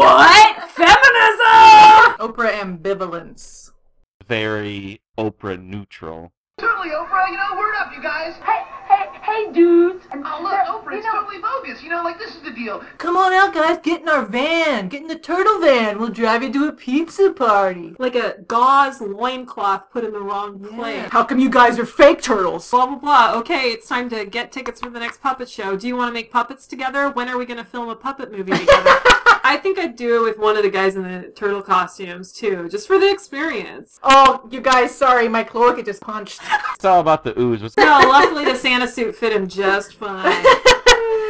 What? Feminism! Oprah ambivalence. Very Oprah neutral. Totally, Oprah. You know, word up, you guys. Hey, hey, hey, dudes. Oh, look, Oprah, it's totally bogus. You know, like, this is the deal. Come on out, guys. Get in our van. Get in the turtle van. We'll drive you to a pizza party. Like a gauze loincloth put in the wrong place. How come you guys are fake turtles? Blah blah blah. Okay, it's time to get tickets for the next puppet show. Do you want to make puppets together? When are we going to film a puppet movie together? I think I'd do it with one of the guys in the turtle costumes too, just for the experience. Oh, you guys, sorry. My cloaca just punched. It's all about the ooze. What's- No, luckily the Santa suit fit him just fine.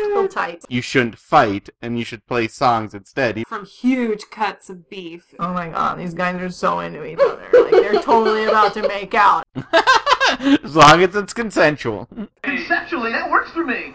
Little tight. You shouldn't fight, and you should play songs instead. From huge cuts of beef. Oh my god, these guys are so into each other. Like, they're totally about to make out. as long as it's consensual. Conceptually, that works for me.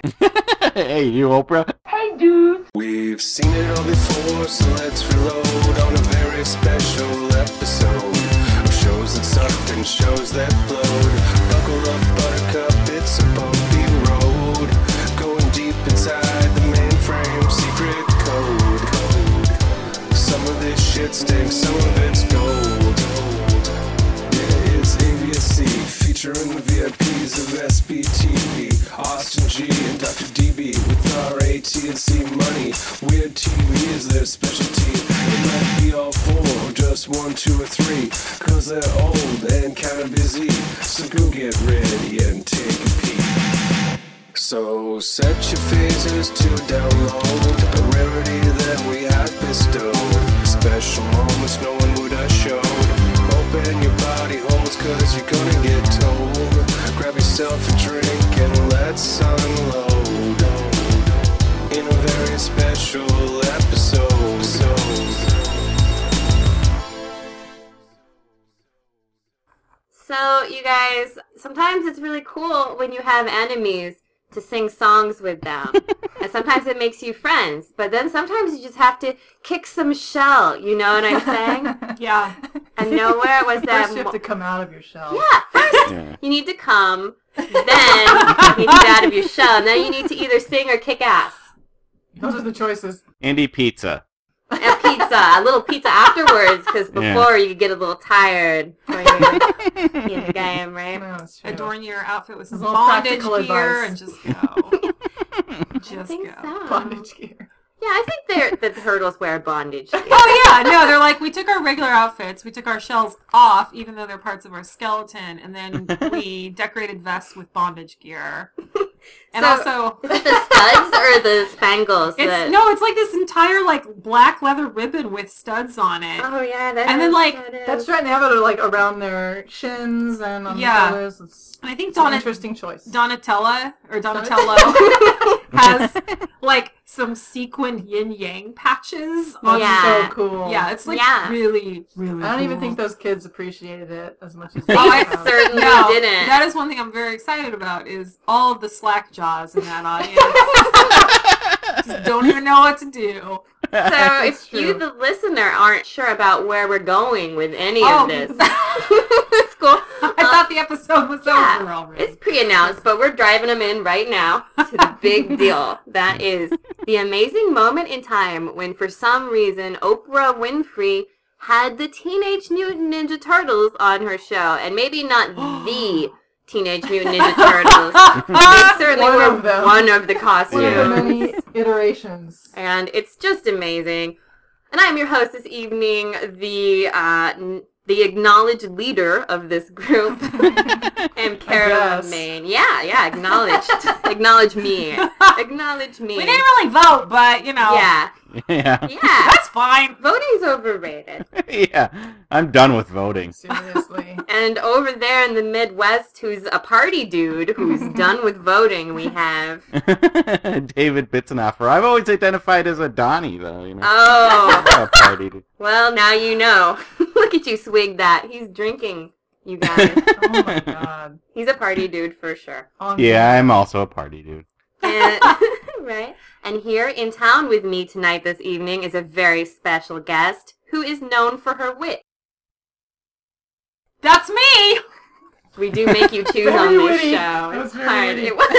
hey, you Oprah. Hey, dudes. We've seen it all before, so let's reload on a very special episode of shows that sucked and shows that blowed. Buckle up, buttercup, it's a bumpy road. Going deep inside the mainframe, secret code. code. Some of this shit stinks, some of it's gold. Featuring the VIPs of SBTV, Austin G and Dr. DB with our AT&C money. Weird TV is their specialty. It might be all four, or just one, two, or three, cause they're old and kinda busy. So go get ready and take a peek. So set your phases to download a rarity that we have bestowed. Special moments no one would showed. Your body cause you're gonna get told. Grab yourself a drink and let's unload. In a very special episode. So, you guys, sometimes it's really cool when you have enemies to sing songs with them. and sometimes it makes you friends. But then sometimes you just have to kick some shell, you know what I'm saying? Yeah. and nowhere was that. First, you have mo- to come out of your shell. yeah, first Yeah. you need to come, then you need to get out of your shell, and then you need to either sing or kick ass. Those are the choices. Andy Pizza. And pizza, a little pizza afterwards, because Yeah. before you could get a little tired before you in the game, right? No. Adorn your outfit with some This is all bondage gear advice. and just go. I just think go. so. Bondage gear. Yeah, I think they're the turtles wear bondage. gear. Oh yeah, no, they're like we took our regular outfits, we took our shells off, even though they're parts of our skeleton, and then we decorated vests with bondage gear. And So- also, Is it the studs or the spangles? it's that- no, it's like this entire like black leather ribbon with studs on it. Oh yeah, that And then, like, that is- That's right. They have it like around their shins and on Yeah. the shoulders. It's, And I think it's an interesting choice. Donatella or Donatello has like some sequined yin yang patches on. That's Yeah. so cool. Yeah, it's like Yeah. really, really. I don't even think those kids appreciated it as much as Oh, I certainly No, didn't. that is one thing I'm very excited about is all of the slack jaws in that audience. Just don't even know what to do. So if true. you, the listener, aren't sure about where we're going with any Oh. of this, it's cool. I uh, thought the episode was over already. it's pre-announced, but we're driving them in right now to the big deal. That is the amazing moment in time when, for some reason, Oprah Winfrey had the Teenage Mutant Ninja Turtles on her show, and maybe not the oh. Teenage Mutant Ninja Turtles. they certainly One were of them. one of the One of the many iterations. and it's just amazing. And I'm your host this evening, the uh, n- the acknowledged leader of this group, and Carolyn guess. Main. Yeah, yeah, acknowledged. Acknowledge me. Acknowledge me. we didn't really vote, but you know, Yeah, yeah. yeah. that's fine. Voting's overrated. yeah. I'm done with voting. Seriously. And over there in the Midwest, who's a party dude who's done with voting, we have. David Bitzenhofer. I've always identified as a Donnie, though. You know, Oh, a party. dude. well, now you know. Look at you swig that. He's drinking, you guys. oh my god. He's a party dude for sure. On Yeah, I'm also a party dude. And, right? And here in town with me tonight this evening is a very special guest who is known for her wit. That's me. We do make you choose on this witty. show. It's hard. witty. It was.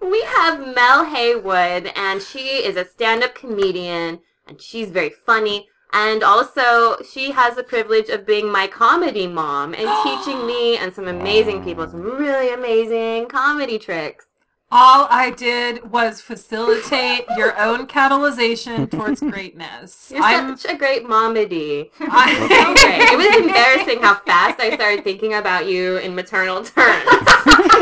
we have Mel Heywood, and she is a stand-up comedian, and she's very funny. And also, she has the privilege of being my comedy mom and teaching me and some amazing people some really amazing comedy tricks. All I did was facilitate your own catalyzation towards greatness. You're I'm. such a great momedy. I, Okay. It was embarrassing how fast I started thinking about you in maternal terms.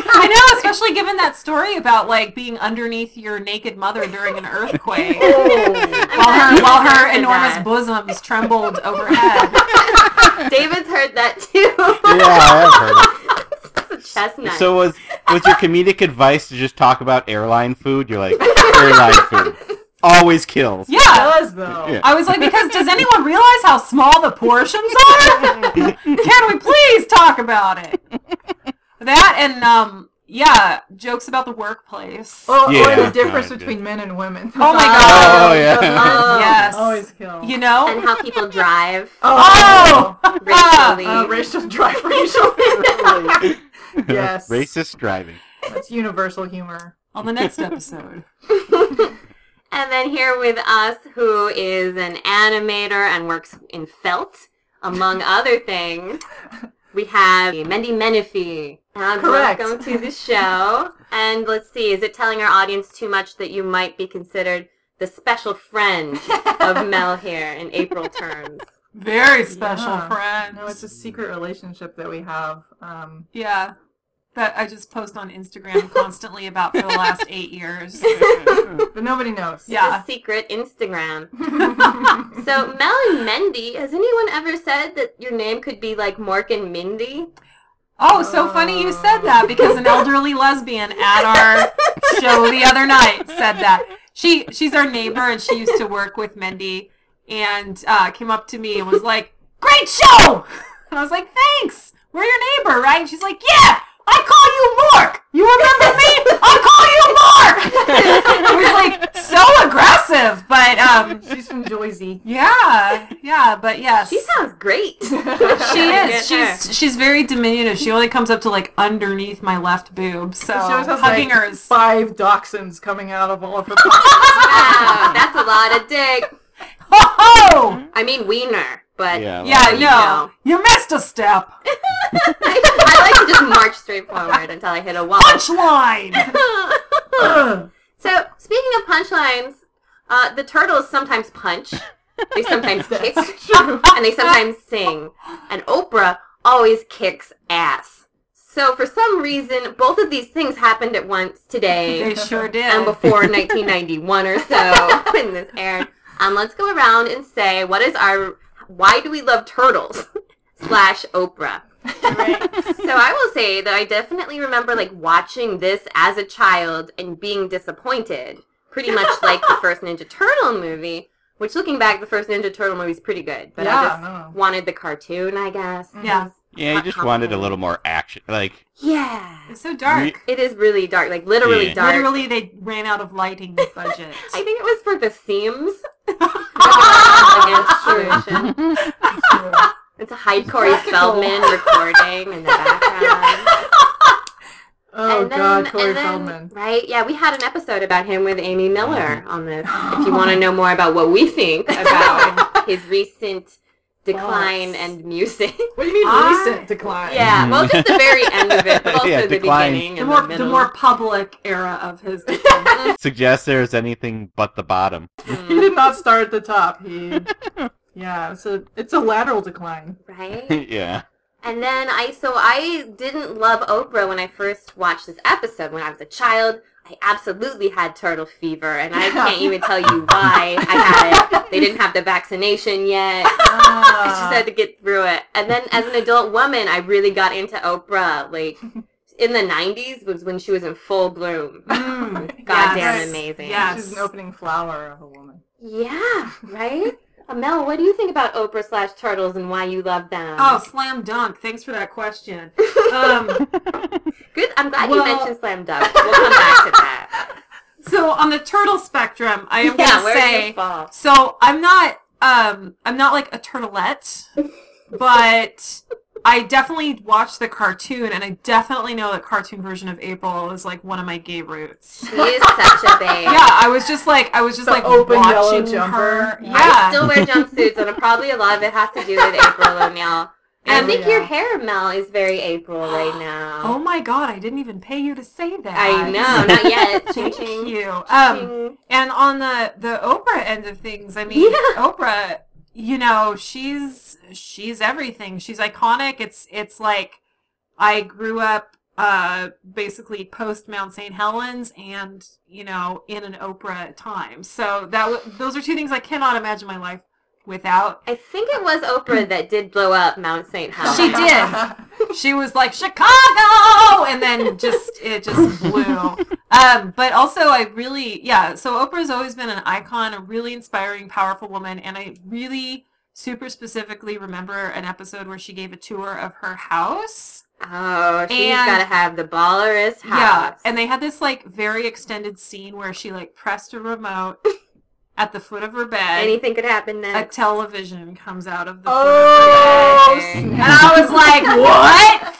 I know, especially given that story about like being underneath your naked mother during an earthquake, oh. while her while her enormous that. bosoms trembled overhead. David's heard that too. Yeah, I have heard it. Chestnut. So was was your comedic advice to just talk about airline food? You're like airline food always kills. Yeah. does though. Yeah. I was like, because does anyone realize how small the portions are? Can we please talk about it? That and um, yeah, jokes about the workplace. Or, Yeah, or the difference kinda. between men and women. Oh my God. Oh, yeah. Oh, yes. Always kill. You know? and how people drive oh, racially. Uh, racial drive racially. Yes. Racist driving. That's universal humor. on the next episode. And then here with us, who is an animator and works in felt, among other things, we have Mendi Menefee. And Correct. Welcome to the show. And let's see, is it telling our audience too much that you might be considered the special friend of Mel here in April terms? Very special Yeah. friend. No, it's a secret relationship that we have. Um, yeah. That I just post on Instagram constantly about for the last eight years. but nobody knows. Yeah. It's a secret Instagram. So Mel and Mendi, has anyone ever said that your name could be like Mork and Mindy? Oh, so funny you said that because an elderly lesbian at our show the other night said that. She she's our neighbor and she used to work with Mendi and uh, came up to me and was like, "Great show!" And I was like, "Thanks. We're your neighbor, right?" And she's like, "Yeah, I call you Mork. You remember me? I call you Mork." it was like so aggressive, but um, She's from Joyzy. yeah, yeah, but yes, She sounds great. she Get is. her. She's she's very diminutive. She only comes up to like underneath my left boob. So She always has hugging like her is. five dachshunds coming out of all of her pockets. Wow, that's a lot of dick. Ho ho! I mean wiener, but Yeah. Yeah, you no, know. you missed a step. I like to just march straight forward until I hit a wall. Punchline. so speaking of punchlines, uh, the turtles sometimes punch, they sometimes kick, and they sometimes sing. And Oprah always kicks ass. So for some reason, both of these things happened at once today. They sure did. and before 1991 or so when this aired. Um, let's go around and say what is our why do we love turtles slash Oprah. So I will say that I definitely remember like watching this as a child and being disappointed, pretty much like the first Ninja Turtle movie. Which, looking back, the first Ninja Turtle movie is pretty good, but I just no. wanted the cartoon, I guess. Yeah. Yeah, you just wanted a little more action. Like, Yeah, It's so dark. it is really dark, like literally Yeah. dark. Literally, they ran out of lighting budget. I think it was for the seams. Against tradition. It's a Hyde Corey Practical. Feldman recording in the background. Oh and then, God, Corey and then- Feldman. Right? Yeah, we had an episode about him with Amy Miller on this. If you want to know more about what we think about his recent decline Thoughts. and music. What do you mean I- recent decline? yeah, well, just the very end of it, but also Yeah, the decline. beginning the more the the more public era of his. Decline. Suggest there's anything but the bottom. Mm, He did not start at the top. He, yeah, it's a it's a lateral decline. right? yeah. And then I, so I didn't love Oprah when I first watched this episode. When I was a child, I absolutely had turtle fever, and I can't even tell you why I had it. They didn't have the vaccination yet. I just Ah. had to get through it. And then as an adult woman, I really got into Oprah. Like in the '90s was when she was in full bloom. Mm, Goddamn yes. amazing. Yes. She's an opening flower of a woman. Yeah, right. Mel, what do you think about Oprah slash turtles and why you love them? Oh, slam dunk! Thanks for that question. Um, good. I'm glad well- you mentioned slam dunk. We'll come back to that. so on the turtle spectrum, I am yeah, gonna say? So I'm not um I'm not like a turtlet, but I definitely watched the cartoon, and I definitely know that cartoon version of April is like one of my gay roots. She is such a babe. Yeah, I was just like, I was just The like open yellow watching jumper. her. Yeah. I still wear jumpsuits, and probably a lot of it has to do with April O'Neil. And I think yeah. your hair, Mel, is very April right now. Oh my god, I didn't even pay you to say that. I know, not yet. Ching, Thank ching. you. Um, and on the the Oprah end of things, I mean, Yeah. Oprah, you know, she's she's everything. She's iconic. It's it's like I grew up uh basically post Mount St. Helens and you know in an Oprah time. So that those are two things I cannot imagine my life without. I think it was Oprah that did blow up Mount St. Helens. She did. she was like Chicago, and then just it just blew. Um, but also, I really, yeah. So Oprah's always been an icon, a really inspiring, powerful woman, and I really super specifically remember an episode where she gave a tour of her house. Oh, she's And- got to have the ballerist house. Yeah, and they had this like very extended scene where she like pressed a remote at the foot of her bed. anything could happen then. a television comes out of the Oh, foot of her bed. snap. And I was like, what?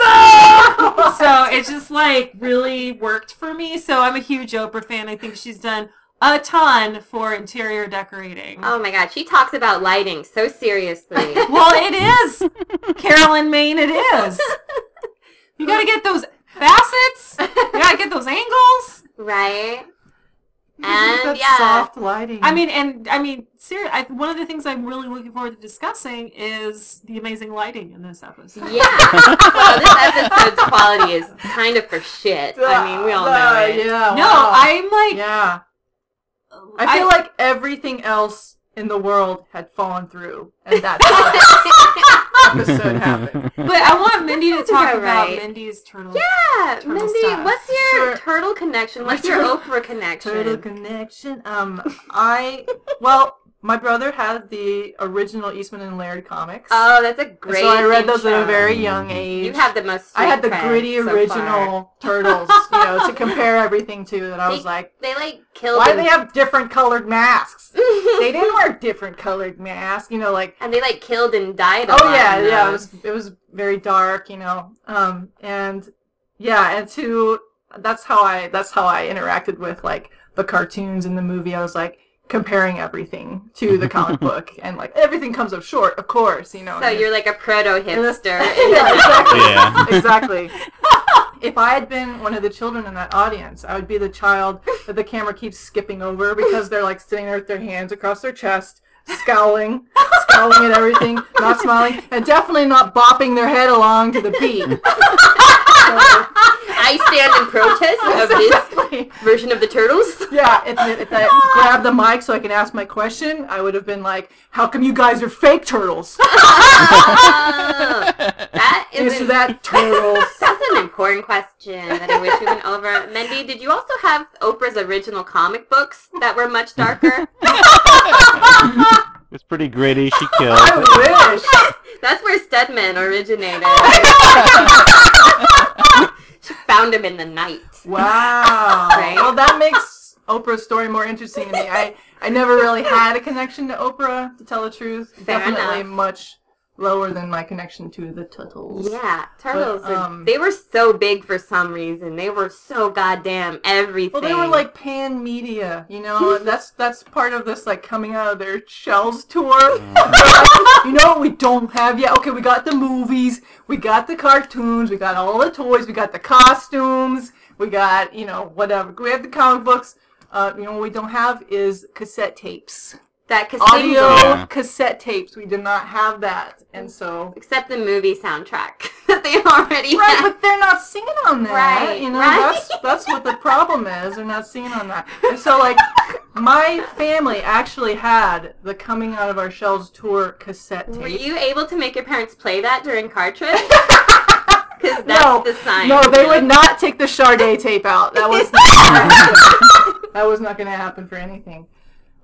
Feminism! so it just like really worked for me. So I'm a huge Oprah fan. I think she's done a ton for interior decorating. Oh my god, she talks about lighting so seriously. Well, it is. Carolyn Maine, it is. You gotta get those facets. You gotta get those angles. right? That And yeah. soft lighting. I mean, and I mean, seriously, one of the things I'm really looking forward to discussing is the amazing lighting in this episode. Yeah. well, this episode's quality is kind of for shit. I mean, we all know Uh, it. Yeah. No, wow. I'm like, Yeah. I feel like everything else in the world had fallen through, and that's how this episode happened. But I want Mindy to talk about about right. Mindy's turtle. Yeah, Turtle Mindy, stuff. what's your Sure. turtle connection? What's your turtle- Oprah connection? Turtle connection. Um, I well, my brother had the original Eastman and Laird comics. oh, that's a great. so I read those at a very young age. You have the most. I had the street cred gritty so original turtles, you know, to compare everything to. That I was They- like, They like killed. why do they have different colored masks? they didn't wear different colored masks, you know, like and they like killed and died. A oh lot yeah, yeah. It was it was very dark, you know, um, and yeah, and to that's how I that's how I interacted with like the cartoons in the movie. I was like comparing everything to the comic book, and like everything comes up short, of course, you know. So and you're like a proto hipster. yeah, exactly. Yeah. exactly. If I had been one of the children in that audience, I would be the child that the camera keeps skipping over because they're like sitting there with their hands across their chest, scowling, scowling at everything, not smiling, and definitely not bopping their head along to the beat. So, I stand in protest of this exactly. version of the turtles. Yeah, if, if I grabbed the mic so I can ask my question, I would have been like, "How come you guys are fake turtles? That is Is an- that turtles?" That's an important question that I wish we went over. Mendi, did you also have Oprah's original comic books that were much darker? It's pretty gritty. She killed. I wish. That's where Stedman originated. she found him in the night. Wow. Right? Well, that makes Oprah's story more interesting to me. I, I never really had a connection to Oprah, to tell the truth. Fair Definitely enough. much lower than my connection to the turtles. Yeah, turtles. But, are- um, they were so big for some reason. They were so goddamn everything. Well, they were like pan media, you know. and that's that's part of this like coming out of their shells tour. you know what we don't have yet? Okay, we got the movies, we got the cartoons, we got all the toys, we got the costumes, we got you know whatever. We have the comic books. Uh, you know what we don't have is cassette tapes, that audio Yeah. cassette tapes. We did not have that, and so. Except the movie soundtrack that they already Right, had. but they're not singing on that. Right, you know, right. that's that's what the problem is. They're not singing on that. And so, like, my family actually had the Coming Out of Our Shells tour cassette tape. Were you able to make your parents play that during car trips? Because that's no, the sign. no, they would not take the Sade tape out. That was not, that was not going to happen for anything.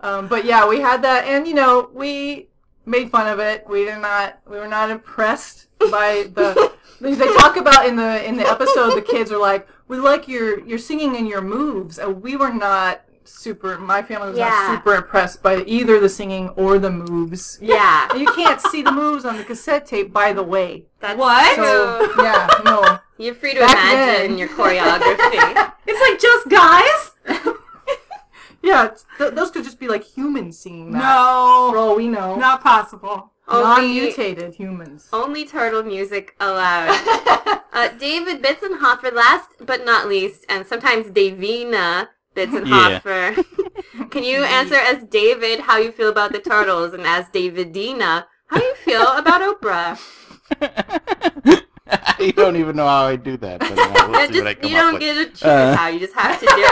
Um, but yeah, we had that, and you know, we made fun of it. We did not, we were not impressed by the. They they talk about in the in the episode. The kids are like, "We like your your singing and your moves," and we were not super. My family was Yeah. not super impressed by either the singing or the moves. Yeah. You can't see the moves on the cassette tape, by the way. That's What? So yeah, no. You're free to Back imagine then. your choreography. It's like just guys? Yeah, it's, th- those could just be like humans singing that. No. For all we know. Not possible. Only, Non-mutated humans. only turtle music allowed. Uh, David Bitzenhofer, last but not least, and sometimes Davina Bitzenhofer. Can you answer as David how you feel about the turtles, and as Davidina how you feel about Oprah? you don't even know how I do that. But uh, we'll Yeah, see I just you don't with. get to choose Uh. how; you just have to do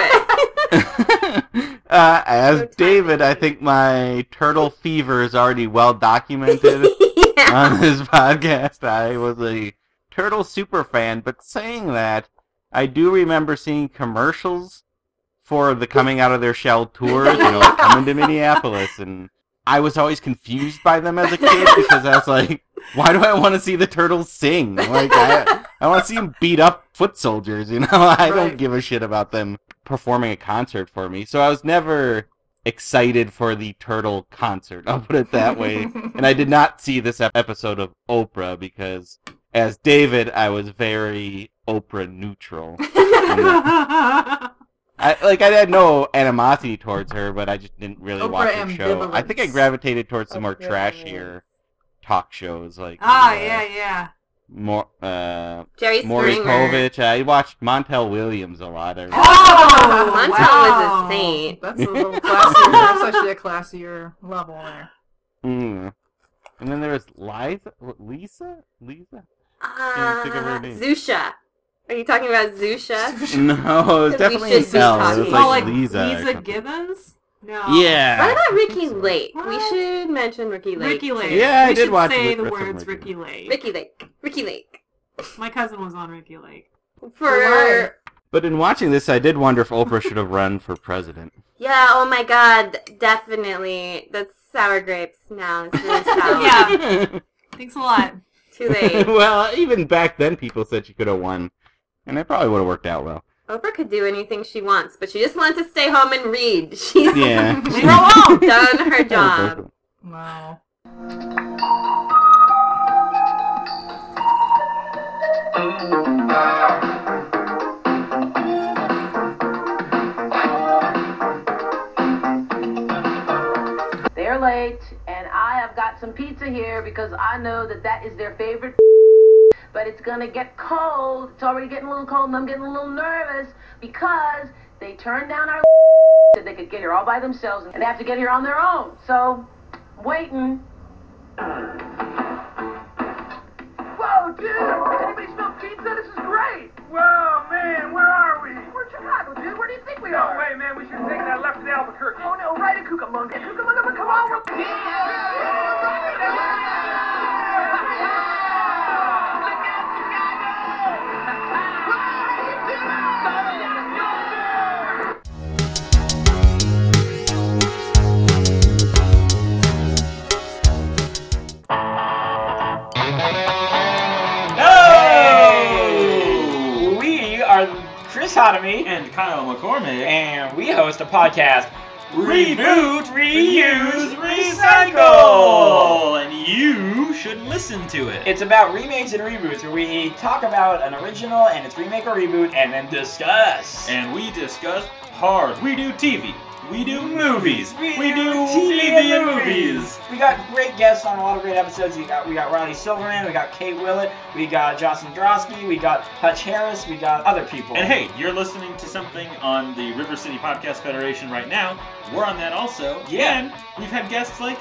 it. Uh, as So David, I think my turtle fever is already well documented yeah. on this podcast. I was a turtle super fan, but saying that, I do remember seeing commercials for the coming out of their shell tours, you know, like coming to Minneapolis, and I was always confused by them as a kid because I was like, why do I want to see the turtles sing? Like, I, I want to see them beat up foot soldiers, you know? I don't give a shit about them performing a concert for me. So I was never excited for the turtle concert, I'll put it that way. and I did not see this episode of Oprah because, as David, I was very Oprah neutral. I like I had no animosity towards her, but I just didn't really Oprah watch her show. I think I gravitated towards the more trashier talk shows like ah, uh, yeah, yeah. more uh Jerry Maury Springer. Povich. I watched Montel Williams a lot. I Oh, Montel wow. was a saint. That's a little classier. That's actually a classier level there. Mm. And then there was Liza, Lisa, Lisa. Think of her Uh, name. Zusha. Are you talking about Zusha? No, it was definitely should an be L. It talking. was oh, like, like Lisa. Leeza. Gibbons? No. Yeah. What about Ricki Lake? We should mention Ricki Lake. Ricki Lake. Yeah, I we did should watch say Rick- the Rick- words Rick- Ricki Lake. Ricki Lake. Ricki Lake. My cousin was on Ricki Lake. For But in watching this, I did wonder if Oprah should have run for president. yeah, oh my god, definitely. That's sour grapes now. It's really sour. Yeah. Thanks a lot. Too late. well, even back then, people said she could have won, and it probably would have worked out well. Oprah could do anything she wants, but she just wants to stay home and read. She's Yeah. Leave her done her job. Wow. They're late, and I have got some pizza here because I know that that is their favorite. But it's gonna get cold. It's already getting a little cold, and I'm getting a little nervous because they turned down our. Said they could get here all by themselves, and they have to get here on their own. So, waiting. Whoa, dude! Anybody smell pizza? This is great! Whoa, man, where are we? We're in Chicago, dude. Where do you think we are? No way, man. We should have taken that left to Albuquerque. Oh, no, right at Cucamonga. Cucamonga, but come on, we're... No! Chris Hotomy, and Kyle McCormick. and we host a podcast, Reboot, Reuse, Recycle! and you should listen to it. It's about remakes and reboots, where we talk about an original and its remake or reboot, and then discuss. and we discuss hard. We do TV. We do movies. We, We do TV, and and movies. We got great guests on a lot of great episodes. We got we got Riley Silverman, we got Kate Willett, we got Jocelyn Drosky, we got Hutch Harris, we got other people. And hey, you're listening to something on the River City Podcast Federation right now. We're on that also. Yeah. And we've had guests like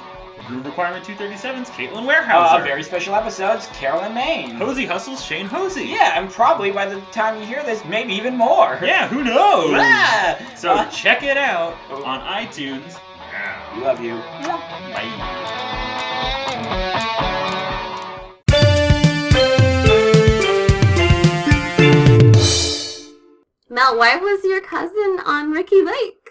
Groove Requirement 237's Caitlin uh, Warehouser. very special episodes, Carolyn Maine. Hosey Hustle's Shane Hosey. Yeah, and probably by the time you hear this, maybe even more. Yeah, who knows? Ah! So Uh, check it out on iTunes. we love you. Bye. Mel, why was your cousin on Ricki Lake?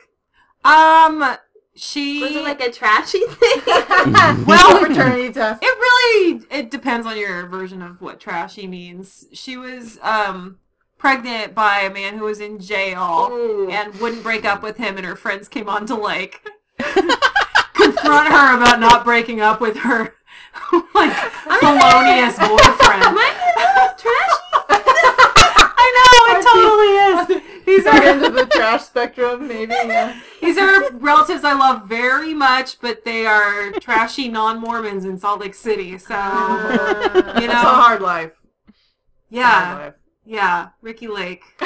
Um, she. Was it like a trashy thing? well, fraternity test. It really it depends on your version of what trashy means. She was um pregnant by a man who was in jail Ooh. and wouldn't break up with him, and her friends came on to like confront her about not breaking up with her like felonious boyfriend. Trash. I know it totally is. These Back are into the trash spectrum, maybe. Yeah. these are relatives I love very much, but they are trashy non-Mormons in Salt Lake City. So you know. it's a hard life. Hard yeah, life. yeah, Ricki Lake.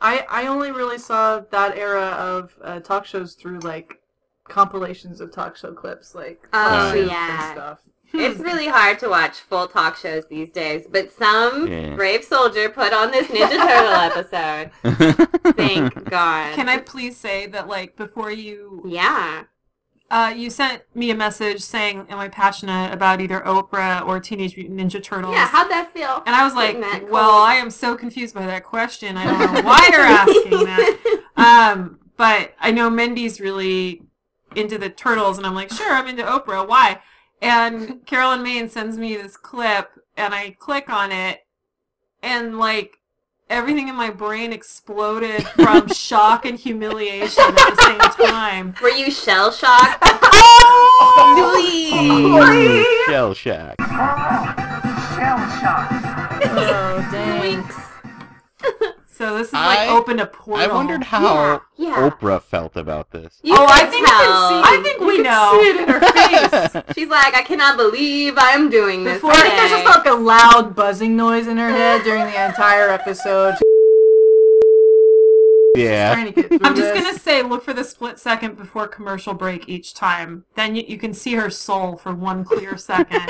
I I only really saw that era of uh, talk shows through like compilations of talk show clips, like Oh, yeah. and stuff. It's really hard to watch full talk shows these days, but some Yeah. brave soldier put on this Ninja Turtle episode. Thank God. Can I please say that like before you Yeah. uh, you sent me a message saying, "Am I passionate about either Oprah or Teenage Mutant Ninja Turtles?" Yeah, how'd that feel? and I was like, "Well, cold. I am so confused by that question. I don't know why you're asking that." Um, but I know Mindy's really into the turtles, and I'm like, "Sure, I'm into Oprah. Why?" And Carolyn Maine sends me this clip, and I click on it, and like everything in my brain exploded from shock and humiliation at the same time. Were you shell shocked? Ooh, Shell shock. Shell shock. Oh, oh dang! So this is like I- opened a portal. I wondered how Yeah, yeah. Oprah felt about this. You Oh, I can think I can tell. see- I think we you know. See it in her face. She's like, I cannot believe I'm doing this. Before, I think there's just like a loud buzzing noise in her head during the entire episode. yeah. Trying to I'm just this. gonna say, look for the split second before commercial break each time. Then you, you can see her soul for one clear second.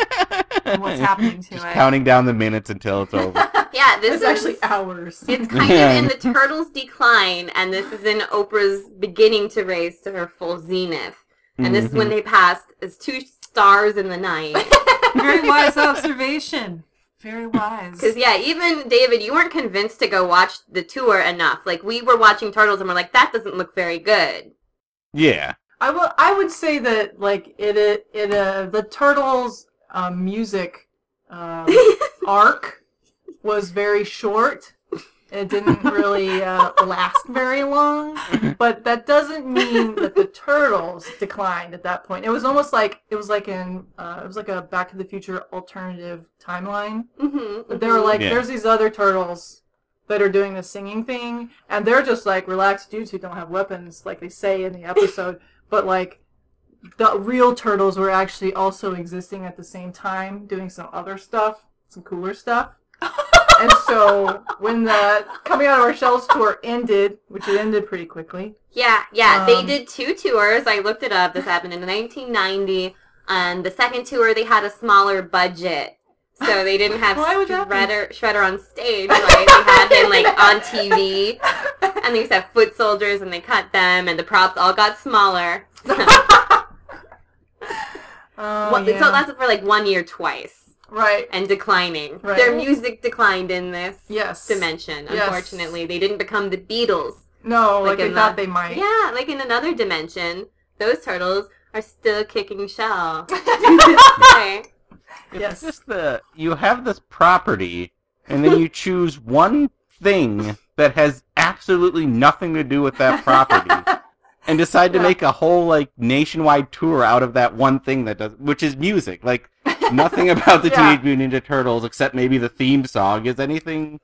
and what's happening to Just it. counting down the minutes until it's over. Yeah, this It's is actually hours. It's kind of in the turtle's decline, and this is in Oprah's beginning to raise to her full zenith. And this is when they passed as two stars in the night. Very wise observation. Very wise. Because yeah, even David, you weren't convinced to go watch the tour enough. Like we were watching Turtles, and we're like, that doesn't look very good. Yeah. I will. I would say that like it. It. it uh, the turtles' um, music um, arc was very short. It didn't really uh, last very long, but that doesn't mean that the turtles declined at that point. It was almost like it was like in uh, it was like a Back to the Future alternative timeline. hmm But they were like, Yeah. there's these other turtles that are doing the singing thing, and they're just like relaxed dudes who don't have weapons, like they say in the episode. but like, the real turtles were actually also existing at the same time, doing some other stuff, some cooler stuff. And so when the coming out of our shells tour ended, which it ended pretty quickly, Yeah, yeah. they Um, did two tours. I looked it up. This happened in 1990. And the second tour, they had a smaller budget. So they didn't have Why would that be? Shredder, Shredder on stage. Like, they had him like on TV. And they used to have foot soldiers and they cut them and the props all got smaller. oh, Well, yeah. So it lasted for like one year twice right, and declining. Right. Their music declined in this yes, dimension, Yes. unfortunately. They didn't become the Beatles. No, Like like, they thought the- they might. Yeah, like in another dimension, those turtles are still kicking shell. Okay. It's Yes. just the you have this property, and then you choose one thing that has absolutely nothing to do with that property, and decide to Yeah. make a whole like nationwide tour out of that one thing that does, which is music. Like nothing about the Yeah. Teenage Mutant Ninja Turtles except maybe the theme song is anything.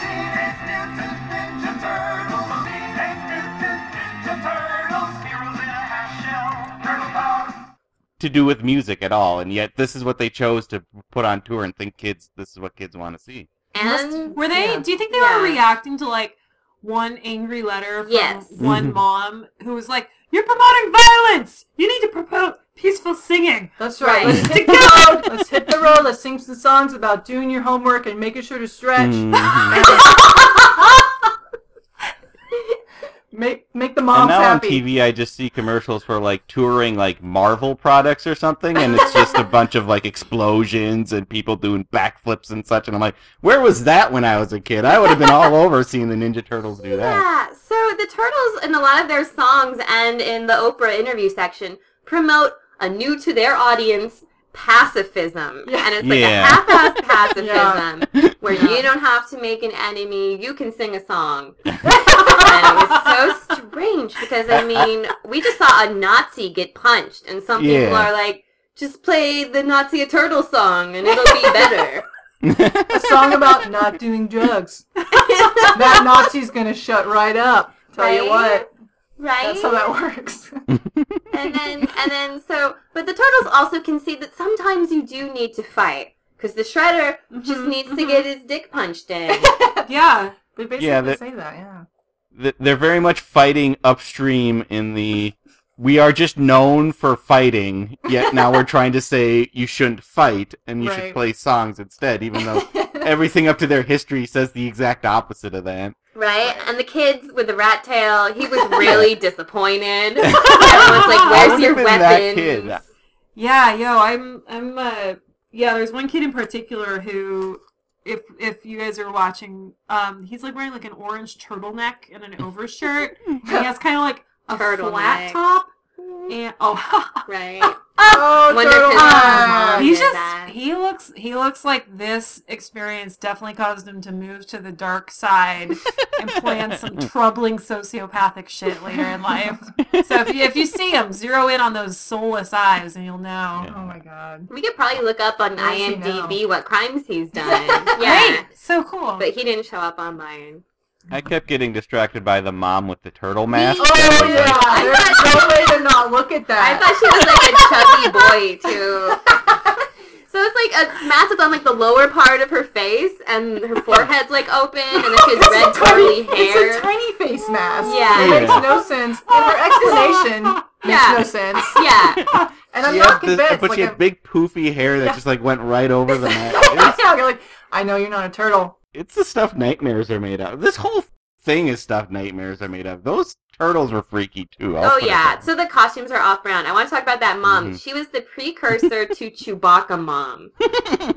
Teenage Mutant Ninja Turtles. Teenage Mutant Ninja Turtles. Heroes in a half shell. Turtle power. to do with music at all, and yet this is what they chose to put on tour and think kids this is what kids want to see. And Were they? Yeah. Do you think they Yeah. were reacting to like one angry letter from Yes. one Mhm. mom who was like, "You're promoting violence. You need to promote peaceful singing." That's right. Right. Let's hit the road. Let's hit the road. Let's sing some songs about doing your homework and making sure to stretch. Mhm. Make make the moms and now happy. on TV, I just see commercials for like touring like Marvel products or something, and it's just a bunch of like explosions and people doing backflips and such. And I'm like, where was that when I was a kid? I would have been all over seeing the Ninja Turtles do that. Yeah, so the Turtles in a lot of their songs and in the Oprah interview section promote a new to their audience pacifism. Yeah. And it's like Yeah. a half-assed pacifism Yeah. where you don't have to make an enemy, you can sing a song. and it was so strange because, I mean, we just saw a Nazi get punched, and some people are like, just play the Nazi a Turtle song and it'll be better. A song about not doing drugs. that Nazi's gonna shut right up. Tell you what. Right? That's how that works. and then and then so but the turtles also concede that sometimes you do need to fight because the shredder just Mhm, needs to mhm. get his dick punched in Yeah. They basically Yeah, that- say that, yeah. They're very much fighting upstream in the. We are just known for fighting, yet now we're trying to say you shouldn't fight and you should play songs instead, even though everything up to their history says the exact opposite of that. Right and the kids with the rat tail he was really disappointed everyone's like where's your been weapons. Yeah, yo, I'm I'm uh yeah, there's one kid in particular who if if you guys are watching, um he's like wearing like an orange turtleneck and an overshirt. and he has kind of like a Turtleneck. flat top. And oh right Oh, Wonder turtle if his mom He's just that. he looks he looks like this experience definitely caused him to move to the dark side and plan some troubling sociopathic shit later in life. So if you if you see him, zero in on those soulless eyes and you'll know. Oh my god. we could probably look up on Where is imdb what crimes he's done yeah Great, so cool. but he didn't show up on mine I kept getting distracted by the mom with the turtle mask. Oh I like, yeah, there's no way to not look at that. I thought she was like a chubby boy too. So it's like a mask that's on like the lower part of her face, and her forehead's like open, and then she has red curly hair. It's a tiny face mask. Yeah. It makes no sense. And her explanation makes no sense. yeah, And I'm she not had this- convinced. but like she I'm- had big poofy hair that Yeah. just like went right over the mask. yeah, you're like, I know you're not a turtle. It's the stuff nightmares are made of. This whole thing is stuff nightmares are made of. Those turtles were freaky too. I'll oh yeah. So the costumes are off-brand. I want to talk about that mom. Mhm. She was the precursor to Chewbacca mom.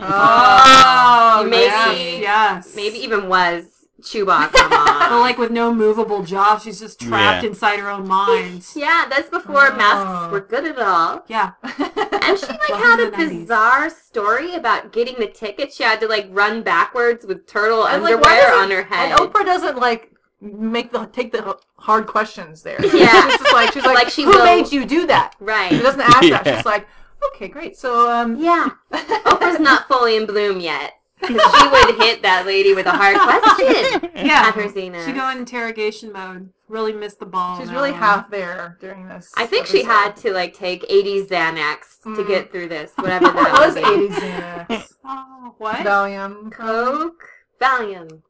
Oh, Maybe- yes, yes. Maybe even was Chewbacca But like with no movable jaw, she's just trapped Yeah. inside her own mind. yeah, that's before Oh. masks were good at all. Yeah. And she like Welcome had to a the 90s. bizarre story about getting the ticket. She had to like run backwards with turtle And, like, why underwear doesn't- on her head. And Oprah doesn't like make the take the hard questions there. Yeah. she's just like she's like, Like she who will- made you do that? Right. She doesn't ask that. Yeah. She's like, okay, great. So um, Yeah. Oprah's not fully in bloom yet. 'Cause she would hit that lady with a hard question Yeah. at her zenith. She go in interrogation mode. Really missed the ball. she's on really one. half there during this. I think she had to like take 80 Xanax to Mm. get through this, whatever that was was. 80s Xanax? Oh, what? Valium. Coke, Valium.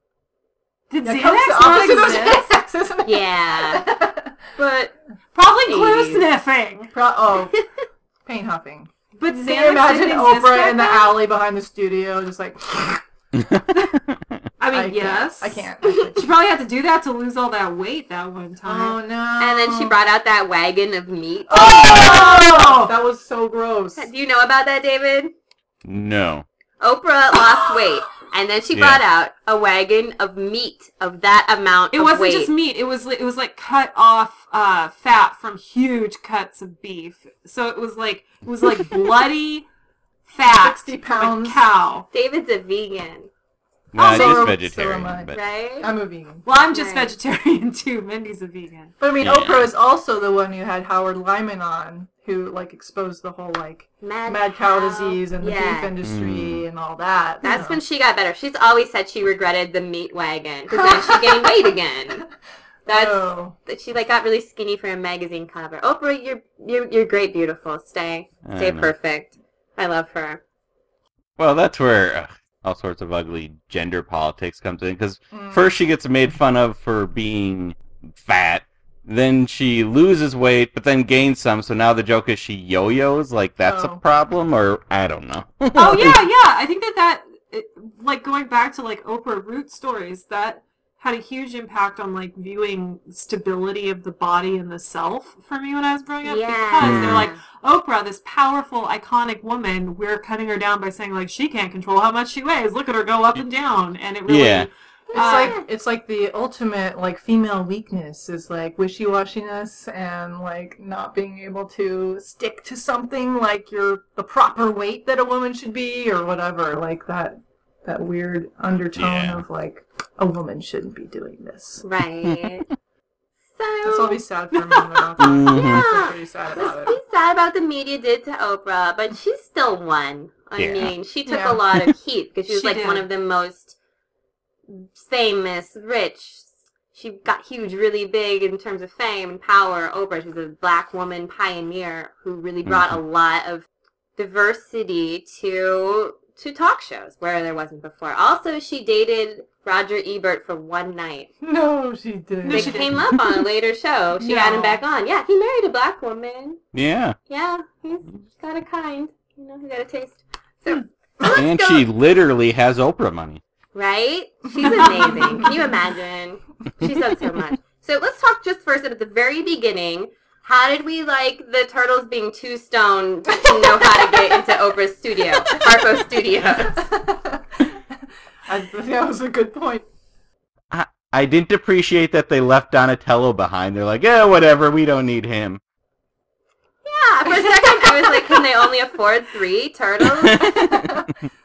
Did Yeah, Xanax Coke's not opposite of exist? Xanax, isn't it? Yeah. But Probably glue sniffing. Pro- oh, paint huffing. But Can Xanax you imagine didn't exist Oprah back in the alley behind the studio, just like? I mean, can't. yes. I can't. She probably had to do that to lose all that weight that one oh, time. Oh no! and then she brought out that wagon of meat. Oh, oh, that was so gross. Do you know about that, David? no. Oprah lost weight, and then she Yeah. brought out a wagon of meat of that amount It of wasn't weight. just meat. It was it was like cut off uh, fat from huge cuts of beef. So it was like it was like bloody fat 60 from pounds. a cow. David's a vegan, No, Oh, so- just vegetarian. am I. but right? I'm a vegan. Well, I'm just Right. vegetarian too. Mindy's a vegan. But I mean, Yeah. Oprah is also the one who had Howard Lyman on, who like exposed the whole like mad cow disease and the beef industry Mm. and all that. That's know. when she got better. She's always said she regretted the meat wagon because then she gained weight again. That's Oh. that she like got really skinny for a magazine cover. Oprah, you're you're you're great, beautiful. Stay, stay know. perfect. I love her. Well, that's where uh, all sorts of ugly gender politics comes in. Because Mm. first she gets made fun of for being fat, then she loses weight, but then gains some. So now the joke is she yo-yos. Like that's Oh. a problem, or I don't know. Oh yeah, yeah. I think that that it, like going back to like Oprah root stories that had a huge impact on like viewing stability of the body and the self for me when I was growing up Yeah. because they're Mm. like Oprah, this powerful, iconic woman. We're cutting her down by saying like she can't control how much she weighs. Look at her go up and down, and it really Yeah. It's Uh, like it's like the ultimate like female weakness is like wishy washiness and like not being able to stick to something like you're the proper weight that a woman should be or whatever. Like that that weird undertone Yeah. of like a woman shouldn't be doing this. Right. so That's So all be sad for me about that. Mhm. Yeah. pretty sad Let's about be sad about the media did to Oprah, but she still won. I Yeah. mean, she took Yeah. a lot of heat because she was She like did. one of the most famous, rich. She got huge, really big in terms of fame and power. Oprah, she's a black woman pioneer who really brought a lot of diversity to to talk shows where there wasn't before. Also, she dated Roger Ebert for one night. No, she didn't. No, They she came didn't. up on a later show. She had him back on. Yeah, he married a black woman. Yeah. Yeah, he's got a kind. You know, he's got a taste. So, hmm. And go- she literally has Oprah money. Right? She's amazing. Can you imagine? She done so much. So let's talk just first at the very beginning. How did we like the turtles being too stoned to know how to get into Oprah's studio, Harpo Studios? I, that was a good point. I, I didn't appreciate that they left Donatello behind. They're like, yeah, whatever, we don't need him. Yeah, for a second I was like, can they only afford three turtles?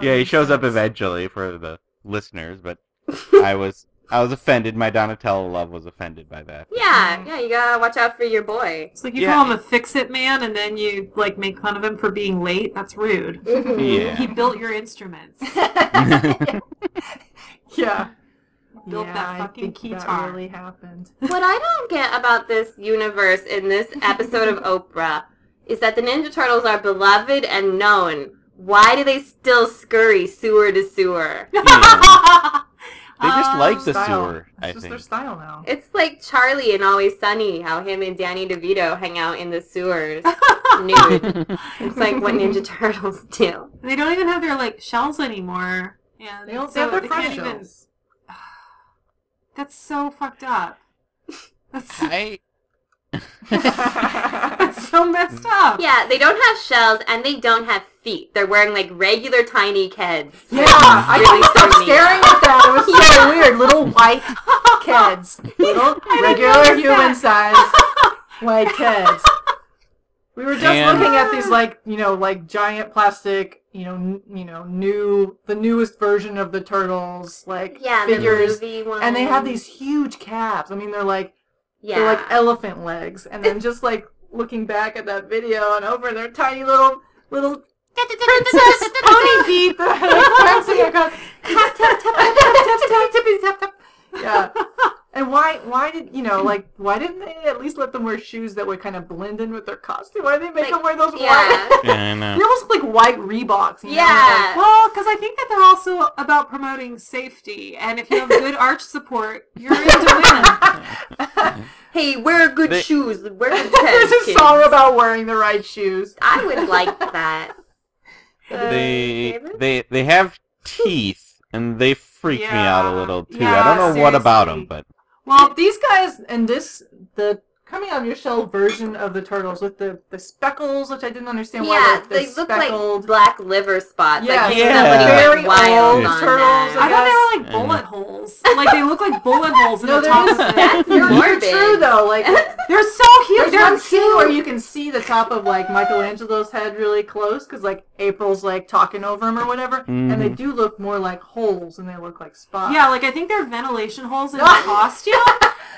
Yeah, he um, shows up eventually for the listeners, but I was I was offended. My Donatello love was offended by that. Yeah, yeah, you gotta watch out for your boy. It's like you Yeah. call him a fix-it man, and then you like make fun of him for being late. That's rude. Mm-hmm. He Yeah. built your instruments. Yeah. Built yeah, that I fucking think that really happened. What I don't get about this universe in this episode of Oprah is that the Ninja Turtles are beloved and known. Why do they still scurry sewer to sewer? Yeah. They just Um, like the Style. sewer, I It's just their style now. It's like Charlie and Always Sunny, how him and Danny DeVito hang out in the sewers nude. It's like what Ninja Turtles do. They don't even have their like shells anymore. Yeah, They don't- they so have their they front can't even. That's so fucked up. That's, I that's so messed up. Yeah, they don't have shells and they don't have feet. They're wearing like regular tiny kids. Yeah, I Really kept threw me staring at that. It was so weird. Little white kids. Little regular human that. size white kids. We were just And- looking at these like, you know, like giant plastic, you know, n- you know, new the newest version of the turtles like Yeah, figures. the movie one. and they have these huge calves. I mean, they're like Yeah. they're like elephant legs. And then just like looking back at that video and over their tiny little little princess pony feet that are prancing across. Tap, tap, tap, tap, tap, tap, tap, tap, tap. Yeah. And why why did you know like why didn't they at least let them wear shoes that would kind of blend in with their costume? Why did they make Like, them wear those yeah. white? yeah, I They almost look like white Reeboks. You know? Yeah. Well, because I think that they're also about promoting safety, and if you have good arch support, you're into win. Hey, wear good They- shoes. Wear good Like, there's a kids. song about wearing the right shoes. I would like that. Uh, They David? they they have teeth, and they freak me out a little too. Yeah, I don't know what about them, but Well, these guys and this the coming out of your shell version of the turtles with the the speckles, which I didn't understand why Yeah, they're, they they're look speckled. like black liver spots. Yeah, like yeah. somebody Very wild old turtles, them. I thought they were like Yeah. bullet holes. Like they look like bullet holes in no, the they're top just of That's it. you're, you're morbid. true though. Like They're so huge. there's They're one scene where you can see the top of like Michelangelo's head really close because like April's like talking over him or whatever, and they Mhm. do look more like holes and they look like spots. Yeah, like I think they're ventilation holes in the costume,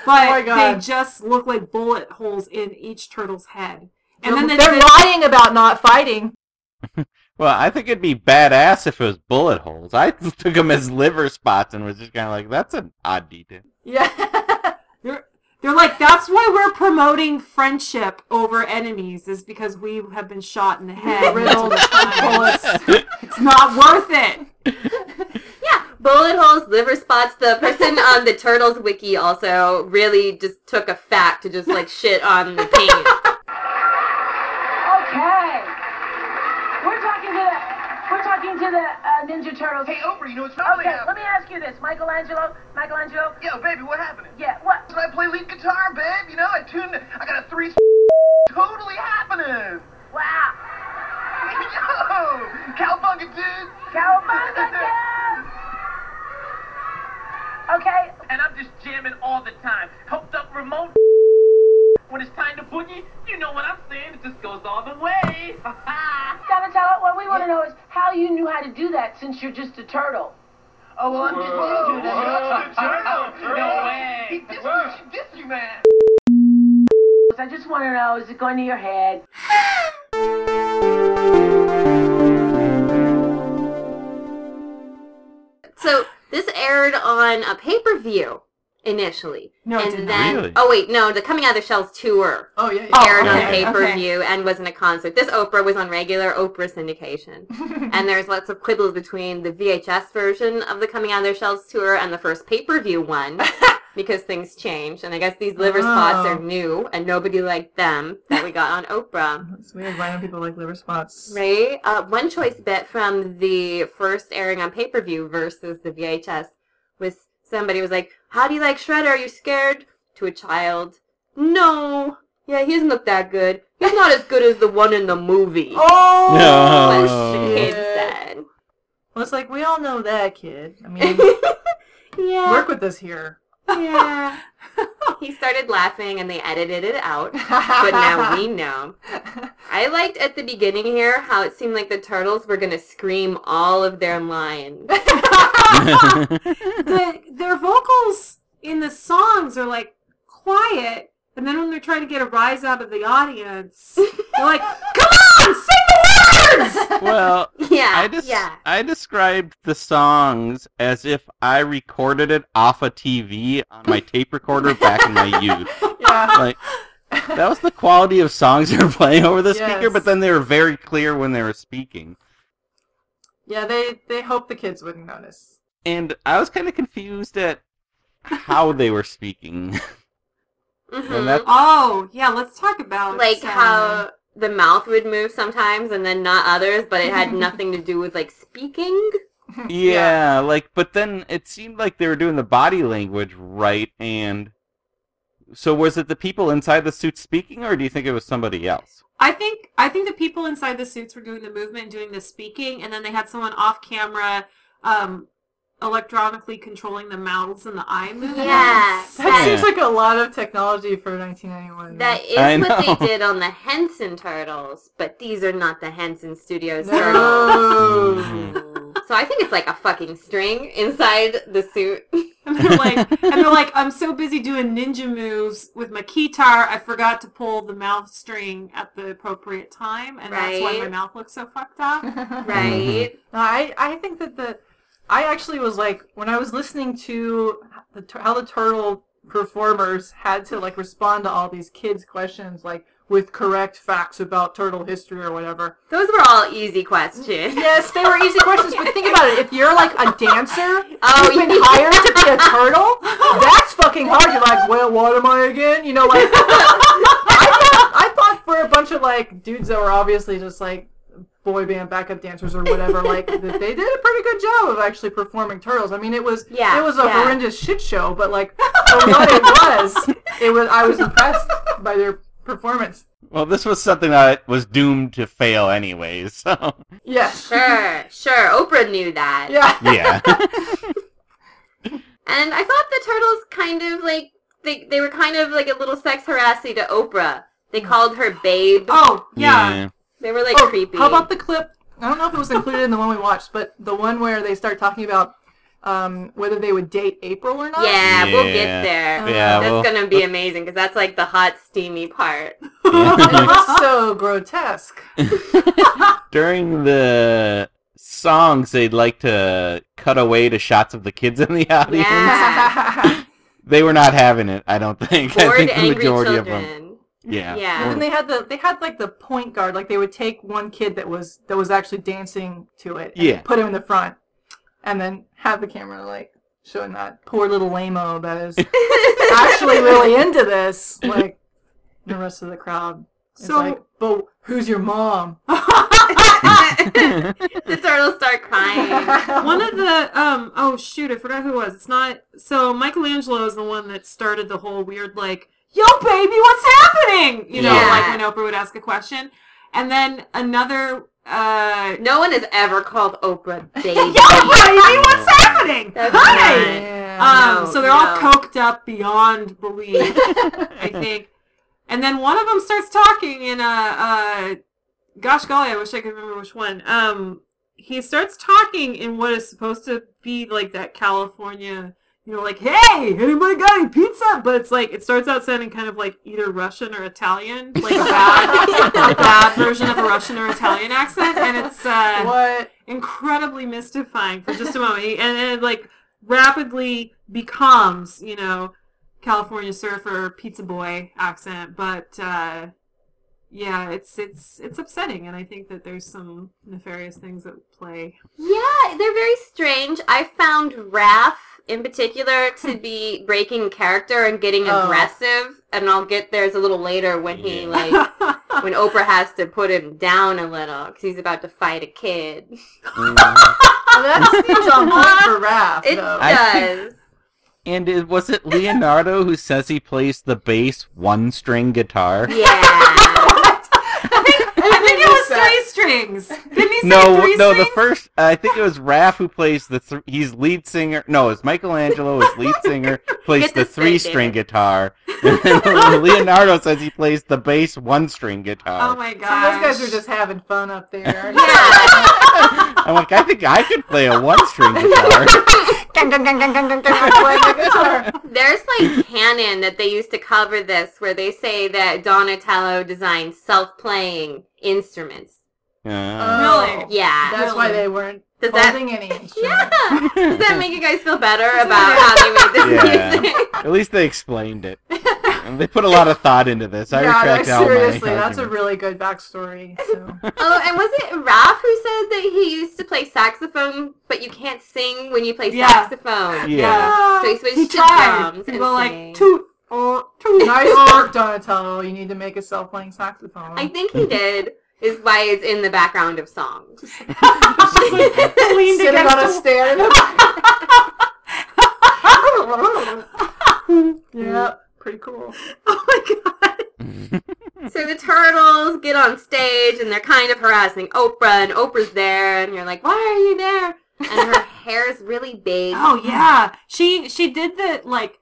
but Oh they just look like bullet holes in each turtle's head. And And then the, they're the- lying about not fighting. well, I think it'd be badass if it was bullet holes. I took them as liver spots and was just kind of like, that's an odd detail. Yeah. They're, they're like that's why we're promoting friendship over enemies is because we have been shot in the head Riddled multiple times. bullets. It's not worth it. Yeah, bullet holes, liver spots. The person on the Turtles wiki also really just took a fact to just like shit on the paint. into the uh, Ninja Turtles. Hey, Oprah, you know what's probably. okay, happening? let me ask you this. Michelangelo, Michelangelo. Yo, baby, what happened? Yeah, what? So I play lead guitar, babe. You know, I tuned, I got a three totally happening. Wow. Yo, cowabunga, dude. Cowabunga, okay. And I'm just jamming all the time. Hooked up remote. When it's time to boogie, you know what I'm saying. It just goes all the way. Donatello, what we want to know is how you knew how to do that since you're just a turtle. Oh, well, I'm just whoa, a turtle. no way. He dissed you. She dissed you, man. I just want to know, is it going to your head? so this aired on a pay-per-view initially. No, and did then Really? oh wait, no, the Coming Out of the Shells tour Oh yeah. yeah. aired on okay, pay per view and wasn't a concert. This Oprah was on regular Oprah syndication. and there's lots of quibbles between the VHS version of the Coming Out of Their Shells tour and the first pay per view one. Because things changed, and I guess these liver spots Oh. are new, and nobody liked them that we got on Oprah. It's weird. Why don't people like liver spots? Right? Uh, one choice bit from the first airing on pay per view versus the VHS was somebody was like, "How do you like Shredder? Are you scared?" To a child, "No, yeah, he doesn't look that good. He's not as good as the one in the movie." Oh. What No. the kid shit. said. Well, it's like we all know that kid. I mean, yeah, work with us here. Yeah. he started laughing, and they edited it out. But now we know. I liked at the beginning here how it seemed like the turtles were gonna scream all of their lines. the, their vocals in the songs are like quiet, and then when they're trying to get a rise out of the audience, they're like, "Come on, sing the words!" well, Yeah, I just yeah. I described the songs as if I recorded it off a TV on my tape recorder back in my youth. yeah. Like that was the quality of songs they were playing over the speaker, but then they were very clear when they were speaking. Yeah. They they hope the kids wouldn't notice. And I was kind of confused at how they were speaking. Mhm. And Oh, yeah, let's talk about like how the mouth would move sometimes and then not others, but it had nothing to do with like speaking. Yeah, like, but then it seemed like they were doing the body language right, and so was it the people inside the suit speaking, or do you think it was somebody else? I think I think the people inside the suits were doing the movement and doing the speaking, and then they had someone off camera, um, electronically controlling the mouths and the eye movements. Yeah. That Yeah. seems like a lot of technology for 1991. That is I what know. they did on the Henson Turtles, but these are not the Henson Studios no. Turtles. Mm-hmm. So I think it's like a fucking string inside the suit. And they're like, and they're like, I'm so busy doing ninja moves with my guitar, I forgot to pull the mouth string at the appropriate time, and that's why my mouth looks so fucked up. Right? Mm-hmm. No, I I think that the I actually was like when I was listening to the how the turtle performers had to like respond to all these kids' questions like with correct facts about turtle history or whatever. Those were all easy questions. Yes, they were easy questions, but think about it. If you're like a dancer Oh, who's been yeah. hired to be a turtle, that's fucking hard. You're like, well, what am I again? You know, like I thought, I thought for a bunch of like dudes that were obviously just like boy band backup dancers or whatever, like they did a pretty good job of actually performing turtles. I mean, it was Yeah, it was a yeah. horrendous shit show, but like for what it was, it was I was impressed by their performance. Well, this was something that was doomed to fail anyways. So yeah Sure, sure. Oprah knew that. Yeah. yeah, And I thought the turtles kind of like they they were kind of like a little sex harassy to Oprah. They mm. called her babe. Oh, yeah. They were like Oh, creepy. How about the clip? I don't know if it was included in the one we watched, but the one where they start talking about um, whether they would date April or not. Yeah, we'll get there. Yeah, That's well- gonna be amazing because that's like the hot, steamy part. it was so grotesque. during the songs, they'd like to cut away to shots of the kids in the audience. Yeah. They were not having it. I don't think. I think the angry majority of them. Children. Yeah. Yeah. And then they had the they had like the point guard, like they would take one kid that was that was actually dancing to it, and Yeah. put him in the front, and then have the camera like showing that poor little lameo that is actually really into this, like the rest of the crowd. It's So- like, but who's your mom? the turtles start crying. One of the um oh shoot, I forgot who it was. It's not so Michelangelo is the one that started the whole weird like, Yo baby, what's happening? You know, Yeah. like when Oprah would ask a question. And then another uh No one has ever called Oprah baby. Yo baby, what's happening? That's Hi! not- Yeah. Um, No, so they're all coked up beyond belief, I think. And then one of them starts talking in a, uh, gosh golly, I wish I could remember which one. Um, he starts talking in what is supposed to be like that California, you know, like, hey, anybody got any pizza? But it's like, it starts out sounding kind of like either Russian or Italian, like a bad, a bad version of a Russian or Italian accent. And it's uh, What? incredibly mystifying for just a moment. And then it like rapidly becomes, you know, California surfer pizza boy accent. But uh, yeah, it's it's it's upsetting, and I think that there's some nefarious things at play. Yeah, they're very strange. I found Raph in particular to be breaking character and getting Oh. aggressive, and I'll get there's a little later when he like when Oprah has to put him down a little because he's about to fight a kid. Mm. Well, that seems on point for Raph. It though. I does. And it, was it Leonardo who says he plays the bass one string guitar? yeah. I think it was three strings. Didn't he say No, three no. The strings? first, I think it was Raph who plays the. Th- he's lead singer. No, it's Michelangelo is lead singer. Plays the this straight, three-string David. guitar. And then Leonardo says he plays the bass one-string guitar. Oh my god! those guys are just having fun up there. Yeah. I'm like, I think I could play a one-string guitar. Playing the guitar. There's like canon that they used to cover this where they say that Donatello designed self-playing instruments. Really? Yeah. That's why they weren't Does that- holding any instruments. Yeah. Does that make you guys feel better about how they made this Yeah. music? At least they explained it. And they put a lot of thought into this. I yeah, retract no, all my seriously, that's a arguments. really good backstory. So. Oh, and was it Raph who said that he used to play saxophone, but you can't sing when you play Yeah. saxophone? Yeah. So he switched he to drums He and go like toot or toot. Nice work, Donatello. You need to make a self-playing saxophone. I think he did. Is why it's in the background of songs. Just like leaned Sitting against on a the- stair in the back. yeah, pretty cool. Oh my god! So the turtles get on stage and they're kind of harassing Oprah, and Oprah's there, and you're like, "Why are you there?" And her hair is really big. Oh yeah, she she did the like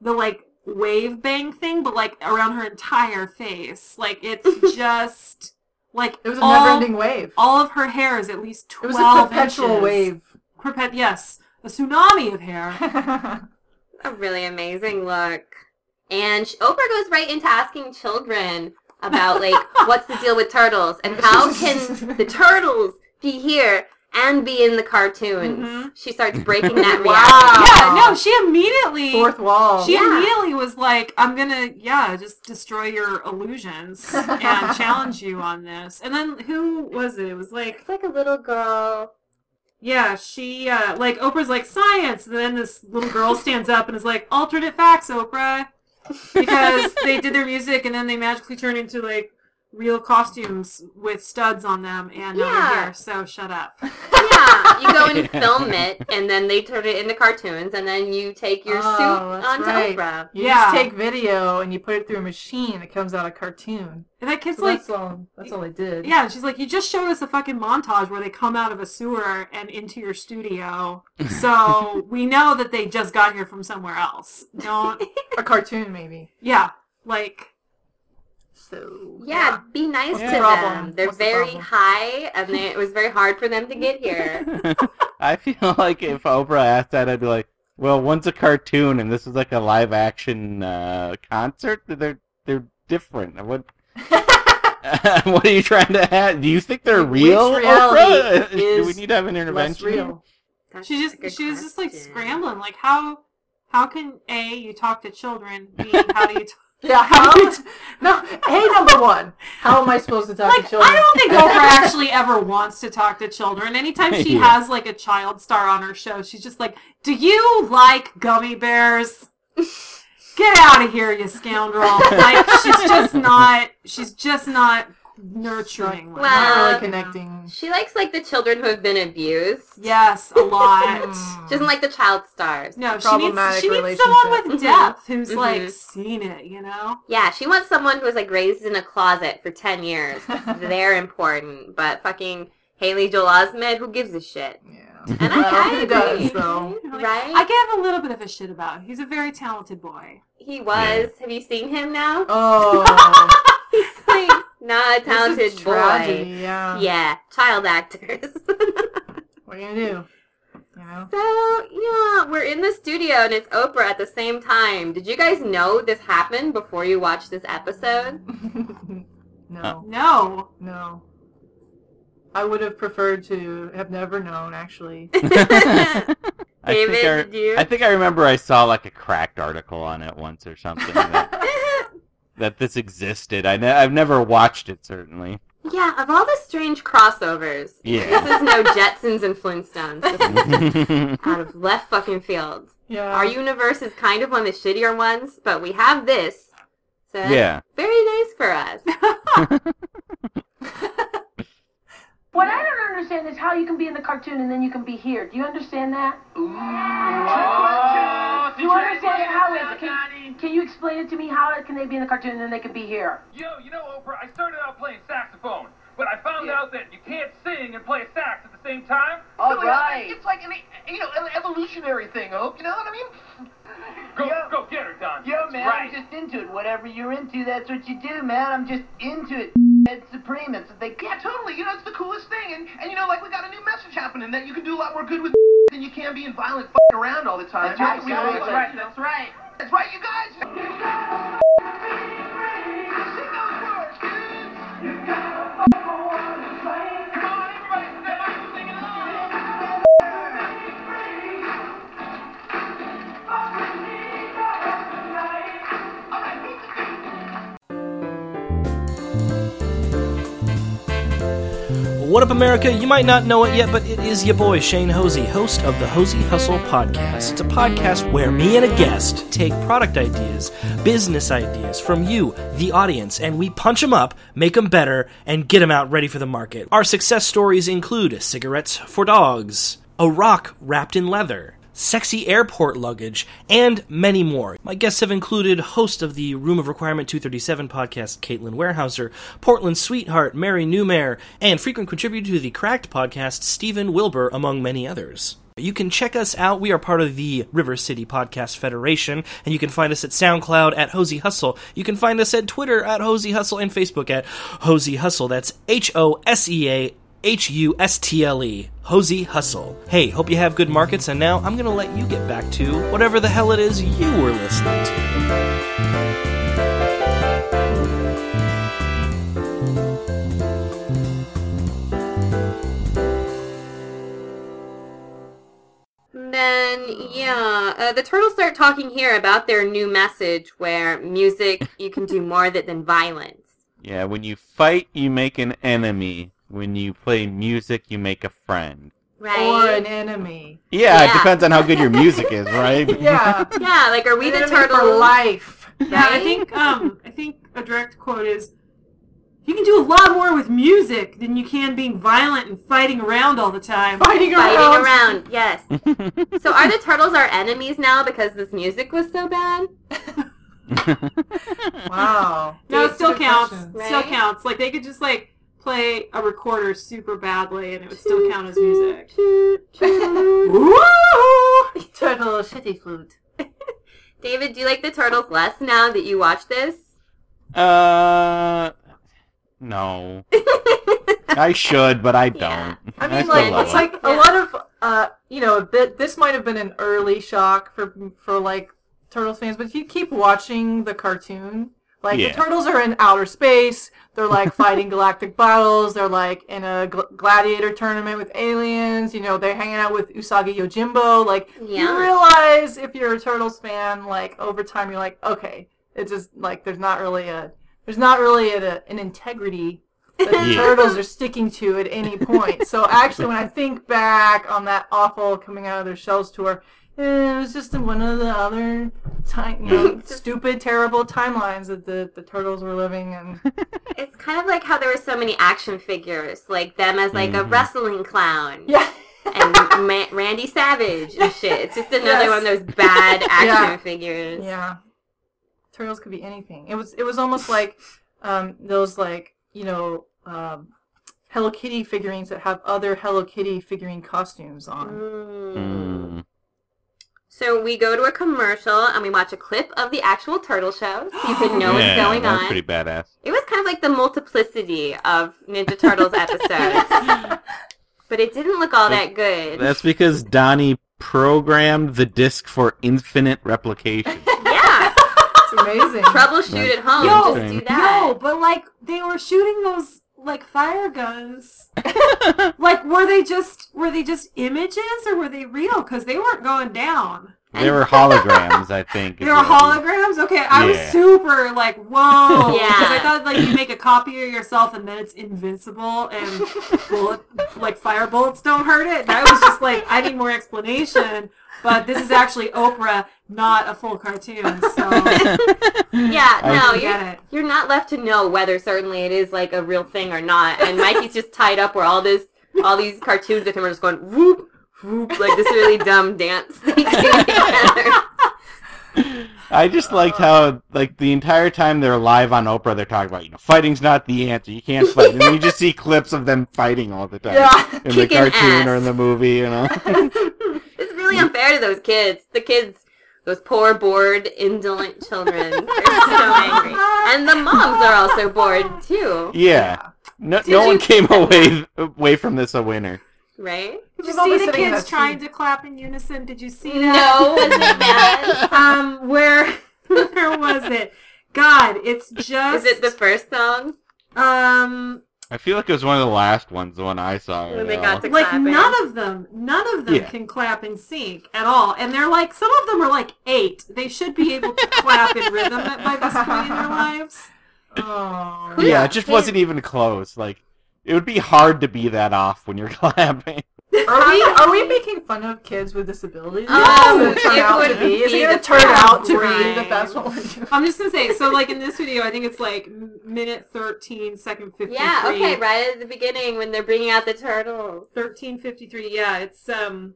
the like wave bang thing, but like around her entire face. Like it's just like It was a all, never-ending wave. All of her hair is at least twelve. It was a perpetual inches. wave. Perpet yes, a tsunami of hair. a really amazing look. And Oprah goes right into asking children about like what's the deal with turtles and how can the turtles be here and be in the cartoons. Mhm. She starts breaking that Wow. reality. Yeah, no, she immediately Fourth wall. She Yeah. immediately was like, "I'm gonna, yeah, just destroy your illusions and challenge you on this." And then who was it? It was like, It's like a little girl. yeah, she, uh, like Oprah's like science, and then this little girl stands up and is like, "Alternate facts, Oprah," because they did their music and then they magically turned into like real costumes with studs on them, and now Yeah. they're here. So shut up. Yeah, you go and film it, and then they turn it into cartoons, and then you take your Oh, suit that's onto right. Oprah. You Yeah. just take video and you put it through a machine. It comes out a cartoon. And that kid's So like, that's all. That's all they did. Yeah, she's like, you just showed us a fucking montage where they come out of a sewer and into your studio. So we know that they just got here from somewhere else. Don't, A cartoon, maybe. yeah, like, So Yeah, be nice What's to the problem? them. They're What's very problem? high, and they, it was very hard for them to get here. I feel like if Oprah asked that, I'd be like, "Well, one's a cartoon, and this is like a live action uh, concert. They're they're different. What what are you trying to add? Do you think they're Which real, Oprah? Do we need to have an intervention? real. She just, good she was just like scrambling. Like, how, how can A, you talk to children, B, how do you talk? Yeah. How? no. Hey, number one. How am I supposed to talk Like, to children? I don't think Oprah actually ever wants to talk to children. Anytime she Yeah. has like a child star on her show, she's just like, "Do you like gummy bears? Get out of here, you scoundrel!" Like she's just not. She's just not nurturing. like Well. Not really connecting. She likes like the children who have been abused. yes, a lot. She doesn't like the child stars. No, she needs, she needs someone with relationship. depth who's Mhm. like seen it, you know? Yeah, she wants someone who was like raised in a closet for 10 years. They're important. But fucking Haley Joel Osment, who gives a shit? Yeah. And Well, I, I he agree. does, though. Right? I give a little bit of a shit about. Him. He's a very talented boy. He was. Have you seen him now? Oh. He's like not a talented this is boy. tragedy, Yeah. Yeah, child actors. What are you gonna do? You know? So yeah, we're in the studio and it's Oprah at the same time. Did you guys know this happened before you watched this episode? no, No. no. I would have preferred to have never known, actually. I David, think I, did you? I think I remember I saw like a cracked article on it once or something that, that this existed. I ne- I've never watched it certainly. yeah, of all the strange crossovers, Yeah. this is no Jetsons and Flintstones. This is out of left fucking field. Yeah. Our universe is kind of one of the shittier ones, but we have this. So that's Yeah. very nice for us. What I don't understand is how you can be in the cartoon and then you can be here. Do you understand that? Oh, Do you understand it? How is it? Can, can you explain it to me? How can they be in the cartoon and then they can be here? Yo, you know, Oprah, I started out playing saxophone, but I found out that you can't sing and play a sax at the same time. All oh, So, right. It's like an, you know, an evolutionary thing, Oak. You know what I mean? Go, go get her, Don. Yo, That's man, right. I'm just into it. Whatever you're into, that's what you do, man. I'm just into it. It's supreme. It's they. Yeah, totally. You know, it's the coolest thing, and and you know, like we got a new message happening that you can do a lot more good with than you can being violent f***ing around all the time. That's right, We all- son. that's That's right. right. That's right. That's right, you guys. What up, America? You might not know it yet, but it is your boy Shane Hosea, host of the Hosea Hustle Podcast. It's a podcast where me and a guest take product ideas, business ideas from you, the audience, and we punch them up, make them better, and get them out ready for the market. Our success stories include cigarettes for dogs, a rock wrapped in leather, sexy airport luggage, and many more. My guests have included host of the Room of Requirement 237 podcast, Caitlin Warehouser, Portland sweetheart, Mary Newmare, and frequent contributor to the Cracked podcast, Stephen Wilbur, among many others. You can check us out. We are part of the River City Podcast Federation, and you can find us at SoundCloud at Hosea Hustle. You can find us at Twitter at Hosea Hustle and Facebook at Hosea Hustle. That's H O S E A H U S T L E. Hosea Hustle. Hey, hope you have good markets, and now I'm gonna let you get back to whatever the hell it is you were listening to. Then, yeah, uh, the turtles start talking here about their new message where music, you can do more that than violence. Yeah, when you fight, you make an enemy. When you play music, you make a friend. Right? Or an enemy. Yeah, it depends on how good your music is, right? Yeah. yeah, like, are we An the enemy turtles? for life. Yeah, I think um I think a direct quote is you can do a lot more with music than you can being violent and fighting around all the time. Fighting Fighting around. around, yes. so are the turtles our enemies now because this music was so bad? Wow. No, it still counts. Right? Still counts. Like they could just like play a recorder super badly and it would still count as music. Woo! Turtle shitty flute. David, do you like the turtles less now that you watch this? uh, no. I should, but I don't. Yeah. I mean, still like it's them. like a lot of, uh, you know, th- this might have been an early shock for for like Turtles fans, but if you keep watching the cartoon, like Yeah. the turtles are in outer space, they're like fighting galactic battles, they're like in a gl- gladiator tournament with aliens, you know, they're hanging out with Usagi Yojimbo. Like Yeah. you realize if you're a Turtles fan, like over time, you're like, okay, it's just like there's not really a there's not really a, an integrity that the Yeah. turtles are sticking to at any point. So actually, when I think back on that awful coming out of their shells tour, it was just one of the other time, you know, stupid, terrible timelines that the, the turtles were living in. It's kind of like how there were so many action figures, like them as like a Mhm. wrestling clown. Yeah. and Ma- Randy Savage and shit. It's just another Yes. one of those bad action Yeah. figures. Yeah. Turtles could be anything. It was it was almost like um, those like you know um, Hello Kitty figurines that have other Hello Kitty figurine costumes on. Mm. Mm. So we go to a commercial and we watch a clip of the actual turtle show so you can know yeah, what's going that was on. pretty badass. It was kind of like the multiplicity of Ninja Turtles episodes. but it didn't look all that good. That's because Donnie programmed the disc for infinite replication. yeah, It's amazing. troubleshoot at home. Yo, just do that. No, but like they were shooting those like fire guns. like were they just were they just images or were they real? Because they weren't going down. They were holograms, I think. They were what it is. holograms. Okay, I was super like whoa. Yeah. Because I thought like you make a copy of yourself and then it's invincible and bullet like fire bullets don't hurt it. And I was just like I need more explanation. But this is actually Oprah, not a full cartoon. So Yeah, no, you're, you're not left to know whether certainly it is like a real thing or not. And Mikey's just tied up where all this, all these cartoons of him are just going whoop, whoop, like this really dumb dance they. I just liked how, like, the entire time they're live on Oprah, they're talking about, you know, fighting's not the answer. You can't fight. And then you just see clips of them fighting all the time. Yeah. In the cartoon ass. or in the movie, you know? It's really unfair to those kids. The kids, those poor, bored, indolent children, they're so angry. And the moms are also bored too, yeah. No, Did no one came away away from this a winner. right? Did you We've all see been the sitting in kids a trying to clap in unison? Did you see No, that? was it bad? um, where where was it? God, it's just Is it the first song? um I feel like it was one of the last ones, the one I saw. When they got know. to like clapping. none of them, none of them Yeah. can clap in sync at all, and they're like some of them are like eight. They should be able to clap in rhythm at- by this point in their lives. Oh. Yeah, it just wasn't even close. Like, it would be hard to be that off when you're clapping. Are we are we making fun of kids with disabilities? Is it turn it out to would be? Is it gonna the turn out to be right. that that's what we're doing? I'm just gonna say, so like in this video, I think it's like minute 13, second 53. Yeah, okay, right at the beginning when they're bringing out the turtles. 1353 yeah it's um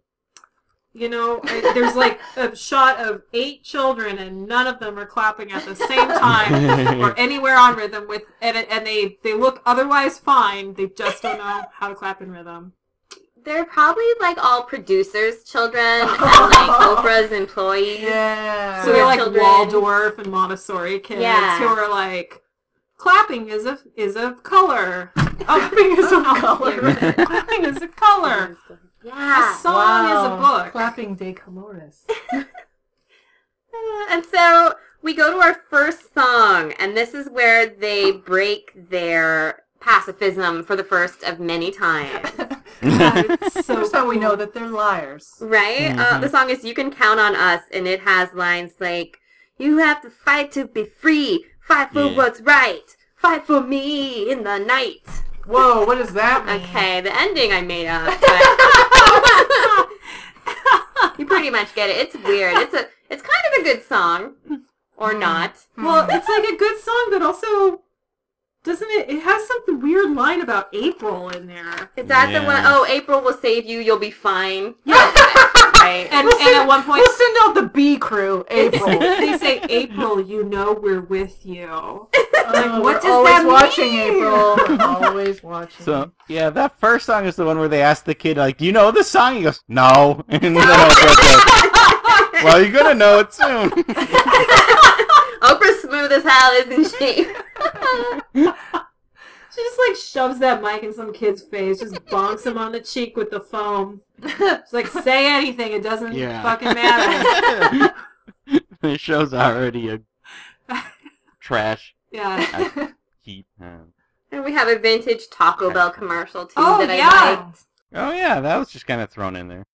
you know I- there's like a shot of eight children and none of them are clapping at the same time or anywhere on rhythm with and, and they they look otherwise fine they just don't know how to clap in rhythm They're probably like all producers' children and like Oprah's employees. Yeah. so they're like children. waldorf and montessori kids Yeah. who are like clapping is a is a color Clapping is a color. clapping is a color Yeah. a song is a book Clapping de colores. Uh, And so we go to our first song, and this is where they break their pacifism for the first of many times. It's so First time we know that they're liars. Right? Uh, Mhm. the song is You Can Count on Us, and it has lines like, You have to fight to be free, fight for Yeah. what's right, fight for me in the night. Whoa, what does that mean? Okay, the ending I made up, but you pretty much get it. It's weird. It's a, it's kind of a good song, or not. Well, it's like a good song, but also doesn't it? It has some weird line about April in there. Is that the one? Yeah. Oh, April will save you. You'll be fine. Yeah, Right. and, We'll and at one point we'll send out the B crew, April. they say, "April, you know we're with you." Oh, what we're does always that watching mean? April. We're always watching. So yeah, that first song is the one where they ask the kid like, "Do you know this song?" He goes, "No," and then Oprah "Well, you're gonna know it soon." Oprah's smooth as hell, isn't she? She just like shoves that mic in some kid's face, just bonks him on the cheek with the foam. She's like, "Say anything, it doesn't Yeah. fucking matter." the show's already a trash Yeah. heap. Um, and we have a vintage Taco Bell commercial too Oh that I yeah. liked. oh yeah, that was just kind of thrown in there.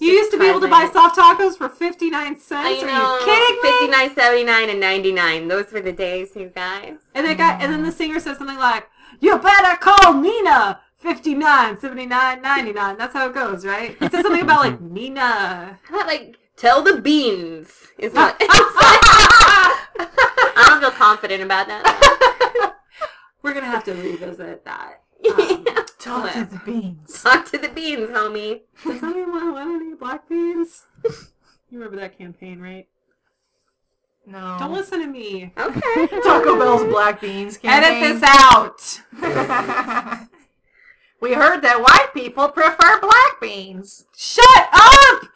You used to be able to buy soft tacos for fifty nine cents. I Are know. you kidding me? Fifty nine, seventy nine, and ninety nine. Those were the days, you guys. And the guy, and then the singer says something like, "You better call Nina." 59, 79, 99. That's how it goes, right? It says something about like Nina. About like tell the beans? Is what. I don't feel confident about that. We're gonna have to revisit that. Um, Talk to the beans. Talk to the beans, homie. Does anyone want any black beans? You remember that campaign, right? No. Don't listen to me. Okay. Taco Bell's black beans campaign. Edit this out. we heard that white people prefer black beans. Shut up!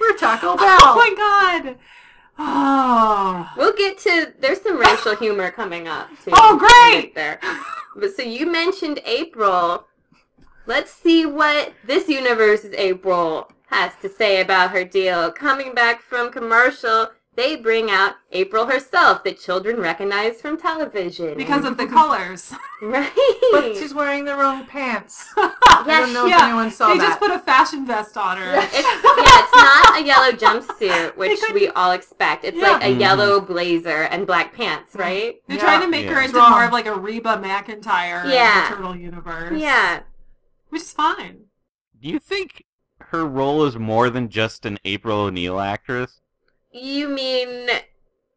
We're Taco oh Bell. Oh my god. Oh. We'll get to. There's some racial humor coming up too. Oh, great! there. But so you mentioned April, Let's see what this universe's April has to say about her deal. Coming back from commercial, they bring out April herself that children recognize from television. Because of the colors. right. But she's wearing the wrong pants. I don't know if yeah, anyone saw they that. just put a fashion vest on her. It's, yeah, it's not a yellow jumpsuit, which we all expect. It's Yeah. like a Mhm. yellow blazer and black pants, right? They're Yeah. trying to make her into Wrong. more of like a Reba McEntire Yeah. of the Turtle universe. Yeah. Which is fine. Do you think her role is more than just an April O'Neil actress? You mean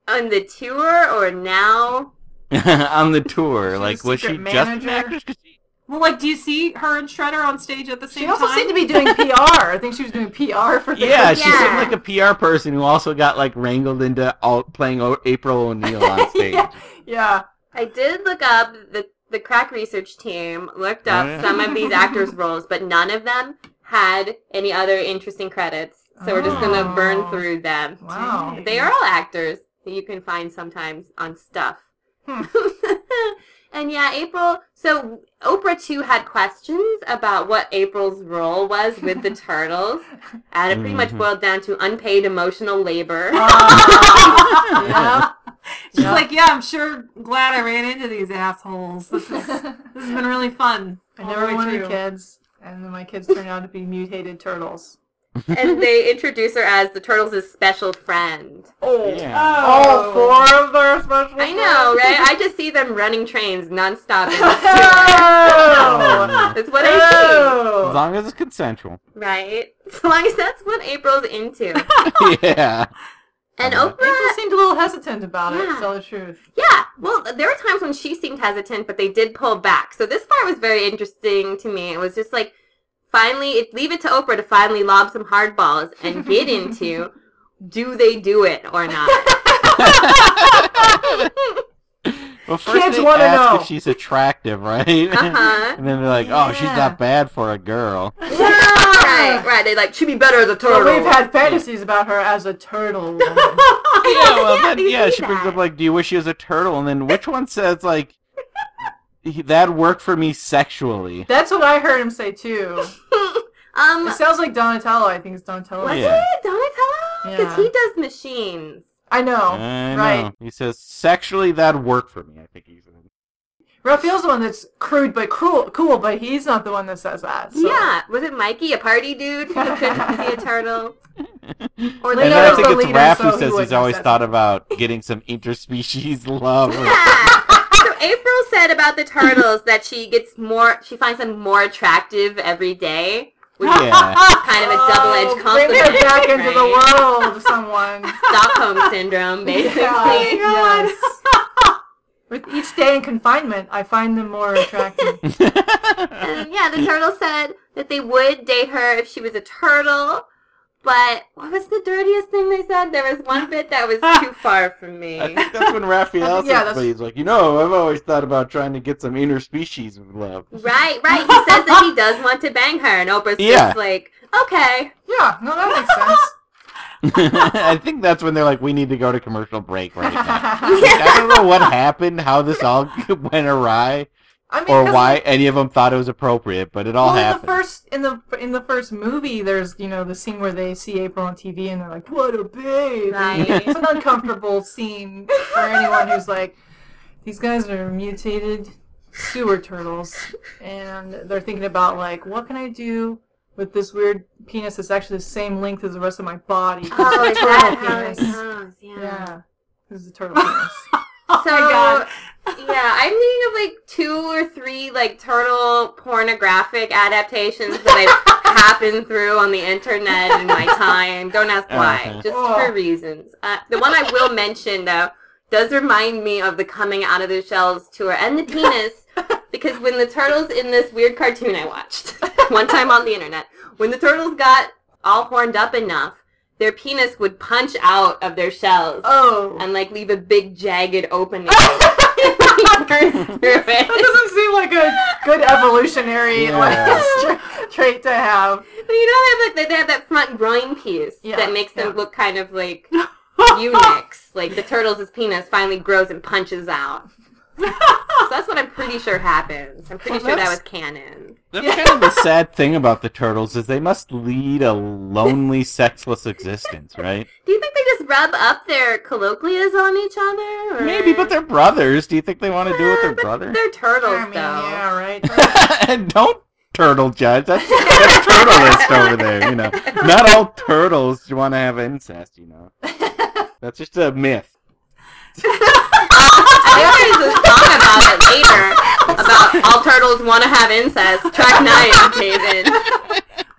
on the tour or now? on the tour, She's like was she secret just an manager? actress? 'Cause she- Well, like, do you see her and Shredder on stage at the same time? She also time? seemed to be doing PR. I think she was doing PR for the Yeah, she Yeah. seemed like a PR person who also got like wrangled into all, playing o- April O'Neil on stage. yeah. yeah. I did look up the the crack research team looked up Oh, yeah. some of these actors' roles, but none of them had any other interesting credits. So we're just gonna burn Oh. through them. Wow. They are all actors that you can find sometimes on stuff. Hmm. and yeah, April. So Oprah too had questions about what April's role was with the turtles, and it pretty much Mhm. boiled down to unpaid emotional labor. yeah. She's Yeah. like, yeah, I'm sure glad I ran into these assholes. This is this has been really fun. I never wanted kids, and then my kids turned out to be mutated turtles. And they introduce her as the turtles' special friend. Oh, Yeah. all four of their special. I know, right? I just see them running trains nonstop in. Oh. That's what I see, Oh. As long as it's consensual. right? As long as that's what April's into. yeah. And Uh-huh. April Oprah, seemed a little hesitant about it. Yeah. To tell the truth. yeah. Well, there were times when she seemed hesitant, but they did pull back. So this part was very interesting to me. It was just like, finally, it, leave it to Oprah to finally lob some hard balls and get into, do they do it or not? Well, first Kids they wanna ask know. if she's attractive, right? Uh-huh. and then they're like, "Oh, she's not bad for a girl." Yeah. right, right. They like, she'd be better as a turtle. But we've had fantasies about her as a turtle woman. yeah, well, Yeah, then, yeah, see she brings up like, "Do you wish she was a turtle?" And then which one says like, "That worked for me sexually"? That's what I heard him say too. Um, It sounds like Donatello. I think it's Donatello. was Yeah. it Donatello? Because Yeah. he does machines. I know, I right? know. He says sexually that worked for me. I think he said. Raphael's the one that's crude but cruel, cool, but he's not the one that says that. So. Yeah, was it Mikey, a party dude who couldn't see a turtle? Or And then I was think the it's leader, Raph so who he says he's always have said thought about getting some interspecies love. Yeah. so April said about the turtles that she gets more, she finds them more attractive every day, which is Yeah. kind of a double-edged Oh, compliment. Bring her back into the right? world, someone. Stockholm syndrome, basically. Oh, yes, yes. With each day in confinement, I find them more attractive. And yeah, the turtle said that they would date her if she was a turtle. But what was the dirtiest thing they said? There was one bit that was too far from me. I think that's when Raphael I yeah, says, that's- he's like, you know, I've always thought about trying to get some interspecies of love. Right, right. He says that he does want to bang her, and Oprah's Yeah. just like, okay. Yeah, no, that makes sense. I think that's when they're like, we need to go to commercial break right now. Like, I don't know what happened, how this all went awry, I mean, or 'cause why any of them thought it was appropriate, but it all well, in happened. the first in the in the first movie, there's you know the scene where they see April on TV and they're like, "What a babe!" Right. It's an uncomfortable scene for anyone who's like, "These guys are mutated sewer turtles," and they're thinking about like, "What can I do with this weird penis that's actually the same length as the rest of my body?" Oh, It's a turtle penis. goes? Yeah. Yeah, this is a turtle penis. Oh So, my god. Yeah, I'm thinking of like two or three like turtle pornographic adaptations that I've happened through on the internet in my time. Don't ask why, Uh-huh. just Oh. for reasons. Uh, the one I will mention though does remind me of the coming out of the shells tour and the penis because when the turtles in this weird cartoon I watched one time on the internet, when the turtles got all horned up enough, their penis would punch out of their shells Oh, and like leave a big jagged opening. Burn through that doesn't seem like a good evolutionary Yeah. like trait to have. But you know they have like they have that front groin piece Yeah, that makes them yeah. look kind of like eunuchs. Like the turtle's penis finally grows and punches out. so that's what I'm pretty sure happens. I'm pretty Well, sure that was canon. That's kind of the sad thing about the turtles is they must lead a lonely, sexless existence, right? Do you think they just rub up their colloquias on each other? Or... Maybe, but they're brothers. Do you think they want to do it with their uh, brother? They're turtles, I mean, though. yeah, right. and don't turtle judge. That's, that's turtlist over there. You know, not all turtles want to have incest. You know, that's just a myth. I think there's a song about it later. About all turtles want to have incest. Track 9, David.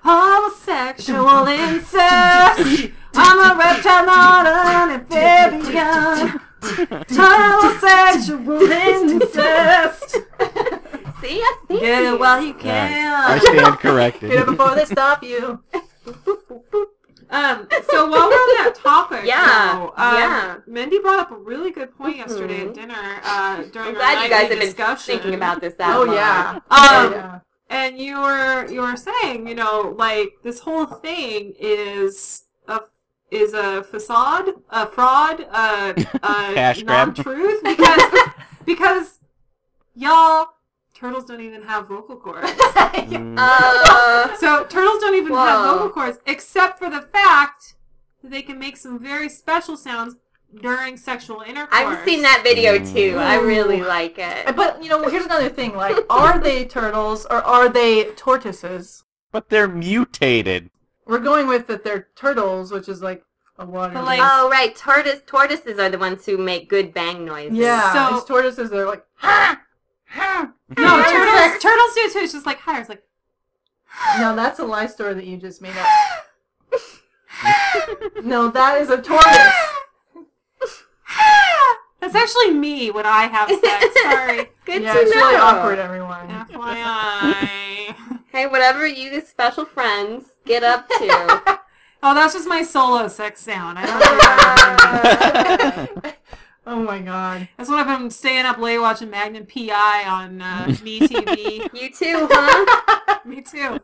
Homosexual incest. I'm a reptile, not an amphibian. Homosexual incest. See, I see. Get it while you All can. right. I stand corrected. Get it before they stop you. Um, so while we're on that topic, Yeah, though, um, yeah. Mindy brought up a really good point yesterday at dinner uh, during I'm our glad you guys nightly have been discussion. thinking about this that Oh long. yeah. Um, yeah. And you were you were saying, you know, like this whole thing is a is a facade, a fraud, a, a non-truth because because y'all turtles don't even have vocal cords. Mm. Uh, So turtles don't even have vocal cords, except for the fact that they can make some very special sounds during sexual intercourse. I've seen that video too. I really like it. But you know, here's another thing. Like, are they turtles or are they tortoises? But they're mutated. We're going with that they're turtles, which is like a water. But, like- Oh right, tortoise tortoises are the ones who make good bang noises. yeah, So- these tortoises they're like ha ha. No, turtles. Turtles do it too. It's just like hi. It's like No, that's a lie story that you just made up. no, that is a tortoise. that's actually me when I have sex. Sorry. Good yeah, to it's know. really awkward, everyone. FYI. Hey, whatever you special friends get up to. Oh, that's just my solo sex sound. I don't know. oh my god. That's when I've been staying up late watching Magnum PI on uh, Me TV. you too, huh? Me too.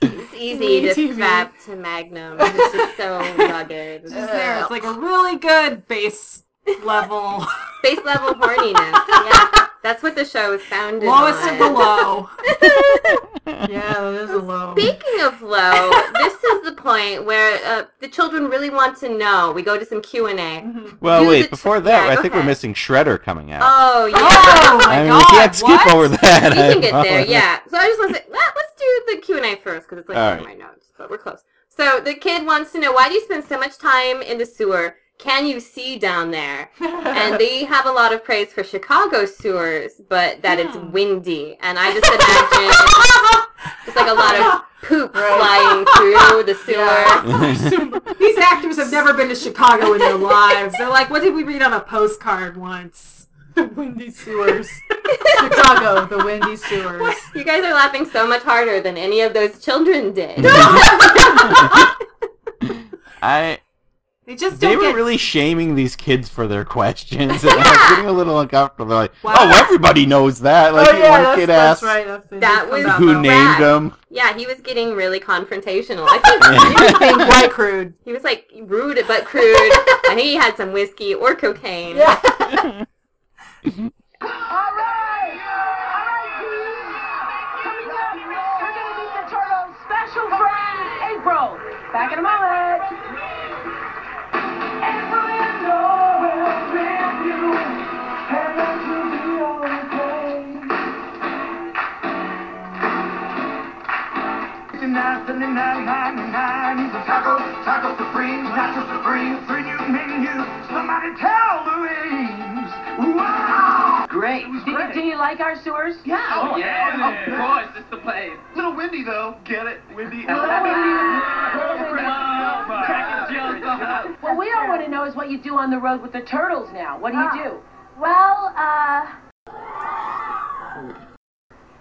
It's easy to TV. to Magnum. It's just so rugged. Just there. It's like a really good base level. Base level horniness. Yeah. That's what the show is founded Lowest on. of the low. Yeah, that is a low. Speaking of low, this is the point where uh, the children really want to know. We go to some Q and A. Well, Do wait. the- Before that, yeah, I go think we're missing Shredder coming out. Oh yeah. Oh my I mean, god. we can't skip what? over that. You I can get there, yeah. So I just want to say, well, let's do the Q and A first because it's like All in my notes, but we're close. So the kid wants to know why do you spend so much time in the sewer? Can you see down there? And they have a lot of praise for Chicago sewers, but that it's Hmm. windy. And I just imagine it's like a lot of poop flying through the sewer. These actors have never been to Chicago in their lives. They're like, what did we read on a postcard once? the windy sewers. Chicago, the windy sewers. You guys are laughing so much harder than any of those children did. I. They just They don't were get. really shaming these kids for their questions, and I was getting a little uncomfortable. They're like, Wow. "Oh, everybody knows that." Like oh yeah, one that's, kid that's asked, right. That was out "Who now. named Rat. them?" yeah, he was getting really confrontational. I think He was being quite crude. he was like rude but crude. I think he had some whiskey or cocaine. Yeah. All right! All right, team! Coming up, we're gonna meet the Turtles' special friend, April. Back in a moment. $39.99 is a taco, taco supreme, taco supreme, three new menu. Somebody tell Louise. Wow! Great. It was did, great. You, did you like our sewers? Yeah. Oh, oh, yeah. yeah. Of course, it's the place. Little windy though. Get it, windy. Little windy. What we all want to know is what you do on the road with the turtles now. What do you ah. do? Well, uh...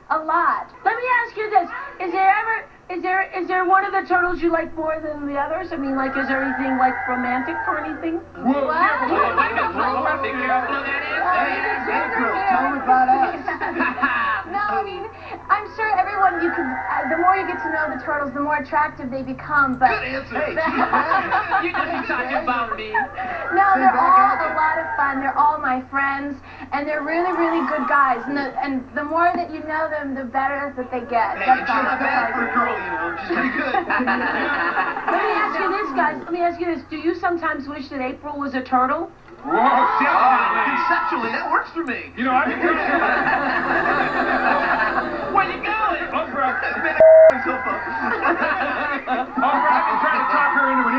A lot. Let me ask you this. Is there ever is there, is there one of the turtles you like more than the others? I mean, like, is there anything like romantic or anything? Whoa, careful. Oh, Be careful that is. April, tell them about us. No, I mean, I'm sure everyone you can. Uh, the more you get to know the turtles, the more attractive they become. But Good answer. Hey. You just be talking about me. no, they're all a lot of fun. They're all my friends, and they're really, really good guys. And the, and the more that you know them, the better that they get. Hey, That's she's all. not bad for a girl, you know. She's pretty good. Let me ask you this, guys. Let me ask you this. Do you sometimes wish that April was a turtle? Whoa, conceptually, that works for me. You know, I've been trying Where you going? Oprah. Man, myself up. Oprah, I've been trying to talk her into an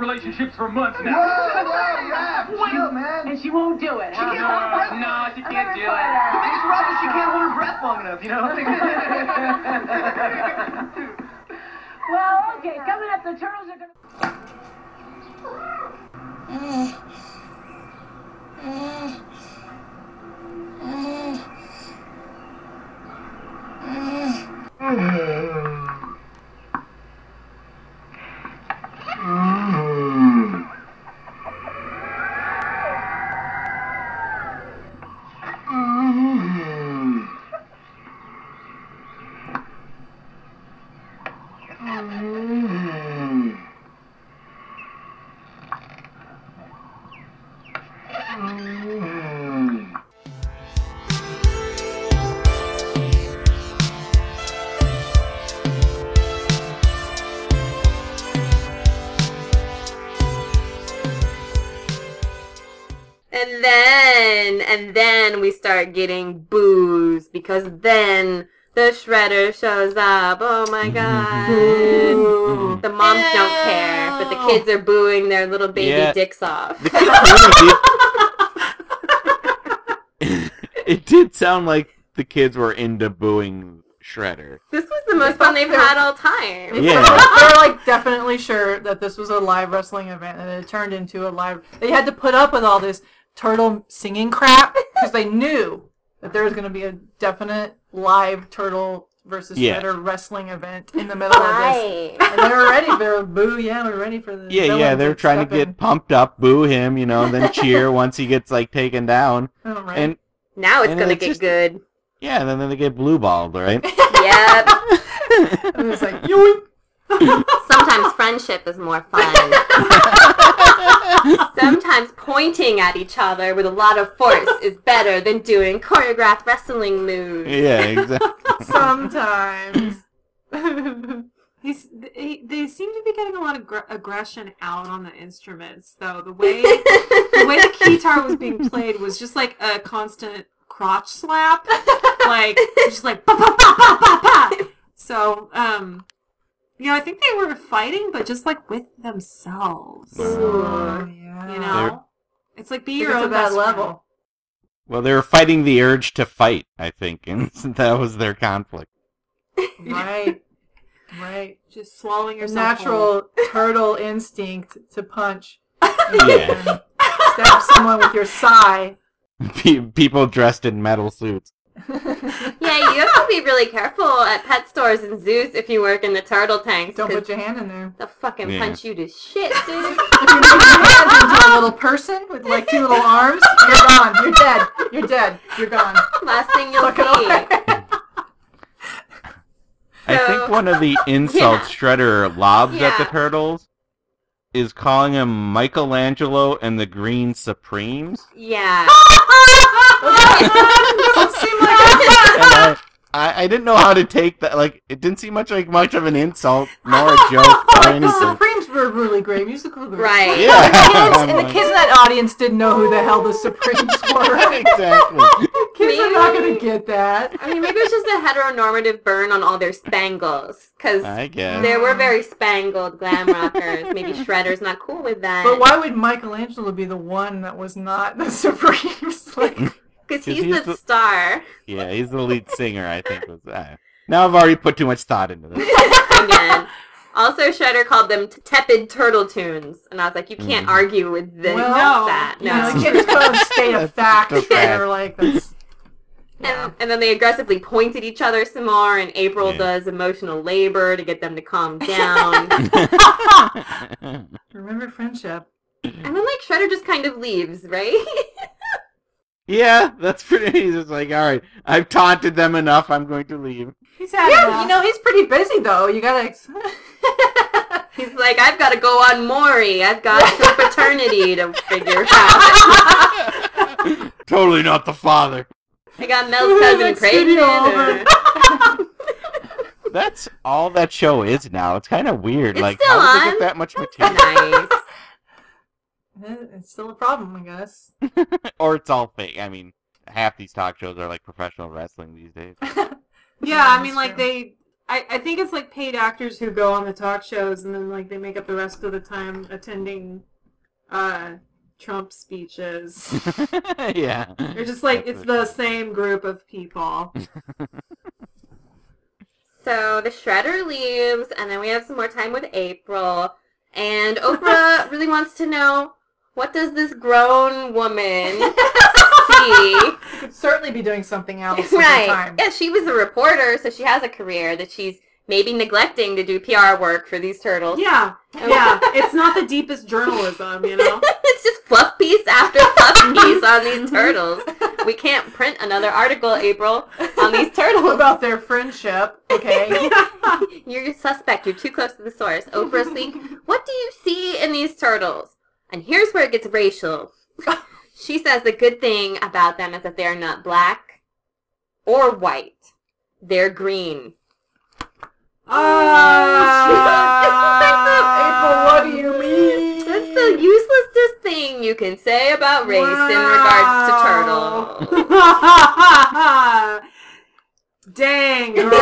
interspecies relationship for months Whoa, now. whoa, yeah. Chill, man. And she won't do it, She can't hold her breath. No, she can't do The biggest problem is she can't hold her breath long enough, you know? Well, okay. Coming up, the turtles are gonna. And and then we start getting boos because then the shredder shows up. Oh my mm-hmm, god. Mm-hmm. The moms don't care, but the kids are booing their little baby Yeah. dicks off. The kids really did. it did sound like the kids were into booing Shredder. This was the most fun they've had all time. Yeah. They're like definitely sure that this was a live wrestling event and it turned into a live. They had to put up with all this turtle singing crap because they knew that there was going to be a definite live turtle versus Yeah. shredder wrestling event in the middle of this. And they were ready. They were boo. Yeah, we're ready for the. Yeah, yeah, they're trying to step in. get pumped up, boo him, you know, and then cheer once he gets like taken down. Oh, right. And Now it's And gonna it's get just- good. yeah, and then they get blue balled, right? Yep. And it's like yoink. Sometimes friendship is more fun. Sometimes pointing at each other with a lot of force is better than doing choreographed wrestling moves. yeah, exactly. Sometimes. He's, they, they seem to be getting a lot of gr- aggression out on the instruments, though. The way the way the guitar was being played was just like a constant crotch slap, like just like pa pa pa pa pa pa. So, um, you know, I think they were fighting, but just like with themselves. Oh, yeah. You know, it's like be your own bad best friend. level. Well, they were fighting the urge to fight, I think, and that was their conflict. Right. Right. Just swallowing A yourself. natural turtle instinct to punch. Yeah. Stab someone with your sai. Pe- People dressed in metal suits. Yeah, you have to be really careful at pet stores and zoos if you work in the turtle tanks. Don't put your hand in there. They'll fucking Yeah. punch you to shit, dude. If you make your hand into a little person with like two little arms, you're gone. You're dead. You're dead. You're gone. Last thing you'll Fuck see. I think one of the insults Shredder lobs at the turtles is calling him Michelangelo and the Green Supremes. Yeah. Doesn't seem like And I, I, I didn't know how to take that. Like, it didn't seem much like much of an insult nor a joke or the. Supremes were a really great, musical group. Right. Yeah. And the kids, and the kids in that audience didn't know who the hell the Supremes were. exactly. kids are not gonna get that. I mean, maybe it's just a heteronormative burn on all their spangles. Because they were very spangled glam rockers. Maybe Shredder's not cool with that. But why would Michelangelo be the one that was not the Supremes? Like, Because 'Cause he's, he's the the- star. Yeah, he's the lead singer. I think was. Uh, now I've already put too much thought into this. Again. Also, Shredder called them t- tepid turtle tunes. And I was like, you can't Mhm. argue with this, Well, that. No. know, you can't just put on a state of fact. That's They're like, that's, And, and then they aggressively point at each other some more, and April Yeah. does emotional labor to get them to calm down. remember friendship. and then, like, Shredder just kind of leaves, right? Yeah, that's pretty. He's just like, all right, I've taunted them enough. I'm going to leave. He's had Yeah, enough. you know he's pretty busy though. You gotta. He's like, I've got to go on Maury. I've got some paternity to figure out. totally not the father. I got Mel's cousin Next pregnant. over. or- That's all that show is now. It's kind of weird. It's like, still how did they on. get that much material? nice. Eh, it's still a problem, I guess. or it's all fake. I mean, half these talk shows are like professional wrestling these days. Yeah, I mean, like they, I, I think it's like paid actors who go on the talk shows and then like they make up the rest of the time attending, uh, Trump speeches. yeah. They're just like it's the same group of people. So the shredder leaves, and then we have some more time with April. And Oprah really wants to know what does this grown woman see? Could certainly be doing something else right. time. Yeah, she was a reporter, so she has a career that she's maybe neglecting to do PR work for these turtles. Yeah, yeah. It's not the deepest journalism, you know. it's just fluff piece after fluff piece on these mm-hmm. turtles. We can't print another article, April, on these turtles. about their friendship? Okay. You're a suspect. You're too close to the source. Oprah leak. What do you see in these turtles? And here's where it gets racial. She says the good thing about them is that they're not black or white. They're green. April, what do you mean? That's the uselessest thing you can say about race in regards to turtles. Dang, And, girl.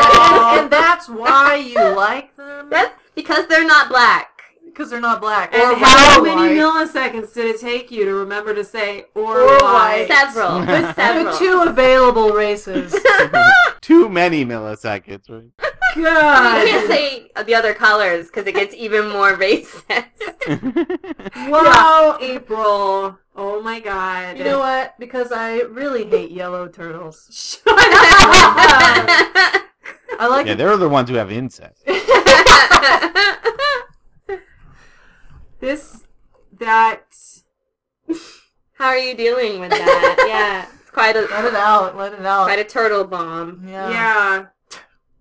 and that's why you like them? That's because they're not black. Because they're not black. And or how white. many milliseconds did it take you to remember to say or, Or white? white. Several. There's several. The two available races. Too many milliseconds. Right? God. You can't say the other colors because it gets even more racist. Wow, April. Oh my God. you know what? Because I really hate yellow turtles. Shut up. I like yeah, they're the ones who have incest. This, that. How are you dealing with that? Yeah, it's quite a Let it out. Let it out. quite a turtle bomb. yeah. Yeah.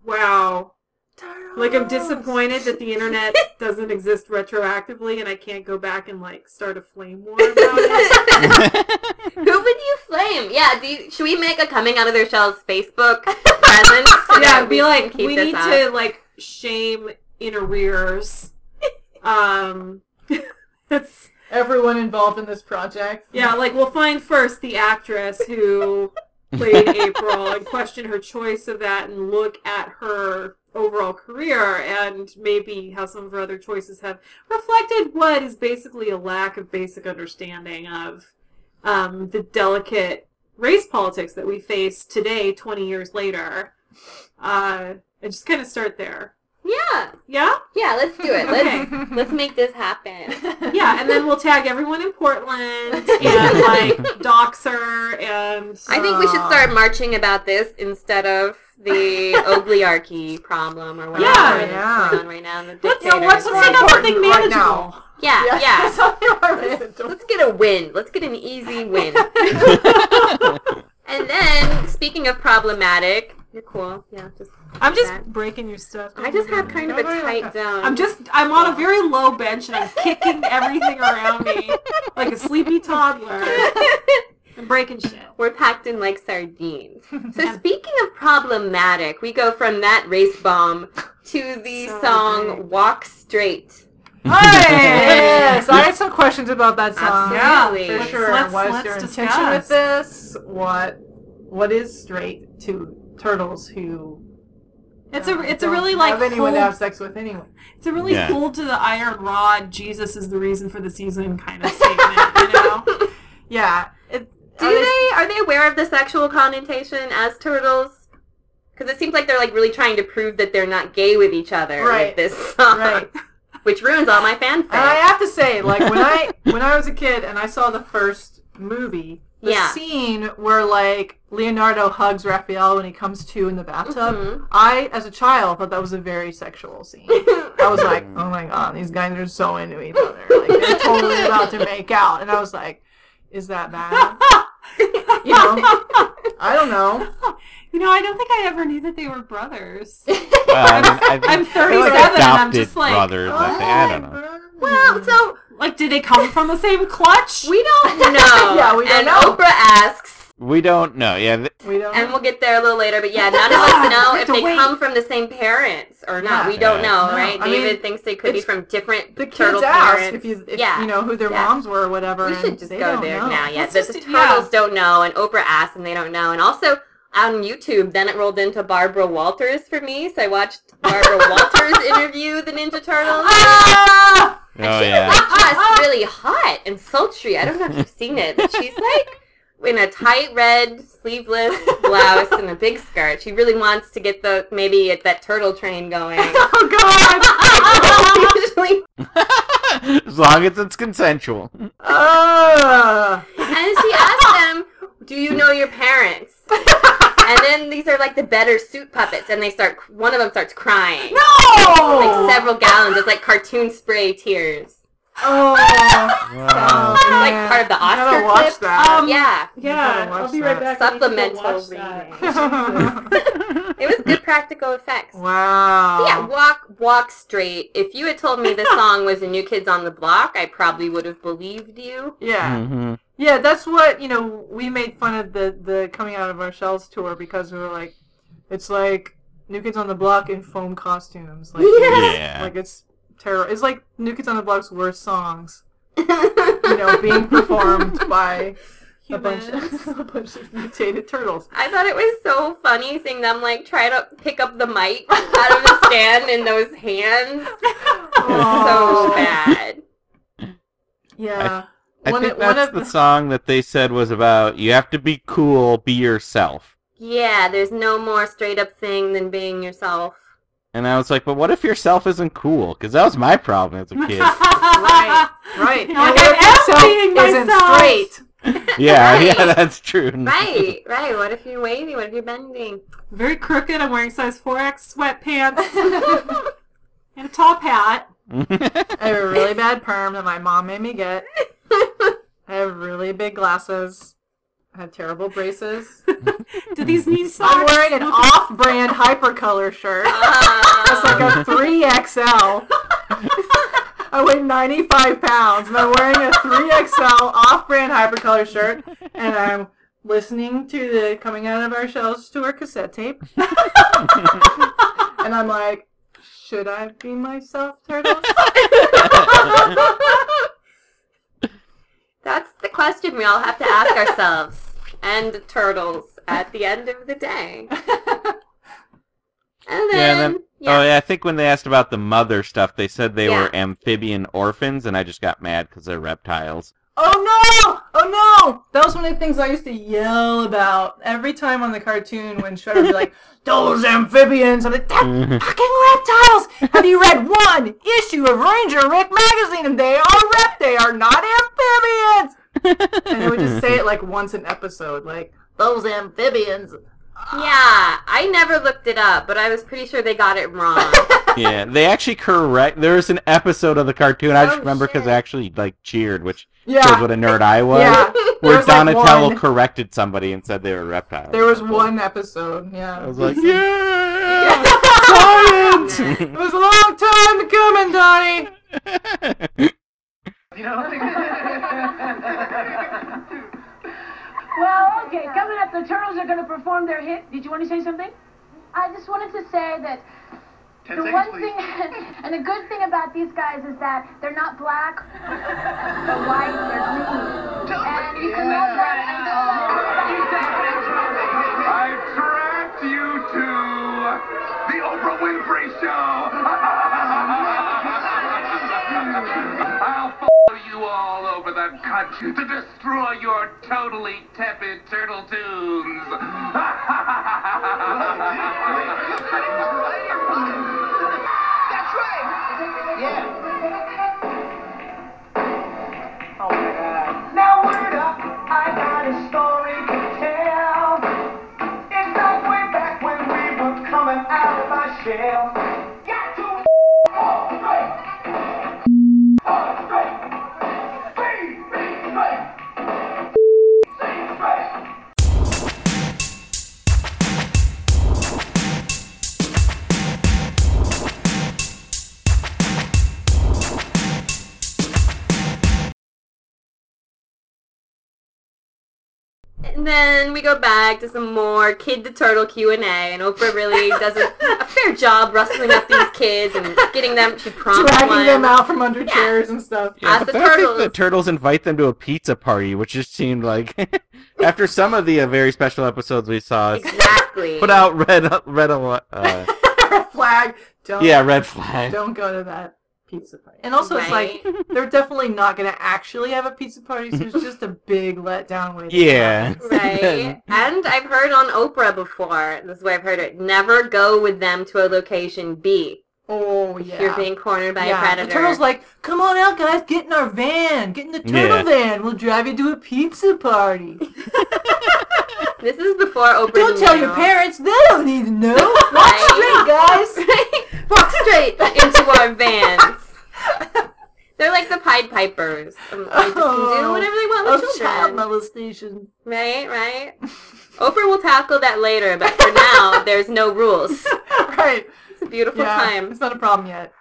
Wow. Turtles. Like I'm disappointed that the internet doesn't exist retroactively and I can't go back and like start a flame war about it. Who would you flame? Yeah, do you, should we make a coming out of their shells Facebook presence? so yeah, that be we like we need up? to like shame in arrears. Um it's Everyone involved in this project. yeah, like we'll find first the actress who played April and question her choice of that and look at her overall career and maybe how some of her other choices have reflected what is basically a lack of basic understanding of um, the delicate race politics that we face today, 20 years later. Uh, and just kind of start there. Yeah, Yeah? yeah, let's do it. Let's let's make this happen. Yeah, and then we'll tag everyone in Portland and like dox her and I think we should start uh, marching about this instead of the oligarchy problem or whatever Yeah, that's yeah. going on right now. The Let's- dictators. let's more take out something important right now. yeah, Yes, yeah. something more Let's get a win. Let's get an easy win. and then, speaking of problematic, you're cool. Yeah, just. I'm just that. breaking your stuff. I just have kind of a tight zone. I'm just I'm on a very low bench and I'm kicking everything around me like a sleepy toddler. I'm breaking shit. We're packed in like sardines. So speaking of problematic, we go from that race bomb to the So song big. "Walk Straight." yes, I had some questions about that song. Absolutely. for Let's- sure. let's- What's let's your intention with this? What What is straight to turtles who? It's a oh, it's a don't really like have anyone to hold- have sex with anyway. it's a really Yeah. hold to the iron rod. Jesus is the reason for the season kind of statement. You know? Yeah. It, Do are they are they aware of the sexual connotation as turtles? Because it seems like they're like really trying to prove that they're not gay with each other Right. with this song, Right. which ruins all my fanfic. And I have to say, like when I when I was a kid and I saw the first movie, the Yeah. scene where like Leonardo hugs Raphael when he comes to in the bathtub, Mhm. I as a child thought that was a very sexual scene. I was like, oh my god, these guys are so into each other. Like they're totally about to make out. And I was like, is that bad? you know, I don't know. You know, I don't think I ever knew that they were brothers. Well, I mean, I think I'm they're 37 like and I'm just like, brothers. I, think. I don't know. Well, so like, did they come from the same clutch? we don't know. Yeah, we don't and know. Oprah asks, We don't know. Yeah, th- We don't. and we'll get there a little later. But yeah, none of us know if they wait. come from the same parents or not. Yeah. We don't Yeah. know, No, right? I David mean, thinks they could be from different the kids turtle ask parents. if you, if, yeah. you know who their Yeah. moms were or whatever. We and should just go there know. now. Yeah, Let's the, just the do- yeah. turtles don't know, and Oprah asks, and they don't know. And also on YouTube, then it rolled into Barbara Walters for me, so I watched Barbara Walters interview the Ninja Turtles. Ah! oh she yeah. was like just really hot and sultry. I don't know if you've seen it, but she's like in a tight red sleeveless blouse and a big skirt. She really wants to get the maybe at that turtle train going. Oh God! Usually, as long as it's consensual. Ah. and she asked them, "Do you know your parents?" and then these are like the better suit puppets, and they start. One of them starts crying, no! like several gallons. It's like cartoon spray tears. Oh. Wow. It's like part of the You Oscar watch clips. that. Um, yeah. Yeah, I'll be right that. back. I need to go Supplemental watch that. reading. It was good practical effects. wow. Yeah, walk walk straight. If you had told me this song was a New Kids on the Block, I probably would have believed you. Yeah. hmm Yeah, that's what you know. We made fun of the the coming out of our shells tour because we were like, it's like New Kids on the Block in foam costumes. Like, Yeah. like it's terror. It's like New Kids on the Block's worst songs. You know, being performed by a bunch of a bunch of mutated turtles. I thought it was so funny seeing them like try to pick up the mic out of the stand in those hands. It so bad. Yeah. I One think of- one that's of the the- song that they said was about you have to be cool, be yourself. Yeah, there's no more straight up thing than being yourself. And I was like, but what if yourself isn't cool? Because that was my problem as a kid. Right. Right. You're And like, if I am yourself isn't straight? yeah, Right. yeah, that's true. Right, right. What if you're wavy? What if you're bending? Very crooked. I'm wearing size 4X sweatpants and a top hat. I have a really bad perm that my mom made me get. I have really big glasses. I have terrible braces. Do these knee socks? I'm wearing an off-brand hypercolor shirt. Ah. It's like a 3XL. I weigh 95 pounds, and I'm wearing a 3XL off-brand hypercolor shirt, and I'm listening to the Coming Out of Our Shells tour cassette tape. and I'm like, should I be myself, Turtles? That's the question we all have to ask ourselves. And turtles at the end of the day. And then, Yeah, and then yeah. oh yeah, I think when they asked about the mother stuff, they said they Yeah. were amphibian orphans, and I just got mad because they're reptiles. Oh no! Oh no! That was one of the things I used to yell about every time on the cartoon when Shredder would be like, "Those amphibians!" I'm like, "They're fucking reptiles!" Have you read one issue of Ranger Rick magazine? And they are rep. They are not amphibians. and they would just say it like once an episode, like those amphibians. yeah, I never looked it up, but I was pretty sure they got it wrong. yeah, they actually correct. There's an episode of the cartoon I just Oh, remember because. I actually like cheered, which Yeah. shows what a nerd I was. Yeah. Where was, Donatello one- corrected somebody and said they were reptiles. There was one episode. Yeah. I was like, yeah, Science! science. It was a long time coming, Donnie. You know? Well, okay, coming up, the Turtles are going to perform their hit. Did you want to say something? I just wanted to say that Ten the seconds, one please. thing and the good thing about these guys is that they're not black or white, they're green. And you can love them and love I tracked you to the Oprah Winfrey Show. all over the country to destroy your totally tepid turtle tunes. That's right. Yeah. Oh my God. Now word up, I got a story to tell. It's like way back when we were coming out of our shell. Got to fall straight. Then we go back to some more Kid the Turtle Q and A, and Oprah really does a, a fair job rustling up these kids and getting them. She prompts Dragging one. them out from under chairs and stuff. Yeah, Ask but the then I think turtles. the turtles invite them to a pizza party, which just seemed like after some of the uh, very special episodes we saw, Exactly. put out red red uh, Red flag. Don't, yeah red flag. Don't go to that pizza party. And also, it's like they're definitely not going to actually have a pizza party, so it's just a big letdown. Way to Yeah. Right. and I've heard on Oprah before, this is the way I've heard it, never go with them to a location B. Oh If yeah. You're being cornered by yeah. a predator. The turtle's like, "Come on out, guys, get in our van, get in the turtle Yeah. van. We'll drive you to a pizza party. this is before Oprah Don't tell knew. your parents; they don't need to know. Walk straight, guys." Walk straight into our vans. They're like the Pied Pipers. Um, They just can do whatever they want with Oh, child molestation. Right, right. Oprah will tackle that later, but for now, there's no rules. right. It's a beautiful Yeah, time. It's not a problem yet.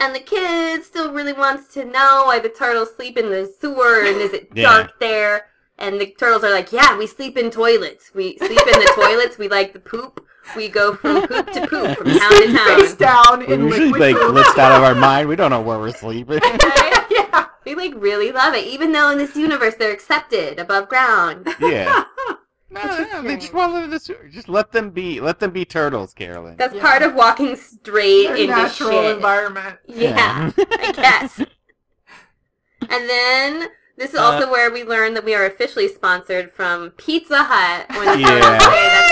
And the kid still really wants to know why the turtles sleep in the sewer and is it Yeah. dark there? And the turtles are like, yeah, we sleep in toilets. We sleep in the toilets. We like the poop. We go from poop to poop, from town to Face town. down We're in usually liquid like poop. blitzed out of our mind. We don't know where we're sleeping. Right? yeah. We like really love it, even though in this universe they're accepted above ground. yeah. No, no, they just want to live in the sewer. Just let them be. Let them be turtles, Carolyn. That's Yeah. part of walking straight Their into natural shit. environment. Yeah, I guess. And then this is Uh, also where we learn that we are officially sponsored from Pizza Hut. When Yeah. that's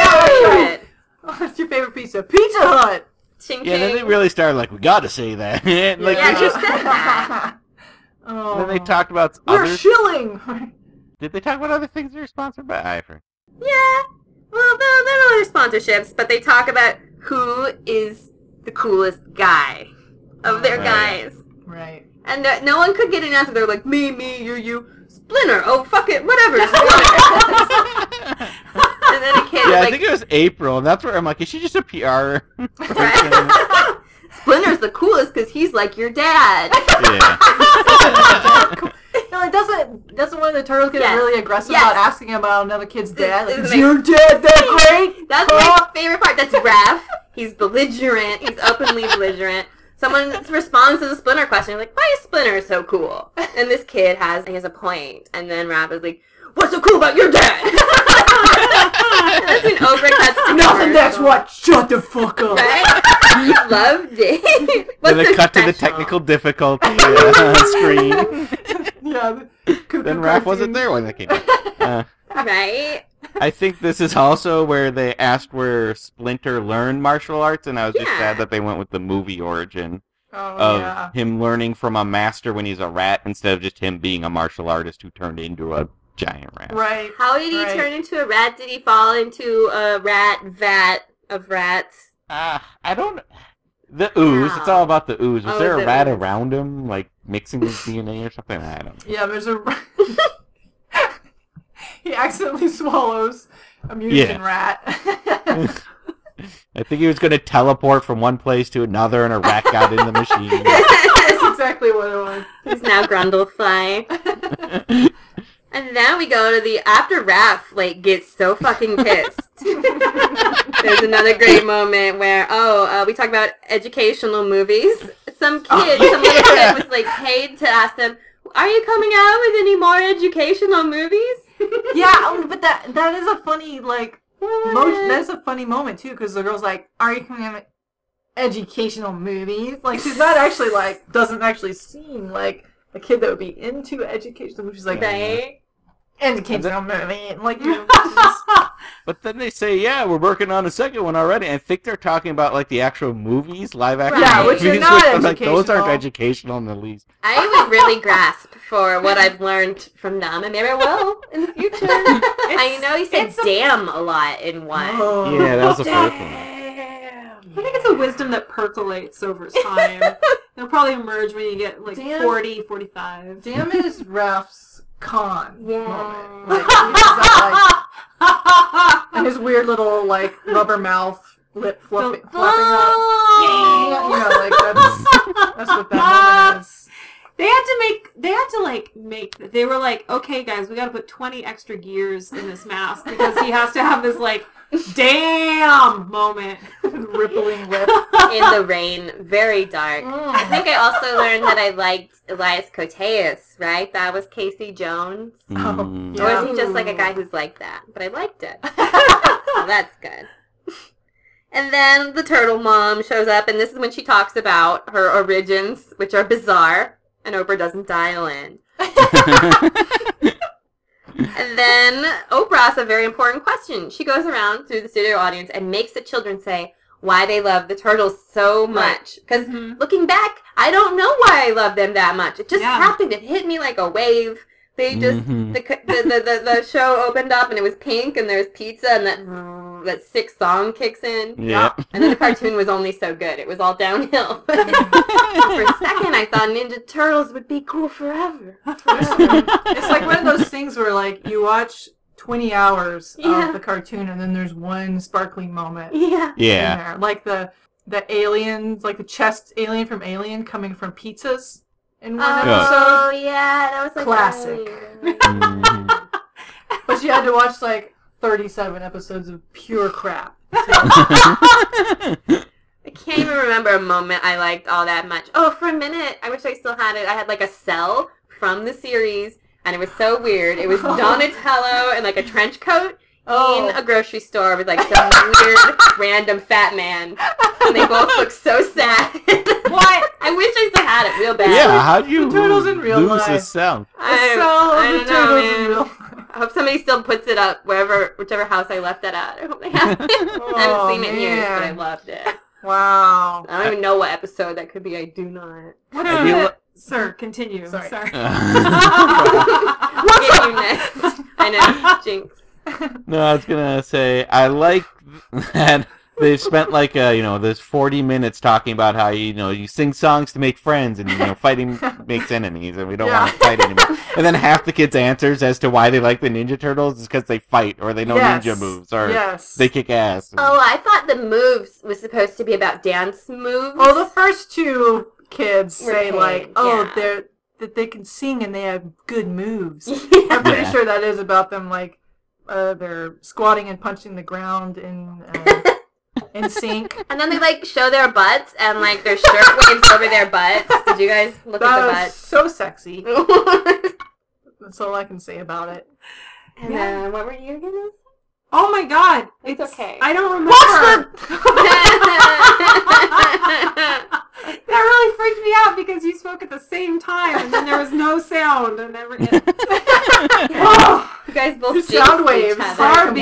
our favorite. Oh, what's your favorite pizza? Pizza Hut. Ching Yeah, then they really started like, we got to say that. like, Yeah, they just, said that. oh. then they talked about We're other. shilling. Did they talk about other things they were sponsored by? I forget. Yeah. Well, there, there are other sponsorships, but they talk about who is the coolest guy of their Right. guys. right. And no, no one could get an answer. They're like, me, me, you, you. Splinter. Oh, fuck it. Whatever. Splinter. and then a kid Yeah, is I like, think it was April, and that's where I'm like, is she just a PR? person? Splinter's the coolest because he's like your dad. yeah. No, it doesn't. Doesn't one of the turtles get Yes. really aggressive Yes. about asking about another kid's dad? Like, Isn't your dad that great? That's my favorite part. That's Raph. He's belligerent. He's openly belligerent. Someone responds to the Splinter question, like, why is Splinter so cool? And this kid has, he has a point. And then Raph is like, what's so cool about your dad? that's when Oprah cuts Nothing. That's what. Shut the fuck up. Right? Loved it. What's then so it cut to the technical difficulty uh, screen. yeah. the Then Raph wasn't there when that came out. Uh, Right? I think this is also where they asked where Splinter learned martial arts, and I was just Yeah. sad that they went with the movie origin Oh of yeah. him learning from a master when he's a rat instead of just him being a martial artist who turned into a giant rat. Right. How did he Right. turn into a rat? Did he fall into a rat vat of rats? Ah, I don't. The ooze. It's all about the ooze. Was Oh, there a rat ooze. around him, like mixing his DNA or something? I don't. know. Yeah. There's a. he accidentally swallows a mutagen Yeah. rat. I think he was going to teleport from one place to another, and a rat got in the machine. That's exactly what it was. He's now Brundlefly. And then we go to the after Raph like gets so fucking pissed. There's another great moment where oh uh, we talk about educational movies. Some kid, some little yeah. kid was like paid to ask them, "Are you coming out with any more educational movies?" Yeah, um, but that that is a funny like mo- that's a funny moment too because the girl's like, "Are you coming out with educational movies?" Like she's not actually like doesn't actually seem like a kid that would be into educational movies. She's like Right? educational movie, like you know, But then they say, "Yeah, we're working on a second one already." I think they're talking about like the actual movies, live action Yeah, movies. which are not I'm like, those aren't educational educational. in the least. I would really grasp for what I've learned from them, and maybe I will in the future. I know he said it's a- "damn" a lot in one. Oh. Yeah, that was a first one. I think it's a wisdom that percolates over time. It'll probably emerge when you get like Damn. 40, 45. Damn is Raph's con Yeah. moment. Like, he does that, like, and his weird little like rubber mouth lip fluffing, flapping up. You to make they like make. They were like, okay, guys, we got to put twenty extra gears in this mask because he has to have this like, damn moment. Rippling lip. in the rain, very dark. I think I also learned that I liked Elias Koteas, right? That was Casey Jones. Mm. Or is he just like a guy who's like that? But I liked it. so that's good. And then the turtle mom shows up, and this is when she talks about her origins, which are bizarre, and Oprah doesn't dial in. And then Oprah asks a very important question. She goes around through the studio audience and makes the children say why they love the turtles so much. Because looking back, I don't know why I love them that much. It just Yeah. happened. It hit me like a wave. They just Mhm. the, the, the, the the show opened up and it was pink and there was pizza and that that sick song kicks in. Yeah. And then the cartoon was only so good. It was all downhill. For a second, I thought Ninja Turtles would be cool forever. it's like one of those things where like you watch 20 hours Yeah. of the cartoon and then there's one sparkling moment. Yeah. Yeah. there. Like the the aliens, like the chest alien from Alien coming from pizzas in one Oh episode. Oh yeah, that was like Classic. Mhm. But you had to watch like 37 episodes of pure crap. I can't even remember a moment I liked all that much. Oh, for a minute, I wish I still had it. I had like a cell from the series, and it was so weird. It was Donatello in like a trench coat Oh. in a grocery store with like some weird random fat man, and they both look so sad. what? I wish I still had it real bad. yeah, how do you The turtles in real lose life. a sound? I, cell of I the don't know, in man. real I hope somebody still puts it up wherever, whichever house I left that at. I hope they have it. I Oh, haven't seen it in years, but I oh, loved it. Wow. I don't even know what episode that could be. I do not. What I is feel it? Sir, continue. Sorry. Sorry. I'll get you next. I know, Jinx. No, I was gonna say I like that they've spent like uh, you know this forty minutes talking about how you know you sing songs to make friends and you know fighting makes enemies and we don't Yeah. want to fight anymore. And then half the kids' answers as to why they like the Ninja Turtles is because they fight or they know Yes. ninja moves or Yes. they kick ass. Oh, I thought the moves was supposed to be about dance moves. Well, the first two kids Were say paid, like, "Oh, yeah. they're that they can sing and they have good moves." I'm pretty Yeah. sure that is about them like uh, they're squatting and punching the ground in uh, in sync. and then they like show their butts and like their shirt waves over their butts. Did you guys look That at was the butts? so sexy. That's all I can say about it. And then what were you gonna say? Oh my god. It's okay. I don't remember. that That really freaked me out because you spoke at the same time and then there was no sound and every oh. you guys both The jinxed sound each waves other. are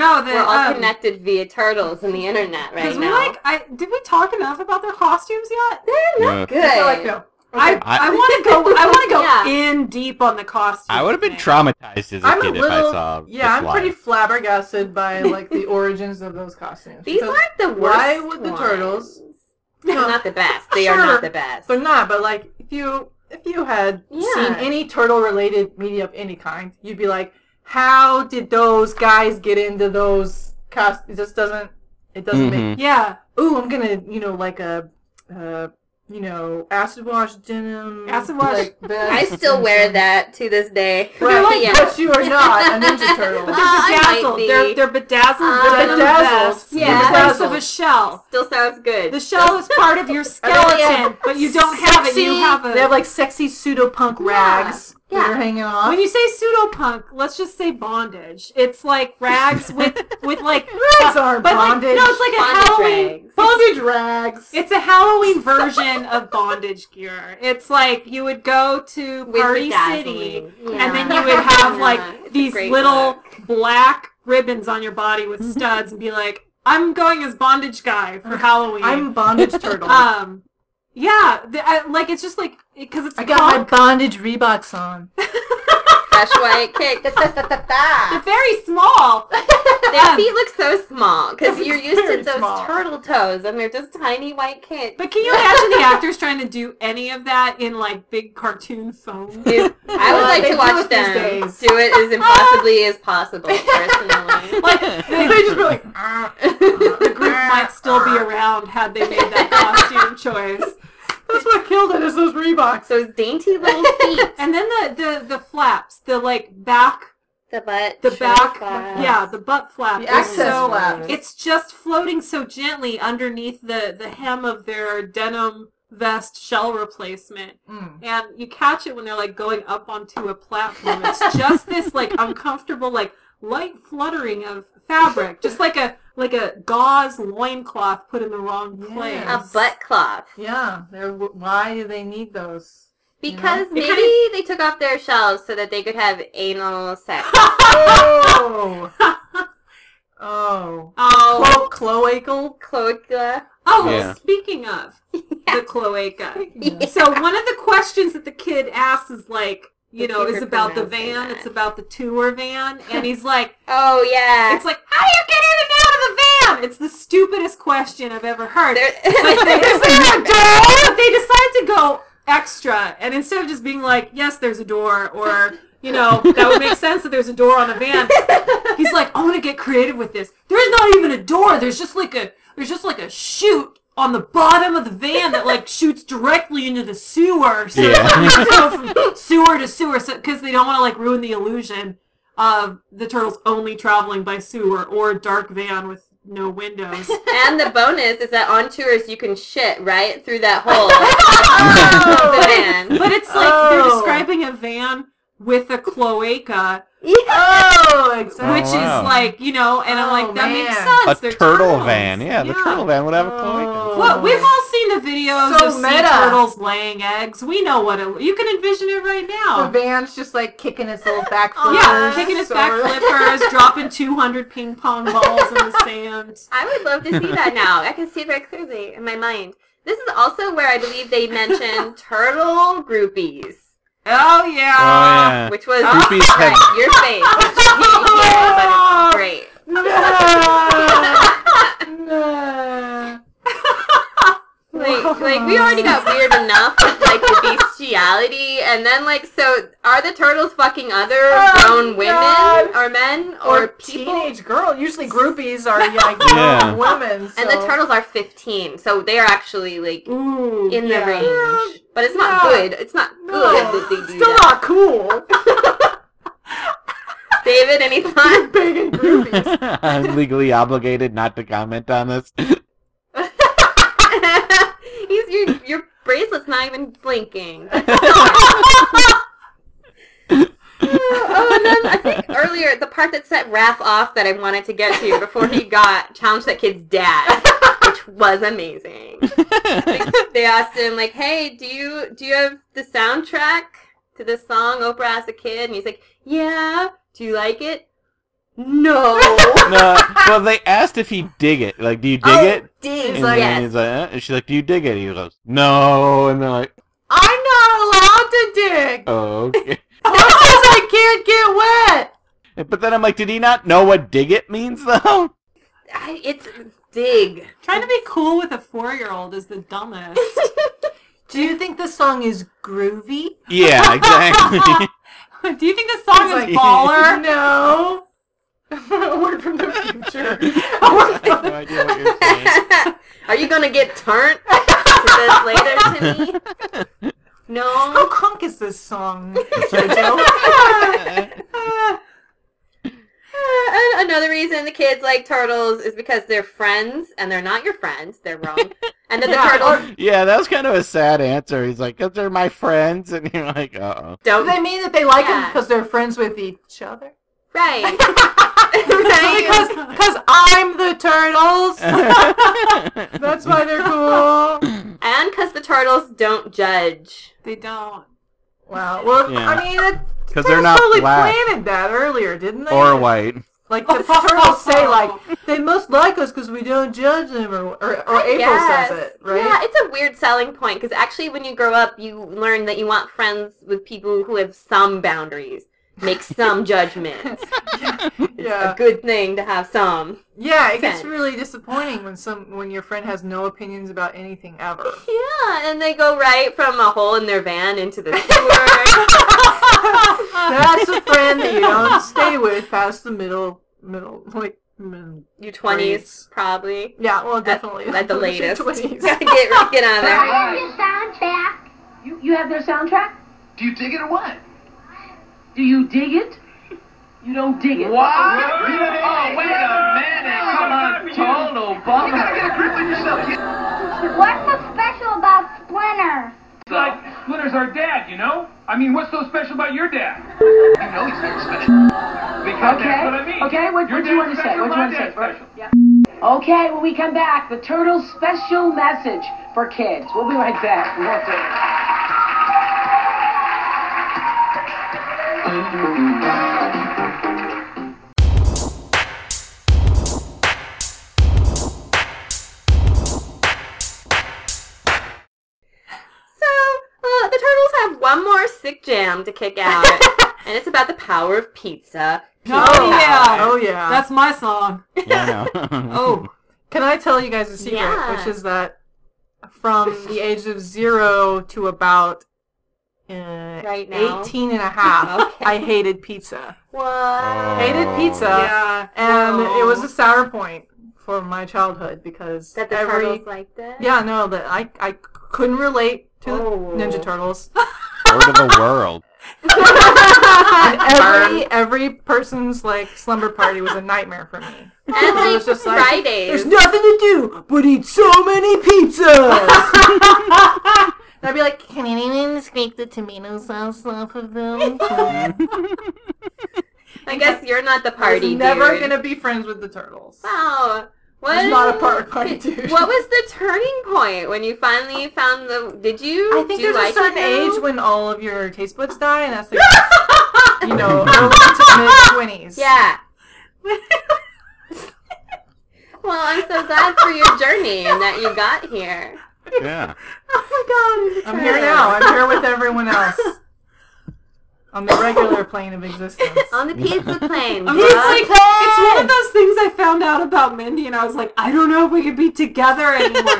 hard being combined. alive. No, the We're all um, connected via turtles and the internet right Because we now. like, I did we talk enough about their costumes yet? They're not yeah. Good. I feel like no. I, I- I want to go. I want to go Yeah. in deep on the costumes. I would have been traumatized as a I'm a kid if I saw. yeah. this I'm pretty flabbergasted by like the origins of those costumes. These Because aren't the worst. why would the turtles? They're No. not the best. They are not the best. They're not, but like if you if you had Yeah. seen any turtle related media of any kind, you'd be like, how did those guys get into those costumes? It just doesn't. It doesn't make. Mhm. Yeah, Ooh, I'm gonna you know like a. Uh, you know, acid wash denim. Acid wash- like, vest I still wear that to this day. Right, yeah. but you are not a Ninja Turtle. but Uh, they're bedazzled. be. They're they're bedazzled Uh, denim bedazzled. Yeah. in place of a shell. Still sounds good. The shell is part of your skeleton, but you don't have it. You have a. They have like sexy pseudo punk rags Yeah. That are hanging off. when you say pseudo punk, let's just say bondage. It's like rags with with like rags are but like, bondage. no, it's like a Bondage Halloween. rags. bondage rags. It's a Halloween version of bondage gear. It's like you would go to With Party. City, Yeah. and then you would have Yeah, like these little look. black ribbons on your body with studs, and be like, "I'm going as bondage guy for Halloween." I'm bondage turtle. um, yeah, the, I, like it's just like because it's I got my bondage Reeboks on. Fresh white kick. They're very small. Their um, feet look so small because you're used to those small. turtle toes and they're just tiny white kicks. But can you imagine the actors trying to do any of that in like big cartoon foam? Dude, I would like to watch them do it as impossibly as possible, personally. Like they they, just be like, ah. the group might still be around had they made that costume choice. That's what killed it is those Reeboks. Those dainty little feet. And then the, the, the flaps, the like back, the butt. the back, flaps. yeah, the butt flap. The is access so, flaps. It's just floating so gently underneath the, the hem of their denim vest shell replacement. Mm. And you catch it when they're like going up onto a platform. It's just this like uncomfortable, like light fluttering of fabric. Just like a like a gauze loincloth put in the wrong place. A butt cloth. Yeah, they're, why do they need those? Because It maybe kinda- they took off their shells so that they could have anal sex. Oh. oh. Oh. Clo- cloacal. Cloaca. Oh, Yeah. speaking of the cloaca. So one of the questions that the kid asks is like, you know, is about the van. that. It's about the tour van, and he's like, Oh yeah. it's like, how do you get in and out of the van? It's the stupidest question I've ever heard. They're- Like, they, Is there a But they decide to go extra, and instead of just being like, yes, there's a door, or you know, that would make sense that there's a door on a van. He's like, I want to get creative with this. There's not even a door. There's just like a there's just like a chute on the bottom of the van that like shoots directly into the sewer. So it's Yeah. like, we go from sewer to sewer, so because they don't want to like ruin the illusion of the turtles only traveling by sewer or dark van with no windows. and the bonus is that on tours you can shit right through that hole. Oh! the van. But it's like they're Oh. describing a van with a cloaca, Oh, exactly. which Oh, wow. is like you know, and I'm Oh, like that makes sense. A They're turtle turtles. van. Yeah, the turtle van would have a cloaca. Oh. Well, we've all seen the videos So of sea turtles laying eggs. We know what it. You can envision it right now. The van's just like kicking its little back Oh, yeah, flippers. kicking its So- back flippers, dropping 200 ping pong balls in the sand. I would love to see that now. I can see it very clearly in my mind. This is also where I believe they mentioned turtle groupies, Oh yeah. Oh, yeah. which was Groupies have- right, your face. You can't but it's great. No. Like, like we already got weird enough with like the bestiality, and then like, so are the turtles fucking other Oh, grown women God. or men or, Or people? teenage girl. Usually groupies are like Yeah. grown women. And the turtles are 15, so they are actually like Ooh. in yeah. the range. But it's not Yeah. good. It's not good that they do Still that. not cool. David, any thoughts? Big and groupies. I'm legally obligated not to comment on this. He's your your bracelet's not even blinking. oh, and then I think earlier the part that set Raph off that I wanted to get to before he got challenged that kid's dad, which was amazing. They asked him like, "Hey, do you do you have the soundtrack to this song Oprah as a kid?" And he's like, "Yeah. Do you like it?" No. no, well, they asked if he dig it. Like, do you dig oh, it? Dig. And like- yes. he's like, eh? and she's like, do you dig it? He goes, no. And they're like, I'm not allowed to dig. oh, okay. Mom says I can't get wet. But then I'm like, did he not know what dig it means, though? I- it's dig. Trying to be cool with a four-year-old is the dumbest. Do you think the song is groovy? Yeah, exactly. Do you think this song He's is like, baller? No. A word from the future. I have no idea what you're saying. Are you gonna get turned to this later to me? No. How crunk is this song, Jojo? And uh, another reason the kids like turtles is because they're friends, and they're not your friends. They're wrong. And then the Yeah, turtles Yeah, that was kind of a sad answer. He's like, because they're my friends. And you're like, uh-oh. Do don't. they mean that they like them because they're friends with each other? Right. Right. Because because I'm the turtles. That's why they're cool. And because the turtles don't judge. They don't. Wow. Well, Yeah. I mean, Because they're not totally black planted that earlier, didn't they? or white. Like the turtles say, like they must like us because we don't judge them, or or, or April Yes. says it, right? Yeah, it's a weird selling point because actually, when you grow up, you learn that you want friends with people who have some boundaries, make some judgments. It's Yeah. a good thing to have some. Yeah, it gets really disappointing when some when your friend has no opinions about anything ever. Yeah, and they go right from a hole in their van into the sewer. That's a friend that you don't stay with past the middle middle like Your twenties, probably. Yeah, well, definitely. At, the latest. 20s. get get on there. soundtrack. You, you have their soundtrack? Do you dig it or what? Do you dig it? You don't dig it. What? Oh, wait a minute. Come on, total bummer. You gotta get a grip on yourself, kid. What's so special about Splinter? It's Like, Splinter's our dad, you know? I mean, what's so special about your dad? You know he's very special. Because Okay. that's what I mean. Okay, what- what do you want to say? What do you want to say? dad's special. Okay, when we come back, the Turtles' special message for kids. We'll be right back. Uh, one more sick jam to kick out, and it's about the power of pizza. Pizza Oh, yeah. power. Oh yeah. That's my song. Yeah, Oh, Can I tell you guys a secret? Yeah. Which is that from the age of zero to about uh, Right now? 18 and a half, Okay. I hated pizza. What? Hated pizza. yeah. And Whoa. it was a sour point for my childhood because That the every turtles liked it? yeah no that I I couldn't relate to Oh. the Ninja Turtles. Or to the world. and every every person's like slumber party was a nightmare for me. And It like was just like, Fridays. There's nothing to do but eat so many pizzas. and I'd be like, can anyone scrape the tomato sauce off of them? I guess you're not the I party was never dude. gonna be friends with the turtles. Wow. What, was not a part- party dude. What was the turning point when you finally found the? Did you? I think do there's like a certain it now? age when all of your taste buds die, and that's like, you know, early to mid twenties. Yeah. well, I'm so glad for your journey and that you got here. Yeah. Oh my god. I'm here now. I'm here with everyone else on the regular plane of existence. On the pizza plane. I mean, it's like Brooklyn! it's one of those things I found out about Mindy, and I was like, I don't know if we could be together anymore.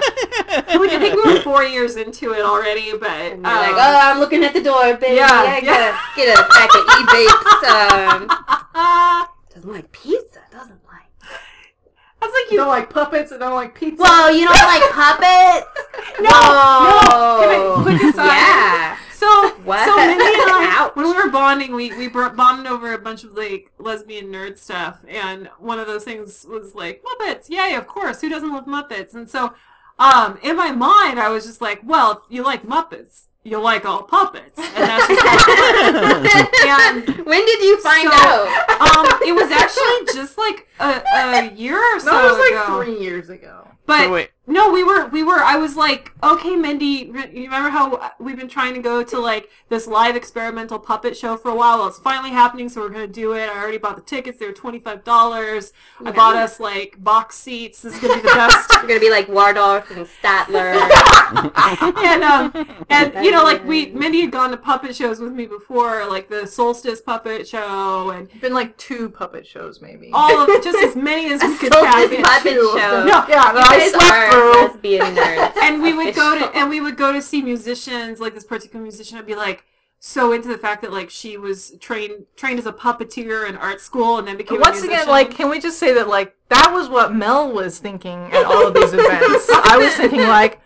I think we were four years into it already, but um, you're like, oh, I'm looking at the door, baby. Yeah, I yeah. gotta get a pack of e-vapes. Um, doesn't like pizza, doesn't was like, You don't like puppets. And I don't like pizza. Whoa, you don't like puppets? no, Whoa. no. Can I on? Yeah. So, What? so Mindy and I, when we were bonding, we we bonded over a bunch of like lesbian nerd stuff, and one of those things was like Muppets. Yay, of course. Who doesn't love Muppets? And so, um, in my mind, I was just like, well, if you like Muppets, you like all puppets, and that's just how it works. And when did you find So, out? um, it was actually just like a, a year or so that was like ago. three years ago. But So wait. No, we were we were. I was like, okay, Mindy, you remember how we've been trying to go to like this live experimental puppet show for a while? Well, it's finally happening, so we're gonna do it. I already bought the tickets; they were twenty five dollars. I bought us like box seats. This is gonna be the best. You're gonna be like Waldorf and Statler. and um and you know like we Mindy had gone to puppet shows with me before, like the Solstice puppet show and Been like two puppet shows, maybe. all of just as many as we could Solstice puppet Two show. No, yeah, no, I guys slept are through. lesbian nerds. and we would go to and we would go to see musicians like this particular musician i'd be like so into the fact that like she was trained trained as a puppeteer in art school and then became Once a again, like, can we just say that, like, that was what Mel was thinking at all of these events. I was thinking, like,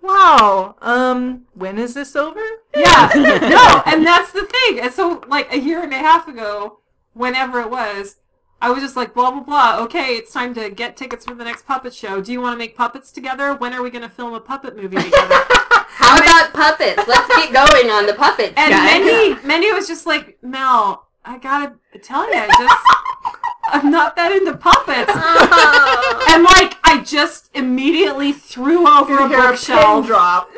wow, um, when is this over? yeah no and that's the thing and so like a year and a half ago whenever it was I was just like blah blah blah. Okay, it's time to get tickets for the next puppet show. Do you want to make puppets together? When are we going to film a puppet movie together? How about puppets? Let's get going on the puppets, And guys. Mindy, Mindy was just like, Mel, I gotta tell you, I just I'm not that into puppets. Oh. And like, I just immediately threw over You a hear a pin bookshelf, drop.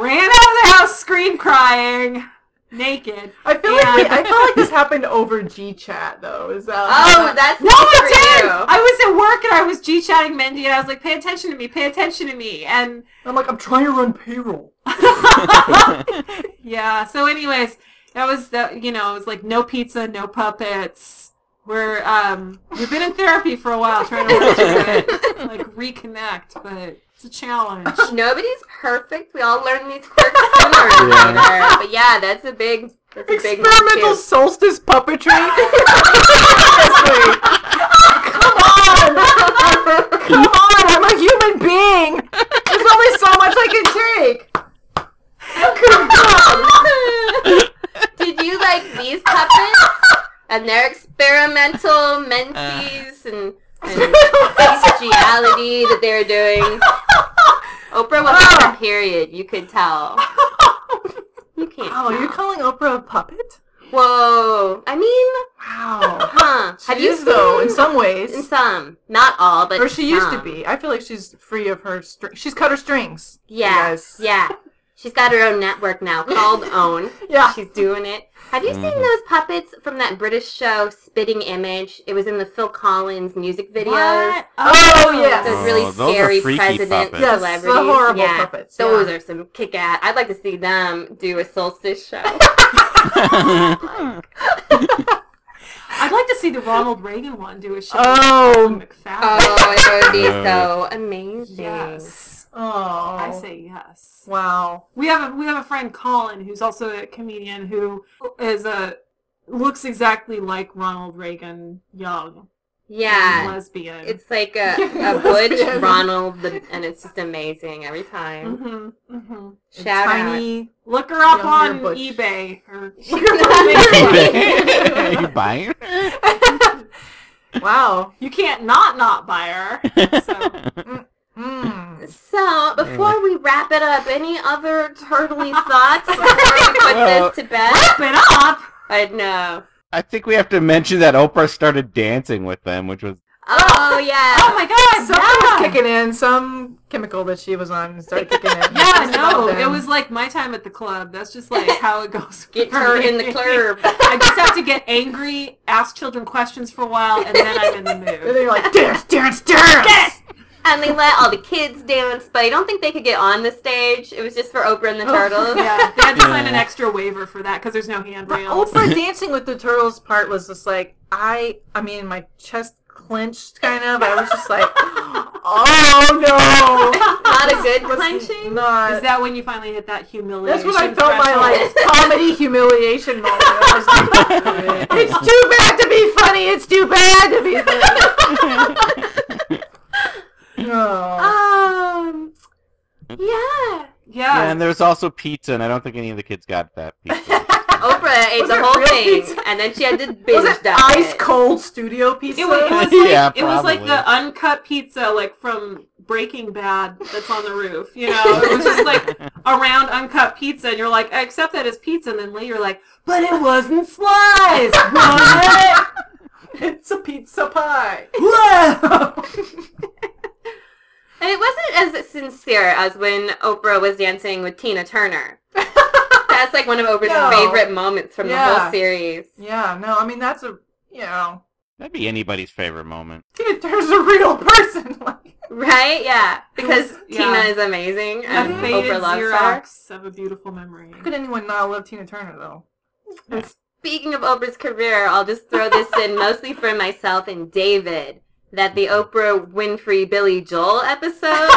ran out of the house, scream crying, naked. I feel like I feel like this happened over G chat though. Is that? Oh, that's No, nice it did. I was at work and I was g chatting Mindy, and I was like, "Pay attention to me, pay attention to me." And I'm like, I'm trying to run payroll. yeah. So, anyways, that was the you know it was like no pizza, no puppets. We're um we've been in therapy for a while trying to work it, like reconnect, but it's a challenge. Nobody's perfect. We all learn these quirks sooner or later. But yeah, that's a big, that's a big one Experimental too. solstice puppetry. Come on, Come on. I'm a human being. There's only so much I can take. Did you like these puppets and their experimental menses uh. and, and bestiality that they were doing? Oprah was on her period. You could tell. You can't. Oh, you're calling Oprah a puppet? Whoa. I mean, Wow. huh? She Have you is, though, in some ways. In some, not all, but or she used to be. I feel like she's free of her string. She's cut her strings. Yeah, guys. yeah. She's got her own network now called Own. Yeah. She's doing it. Have you seen Mhm. those puppets from that British show Spitting Image? It was in the Phil Collins music videos. What? Oh, yes. Those really Oh, those scary freaky president puppets. Yes, the horrible yeah. puppets, Those are some kick ass. I'd like to see them do a solstice show. I'd like to see the Ronald Reagan one do a show. Oh. McFadden. oh, it would be so amazing. yes. Oh. I say yes. Wow. We have a we have a friend Colin who's also a comedian who is a looks exactly like Ronald Reagan young. Yeah. lesbian. It's like a, a Butch Ronald, the- and it's just amazing every time. hmm hmm Shout out. Tiny. Look her up on Butch. eBay. Or Are you buying her? Wow. you can't not not buy her. So Mm. So, before we wrap it up, any other turtly thoughts before we put Well- this to bed? wrap it up. I know. I think we have to mention that Oprah started dancing with them, which was Oh, yeah. Oh my god! Something yeah. was kicking in. Some chemical that she was on started kicking in. Yeah, Just no, it was like my time at the club. That's just like how it goes. Get for her me. in the club. I just have to get angry, ask children questions for a while, and then I'm in the mood. And then you're like, dance, dance, dance! And they let all the kids dance, but I don't think they could get on the stage. It was just for Oprah and the oh, Turtles. Yeah, they had to sign an extra waiver for that because there's no handrails. Oprah dancing with the turtles part was just like I. I mean, my chest clenched kind of. I was just like, oh no, Not a good Was clenching. Not. Is that when you finally hit that humiliation? That's when I felt my like threshold? comedy humiliation moment. Like, it's too bad to be funny. It's too bad to be funny. Oh. Um, yeah. Yeah. yeah, and there's also pizza, and I don't think any of the kids got that pizza. Oprah ate Was the whole thing, pizza? and then she had to binge Was it diet. ice cold studio pizza? It was, it was like Yeah, it was like the uncut pizza like from Breaking Bad that's on the roof. You know, it was just like a round uncut pizza, and you're like, I accept that as pizza, and then later you're like, but it wasn't sliced. What? it's a pizza pie. Whoa! And it wasn't as sincere as when Oprah was dancing with Tina Turner. That's like one of Oprah's No. favorite moments from the whole series. Yeah, no, I mean that's a you know, That'd be anybody's favorite moment. Tina Turner's a real person. Like, Right? Yeah. Because yeah. Tina is amazing A and faded Oprah loves her. Xerox of a beautiful memory. how could anyone not love Tina Turner though? And speaking of Oprah's career, I'll just throw this in mostly for myself and David. That the Oprah Winfrey Billy Joel episode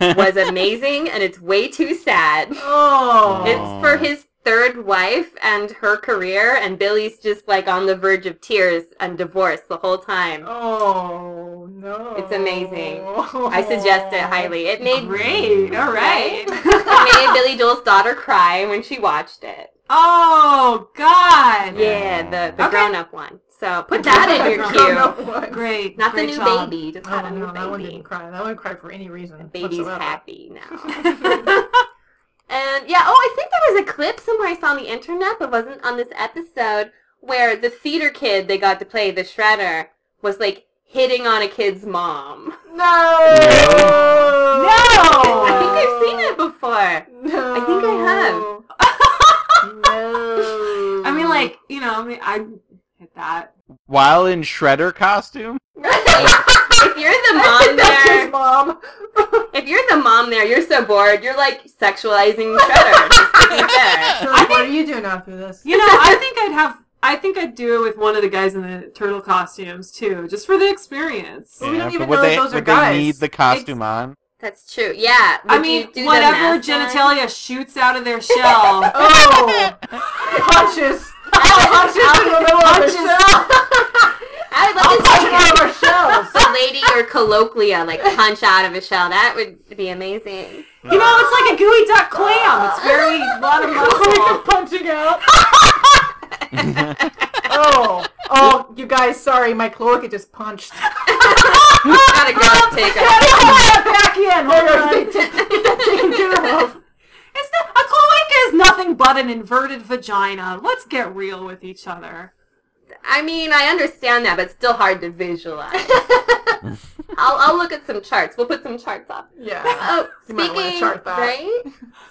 was amazing and it's way too sad. Oh, It's for his third wife and her career, and Billy's just like on the verge of tears and divorce the whole time. Oh no, It's amazing. I suggest it highly. It made Great. All right. it made Billy Joel's daughter cry when she watched it. oh God. Yeah, the, the Okay. grown up one. So put that in your Grown-up queue. one. Great. Not Great the new job. baby, just Oh had a new no, that one didn't cry. That one cried for any reason. The Baby's whatsoever. happy now. And yeah, oh, I think there was a clip somewhere I saw on the internet, but wasn't on this episode, where the theater kid they got to play the shredder was like hitting on a kid's mom. No, No! no! I think I've seen it before. No, I think I have. No, I mean, like you know, I mean, I hit that. While in Shredder costume? if you're the mom That's his there, mom. if you're the mom there, you're so bored, you're like sexualizing shredder. just 'cause he's there. So what are you doing after this? You know, I think I'd have. I think I'd do it with one of the guys in the turtle costumes too, just for the experience. Well, we don't but even would know that they, those are would guys. they need the costume on? That's true. Yeah. I mean, you do whatever mask on? genitalia shoots out of their shell. Oh, punches. Punches in the middle of the Punches. shell. I would love I'll to see out of our shells. a lady or colloquia like punch out of a shell. That would be amazing. You know, it's like a geoduck clam. It's very a lot of muscle. punching out. oh, oh, you guys, sorry, my cloaca just punched. Gotta go take a. back in. Hold on. Get that taken care of. It's not, a cloaca is nothing but an inverted vagina. Let's get real with each other. I mean, I understand that, but still hard to visualize. I'll, I'll look at some charts. We'll put some charts up. Yeah. Oh, You might speaking chart that. right.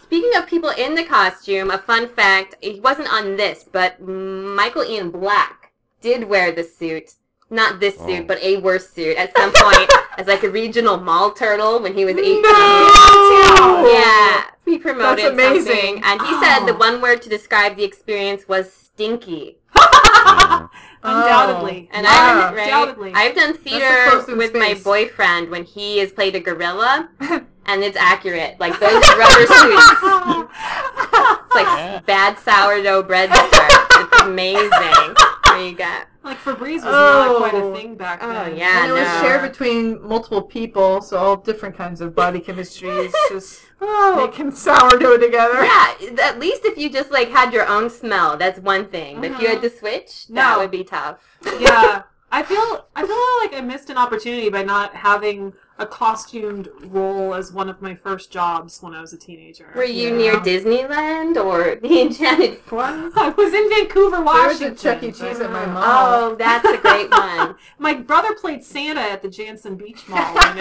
Speaking of people in the costume, a fun fact: he wasn't on this, but Michael Ian Black did wear the suit. Not this suit, Oh. but a worse suit at some point as like a regional mall turtle when he was 18. No! Yeah, he promoted That's amazing. something, and he said Oh. the one word to describe the experience was stinky. Oh. Undoubtedly. And Yeah. I, right, Undoubtedly. I've done theater closest with my boyfriend when he has played a gorilla, and it's accurate. Like those rubber suits, it's like Yeah. bad sourdough bread starts. It's amazing. There you go. Like Febreze was not quite a Oh. thing back Oh then. yeah, and it was shared between multiple people, so all different kinds of body chemistries just Oh. making sourdough together. Yeah, at least if you just like had your own smell, that's one thing. But if you had uh-huh. to switch, that No. would be tough. yeah. I feel I feel like I missed an opportunity by not having a costumed role as one of my first jobs when I was a teenager. Were you Yeah. near Disneyland or the Enchanted Forest? I was in Vancouver, Washington. There was Washington. a Chuck E. Cheese at my mom. Oh, that's a great one. My brother played Santa at the Jantzen Beach Mall. one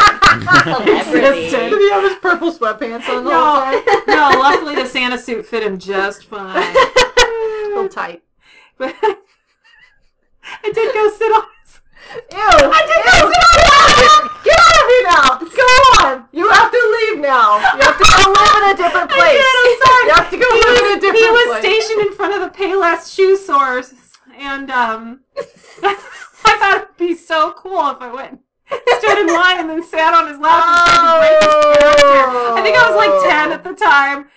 year. Celebrity. Did he have his purple sweatpants on the whole no, time? no, luckily the Santa suit fit him just fine. A little tight. But I did go sit on Ew! I did go sit on that! Get out of here now! Go on! You have to leave now. You have to go live in a different I place. did, I'm sorry. You have to go he live was, in a different place. He was place. stationed in front of the Payless shoe source, and um, I thought it'd be so cool if I went, stood in line, and then sat on his lap and tried to break his character. I think I was like ten at the time,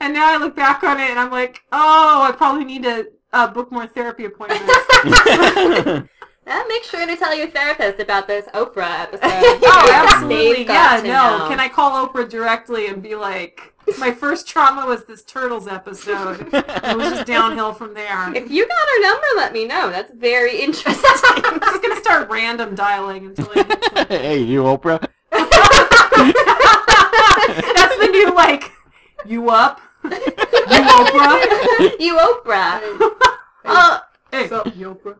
and now I look back on it and I'm like, oh, I probably need to uh, book more therapy appointments. Uh, make sure to tell your therapist about this Oprah episode. Oh, absolutely. Yeah, no. know. Can I call Oprah directly and be like, my first trauma was this Turtles episode. it was just downhill from there. If you got her number, let me know. That's very interesting. I'm just gonna start random dialing until I. hey, you Oprah. That's the new like. You up? You Oprah? you Oprah. Uh, Hey, So, you Oprah.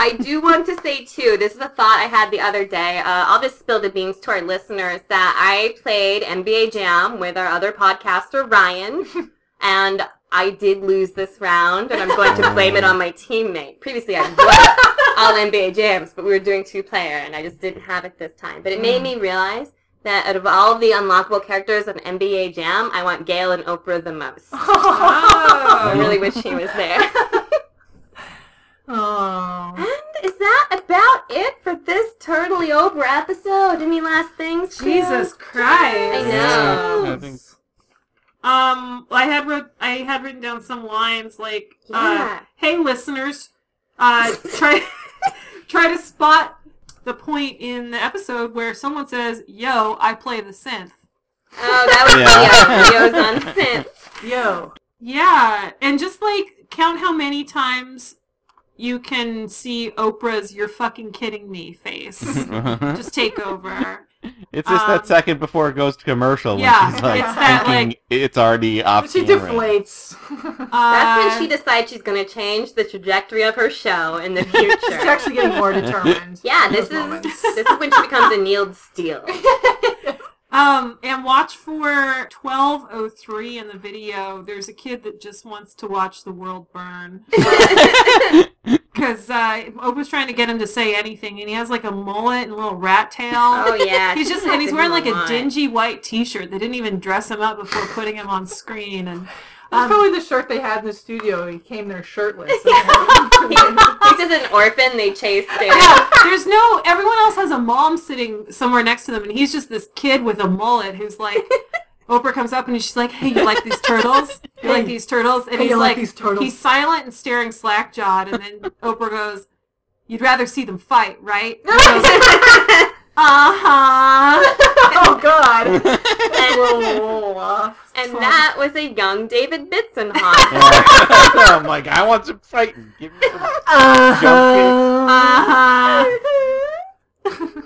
I do want to say too, this is a thought I had the other day. Uh, I'll just spill the beans to our listeners that I played NBA Jam with our other podcaster Ryan, and I did lose this round, and I'm going to blame it on my teammate. Previously, I won all NBA Jams, but we were doing two player, and I just didn't have it this time. But it made me realize that out of all the unlockable characters on NBA Jam, I want Gayle and Oprah the most. I oh. really wish she was there. Oh. And is that about it for this totally Oprah episode? Any last things? Stu? Jesus Christ! I know. I think- Um, I had wrote, I had written down some lines like, uh, "Hey listeners, uh, try try to spot the point in the episode where someone says, "Yo, I play the synth." Oh, that was Yeah. Leo. Leo's on synth. Yo. Yeah, and just like count how many times you can see Oprah's "You're fucking kidding me" face. just take over. It's just Um, that second before it goes to commercial when yeah, she's like it's that, thinking like- it's already off She camera. deflates. That's Uh, when she decides she's going to change the trajectory of her show in the future. She's actually getting more determined. yeah, this is moments. this is when she becomes a Neiled Steele. Um, and watch for 1203 in the video. There's a kid that just wants to watch the world burn. Because uh, Oprah's trying to get him to say anything, and he has like a mullet and a little rat tail. Oh yeah, He's just and he's wearing like a lot. dingy white T-shirt. They didn't even dress him up before putting him on screen, and That's um, probably the shirt they had in the studio. He came there shirtless. He's just an orphan. They chased him. yeah, there's no. Everyone else has a mom sitting somewhere next to them, and he's just this kid with a mullet who's like. Oprah comes up and she's like, "Hey, you like these turtles? You like these turtles?" And Hey, he's like like, he's silent and staring slack jawed, and then Oprah goes, you'd rather see them fight, right? Uh huh. oh God. And that was a young David Bitsenhoff. I'm like, I want some fighting. Give me some jumping. Uh-huh.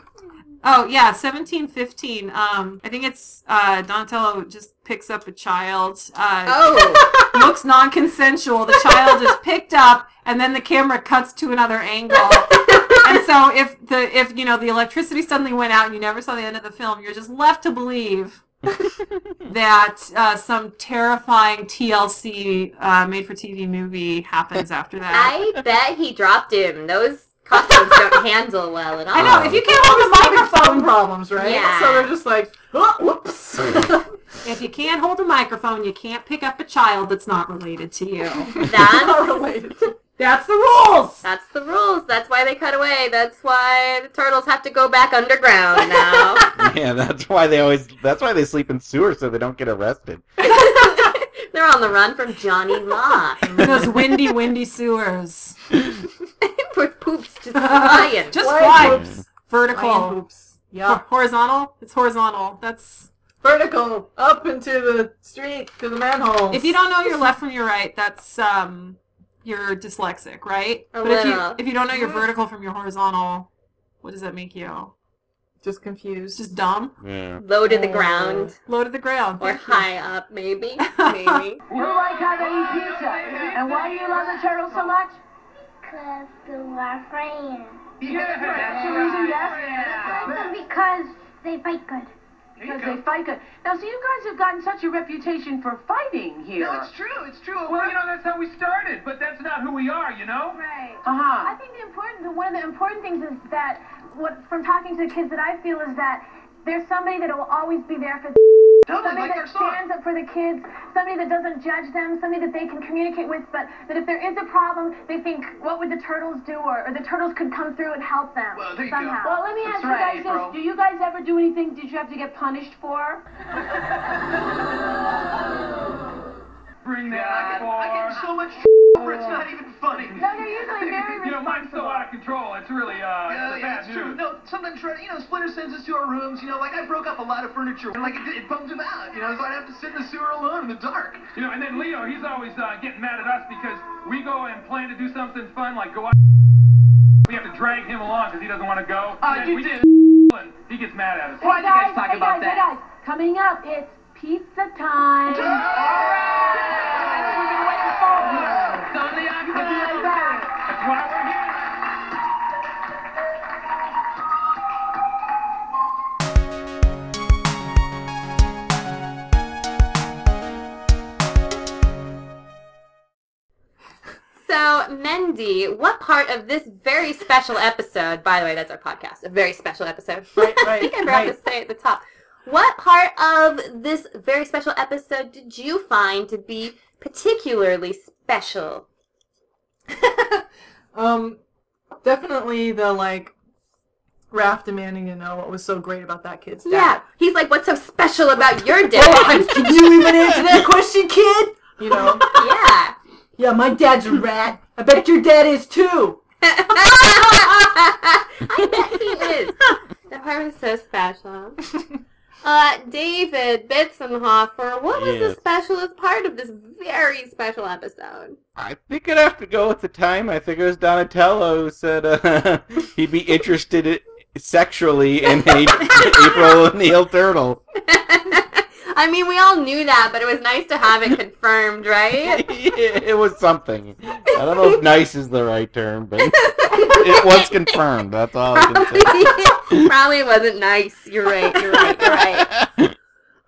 oh yeah, seventeen fifteen. Um, I think it's uh, Donatello just picks up a child. Uh, oh, looks non-consensual. The child is picked up, and then the camera cuts to another angle. And so, if the if you know the electricity suddenly went out and you never saw the end of the film, you're just left to believe that uh, some terrifying TLC uh, made-for-TV movie happens after that. I bet he dropped him. Those costumes don't handle well at all. I know if you can't hold a microphone, problems, right? Yeah. So they're just like, oh, whoops. if you can't hold a microphone, you can't pick up a child that's not related to you. That's Not That's related. That's the rules. that's the rules. That's why they cut away. That's why the turtles have to go back underground now. Yeah, that's why they always. That's why they sleep in sewers so they don't get arrested. They're on the run from Johnny Law. Those windy, windy sewers. With poops just flying. Just Flying fly. Vertical. Flying hoops. Yeah. Ho- Horizontal? It's horizontal. That's Vertical up into the street to the manhole. if you don't know your left from your right, that's um you're dyslexic, right? A but if you little. if you don't know your vertical from your horizontal, what does that make you? just confused. Just dumb? Yeah. Low to the oh. ground. Low to the ground. Or Thank you. high up, maybe. Maybe. You like how they eat pizza. And why do you love the turtles so much? Cause they're my friends. Yeah, That's the reason, yes? I because they fight good. Because they fight good. Now, so you guys have gotten such a reputation for fighting here. No, it's true, it's true. Well, you know, that's how we started, but that's not who we are, you know? Right. Uh-huh. I think the important, the, one of the important things is that, what from talking to the kids that I feel is that there's somebody that will always be there for somebody like that stands up for the kids, somebody that doesn't judge them, somebody that they can communicate with, but that if there is a problem, they think, what would the turtles do, or, or the turtles could come through and help them Well, there you go. somehow. Well, let me That's ask you guys April. this. Do you guys ever do anything did you have to get punished for? Bring that I get so much over it's not even funny. No, they're usually very You know, mine's so out of control. It's really, uh, Yeah, it's yeah, bad it's true. news. No, sometimes, you know, Splinter sends us to our rooms. You know, like I broke up a lot of furniture, and like it, it bummed him out. You know, so I'd have to sit in the sewer alone in the dark. You know, and then Leo, he's always uh, getting mad at us because we go and plan to do something fun, like go out. We have to drag him along because he doesn't want to go. Uh, you we did. And he gets mad at us. Why hey do you guys guys, talk hey about guys, that? hey guys. Coming up, it's pizza time. We've been So, Mendi, what part of this very special episode, by the way, that's our podcast, a very special episode. Right, I think I forgot right. to say at the top. What part of this very special episode did you find to be particularly special? Um, definitely the like Raph demanding to know what was so great about that kid's dad. Yeah, he's like, what's so special about your dad? Oh, can you even answer that question, kid? You know? yeah. Yeah, my dad's a rat. I bet your dad is too. I bet he is. That part was so special. Uh, David Bitzenhofer, what was the Yes. specialest part of this very special episode? I think I'd have to go with the time. I think it was Donatello who said uh, he'd be interested i sexually in a April O'Neil turtle. I mean, we all knew that, but it was nice to have it confirmed, right? it was something. I don't know if nice is the right term, but it was confirmed. That's all I can say. Probably wasn't nice. You're right. You're right. You're right.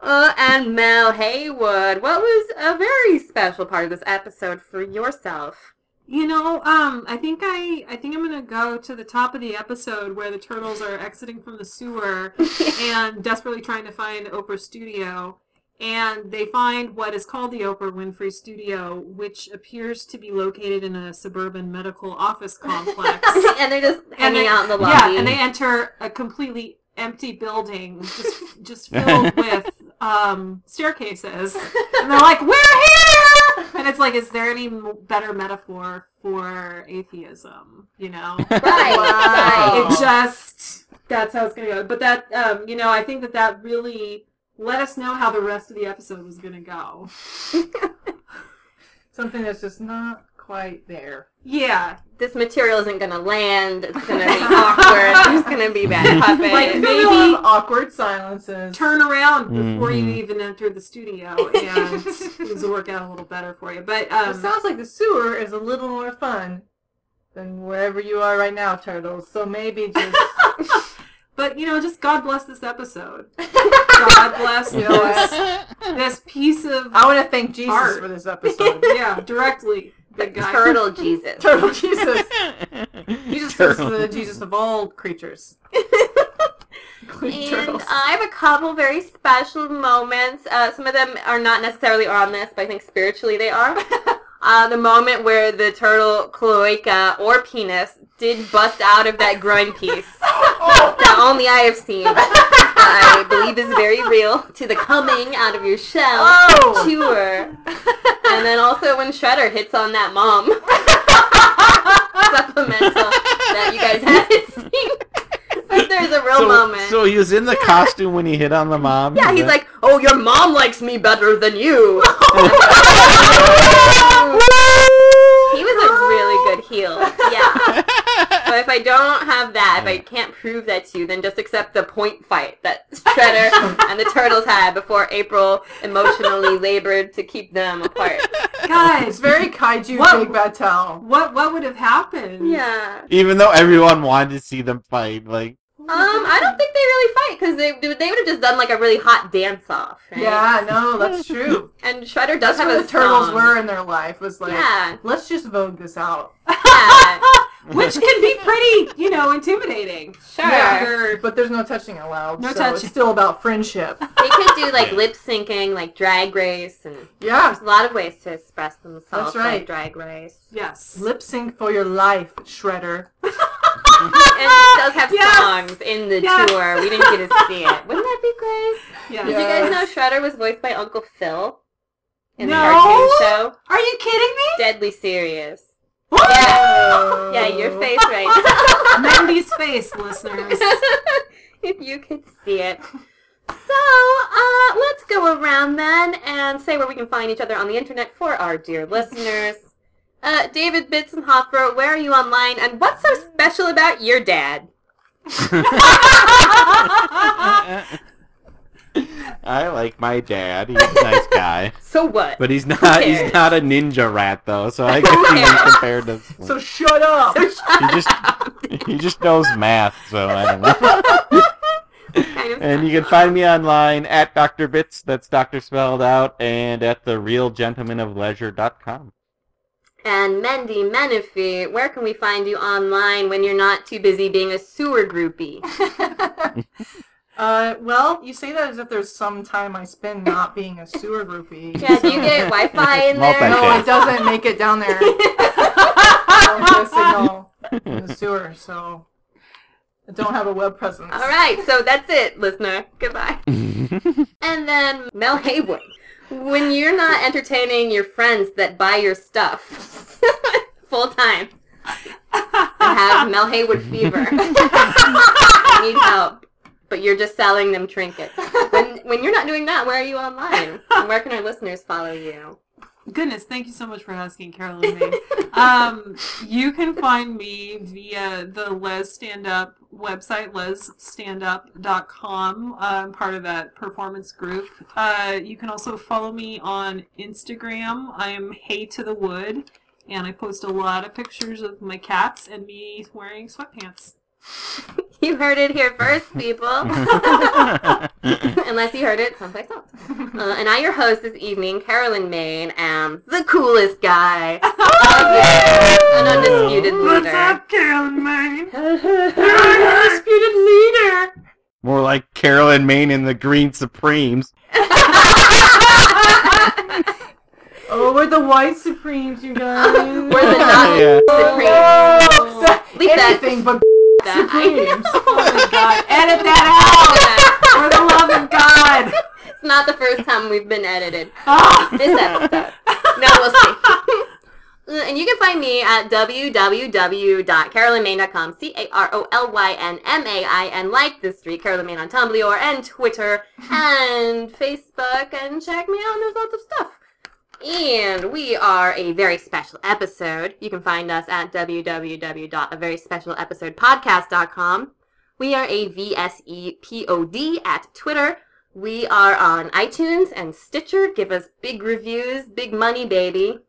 Uh, and Mel Heywood, what was a very special part of this episode for yourself? You know, um, I think I, I think I'm gonna go to the top of the episode where the turtles are exiting from the sewer and desperately trying to find Oprah's studio, and they find what is called the Oprah Winfrey Studio, which appears to be located in a suburban medical office complex. and they're just hanging they- out in the lobby. Yeah, and they enter a completely empty building, just just filled with um, staircases, and they're like, "We're here!" And it's like, is there any better metaphor for atheism? You know, Right, right. It just that's how it's gonna go. But that, um, you know, I think that that really let us know how the rest of the episode was gonna go. Something that's just not quite there. Yeah, This material isn't gonna land. It's gonna be awkward. There's gonna be bad puppets. Like, Maybe maybe- awkward silences. turn around before you Mhm. even enter the studio, and things will work out a little better for you. But It um, sounds like the sewer is a little more fun than wherever you are right now, turtles. So maybe just But you know, just God bless this episode. God bless this, this piece of I want to thank Jesus Art. for this episode. yeah, directly. Big guy. Turtle Jesus. Turtle Jesus. Jesus is Turtle. the Jesus of all creatures. And. I have a couple very special moments. Uh, some of them are not necessarily on this, but I think spiritually they are. Uh, the moment where the turtle cloaca or penis did bust out of that groin piece that only I have seen. I believe is very real to the coming out of your shell Oh! tour. And then also when Shredder hits on that mom supplemental that you guys haven't seen. But there's a real so, moment. so he was in the costume when he hit on the mom. Yeah, he's that- like, "Oh, your mom likes me better than you." he was a really good heel. Yeah. But if I don't have that, if I can't prove that to you, then just accept the point fight that Shredder and the Turtles had before April emotionally labored to keep them apart. It's Guys, very kaiju What- big battle. what what would have happened? Yeah. Even though everyone wanted to see them fight, like Um, I don't think they really fight because they they would have just done like a really hot dance off. Right? Yeah, no, that's true. And Shredder does That's have a the turtles song. were in their life. Was like, Yeah. let's just vogue this out. Yeah. Which can be pretty, you know, intimidating. Sure. After- But there's no touching allowed. No so touching. It's still about friendship. They could do like Yeah. lip syncing, like drag race, and Yeah. there's a lot of ways to express themselves. That's right. Like drag race. yes. Lip sync for your life, Shredder. And it does have Yes. songs in the Yes. tour. We didn't get to see it. Wouldn't that be great? Yes. Did you guys know Shredder was voiced by Uncle Phil in the No. cartoon show? Are you kidding me? Deadly serious. Oh. Yeah, your face right. Mandy's face, listeners. if you could see it. So, uh, let's go around then and say where we can find each other on the internet for our dear listeners. Uh, David Bitzenhofer, where are you online, and what's so special about your dad? I like my dad. He's a nice guy, So what? but he's not. He's not a ninja rat though. So I guess he cares? compared to. So shut up. he just he just knows math. So I don't know. Kind of And you can find me online at Dr. Bits, that's Dr. spelled out, and at the Real Gentleman of therealgentlemanofleisure.com. And Mendi Menefee, where can we find you online when you're not too busy being a sewer groupie? Uh, well, you say that as if there's some time I spend not being a sewer groupie. Yeah, do you get Wi-Fi in there? No, it doesn't make it down there. I don't get a signal in the sewer, so I don't have a web presence. All right, so that's it, listener. Goodbye. And then Mel Heywood, when you're not entertaining your friends that buy your stuff full time and have Mel Heywood fever, need help, but you're just selling them trinkets. When when you're not doing that, where are you online? Where can our listeners follow you? Goodness, thank you so much for asking, Carolyn Main. um, you can find me via the Lez Stand Up website, lezstandup.com. I'm part of that performance group. Uh, you can also follow me on Instagram. I am Hey to the Wood, and I post a lot of pictures of my cats and me wearing sweatpants. You heard it here first, people. Unless you heard it someplace else. Uh, and I, your host this evening, Carolyn Main, am the coolest guy. An undisputed leader. What's up, Carolyn Main? Undisputed leader. More like Carolyn Main in the Green Supremes. Oh, we're the white supremes, you guys. We're the not Yeah. supreme. Leave that. Anything but that. supremes. Oh my god, edit that out! For the love of God! It's not the first time we've been edited. Ah. This episode. No, we'll see. And you can find me at www.carolynmain.com, C-A-R-O-L-Y-N-M-A-I-N, like the street, Carolyn Main on Tumblr or and Twitter and Facebook, and check me out. There's lots of stuff. And we are a very special episode. You can find us at www.averyspecialepisodepodcast.com. We are AVSEPod at Twitter. We are on iTunes and Stitcher. Give us big reviews, big money, baby.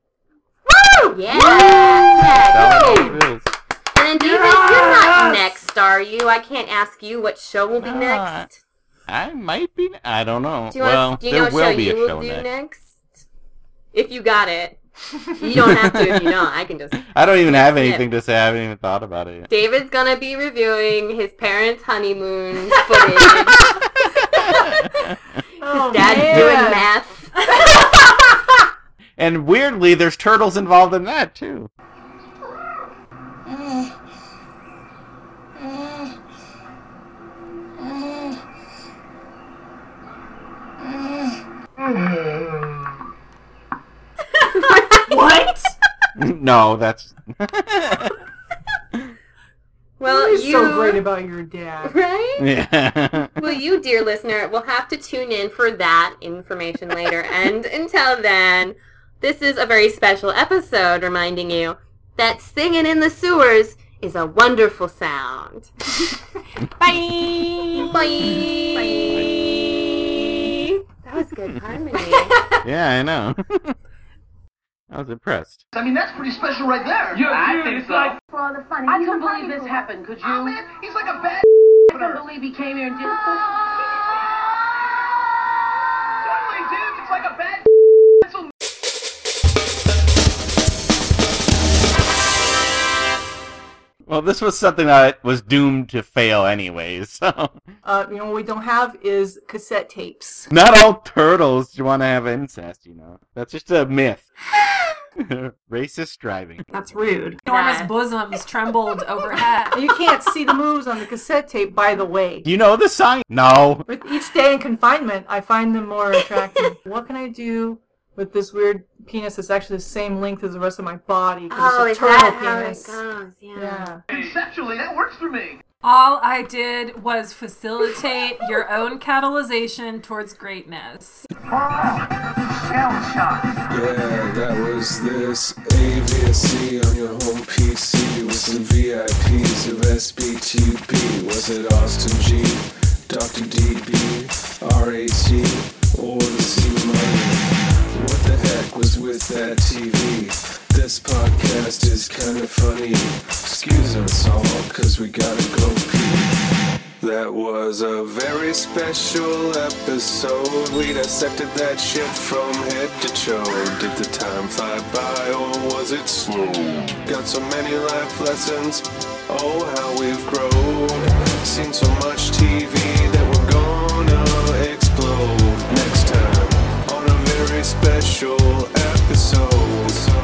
Woo! Yeah! Yeah. And then David, you're not next, are you? I can't ask you what show will be Not. next. I might be. I don't know. Do you, well, want, do you there know what will show be a show next. next? If you got it. You don't have to if you don't. I can just. I don't even have Snip. anything to say. I haven't even thought about it yet. David's gonna be reviewing his parents' honeymoon footage. Oh, his dad's doing math. And weirdly, there's turtles involved in that too. Mm. Mm. Mm. What? no, that's. Well, What is you so great about your dad? right? yeah. Well, you, dear listener, will have to tune in for that information later. and until then, this is a very special episode reminding you that singing in the sewers is a wonderful sound. Bye. Bye. Bye. That was good harmony. yeah, I know. I was impressed. I mean, that's pretty special right there. Yeah, I think so. For all the fun. I He's a couldn't party believe this pooper. happened. Could you? Oh, man, he's like a bad I couldn't believe he came here and did Totally, dude. It's like a bad Well, this was something that was doomed to fail anyways. So, Uh, you know what we don't have is cassette tapes. not all turtles want to have incest. You know, that's just a myth. Racist driving. That's rude. Enormous Nah. bosoms trembled overhead. You can't see the moves on the cassette tape, by the way. You know the sign? No. With each day in confinement, I find them more attractive. what can I do with this weird penis that's actually the same length as the rest of my body. Oh, it's is a turtle that how it goes? Yeah. Yeah. Conceptually, that works for me. All I did was facilitate your own catalyzation towards greatness. Yeah, that was this AVSE on your home PC with some VIPs of SBTB. Was it Austin G, Dr. DB, RAT, or the C was with that TV? This podcast is kinda funny. Excuse us all, cause we gotta go pee. That was a very special episode. We dissected that shit from head to toe. Did the time fly by or was it slow? Got so many life lessons. Oh, how we've grown. Seen so special episodes.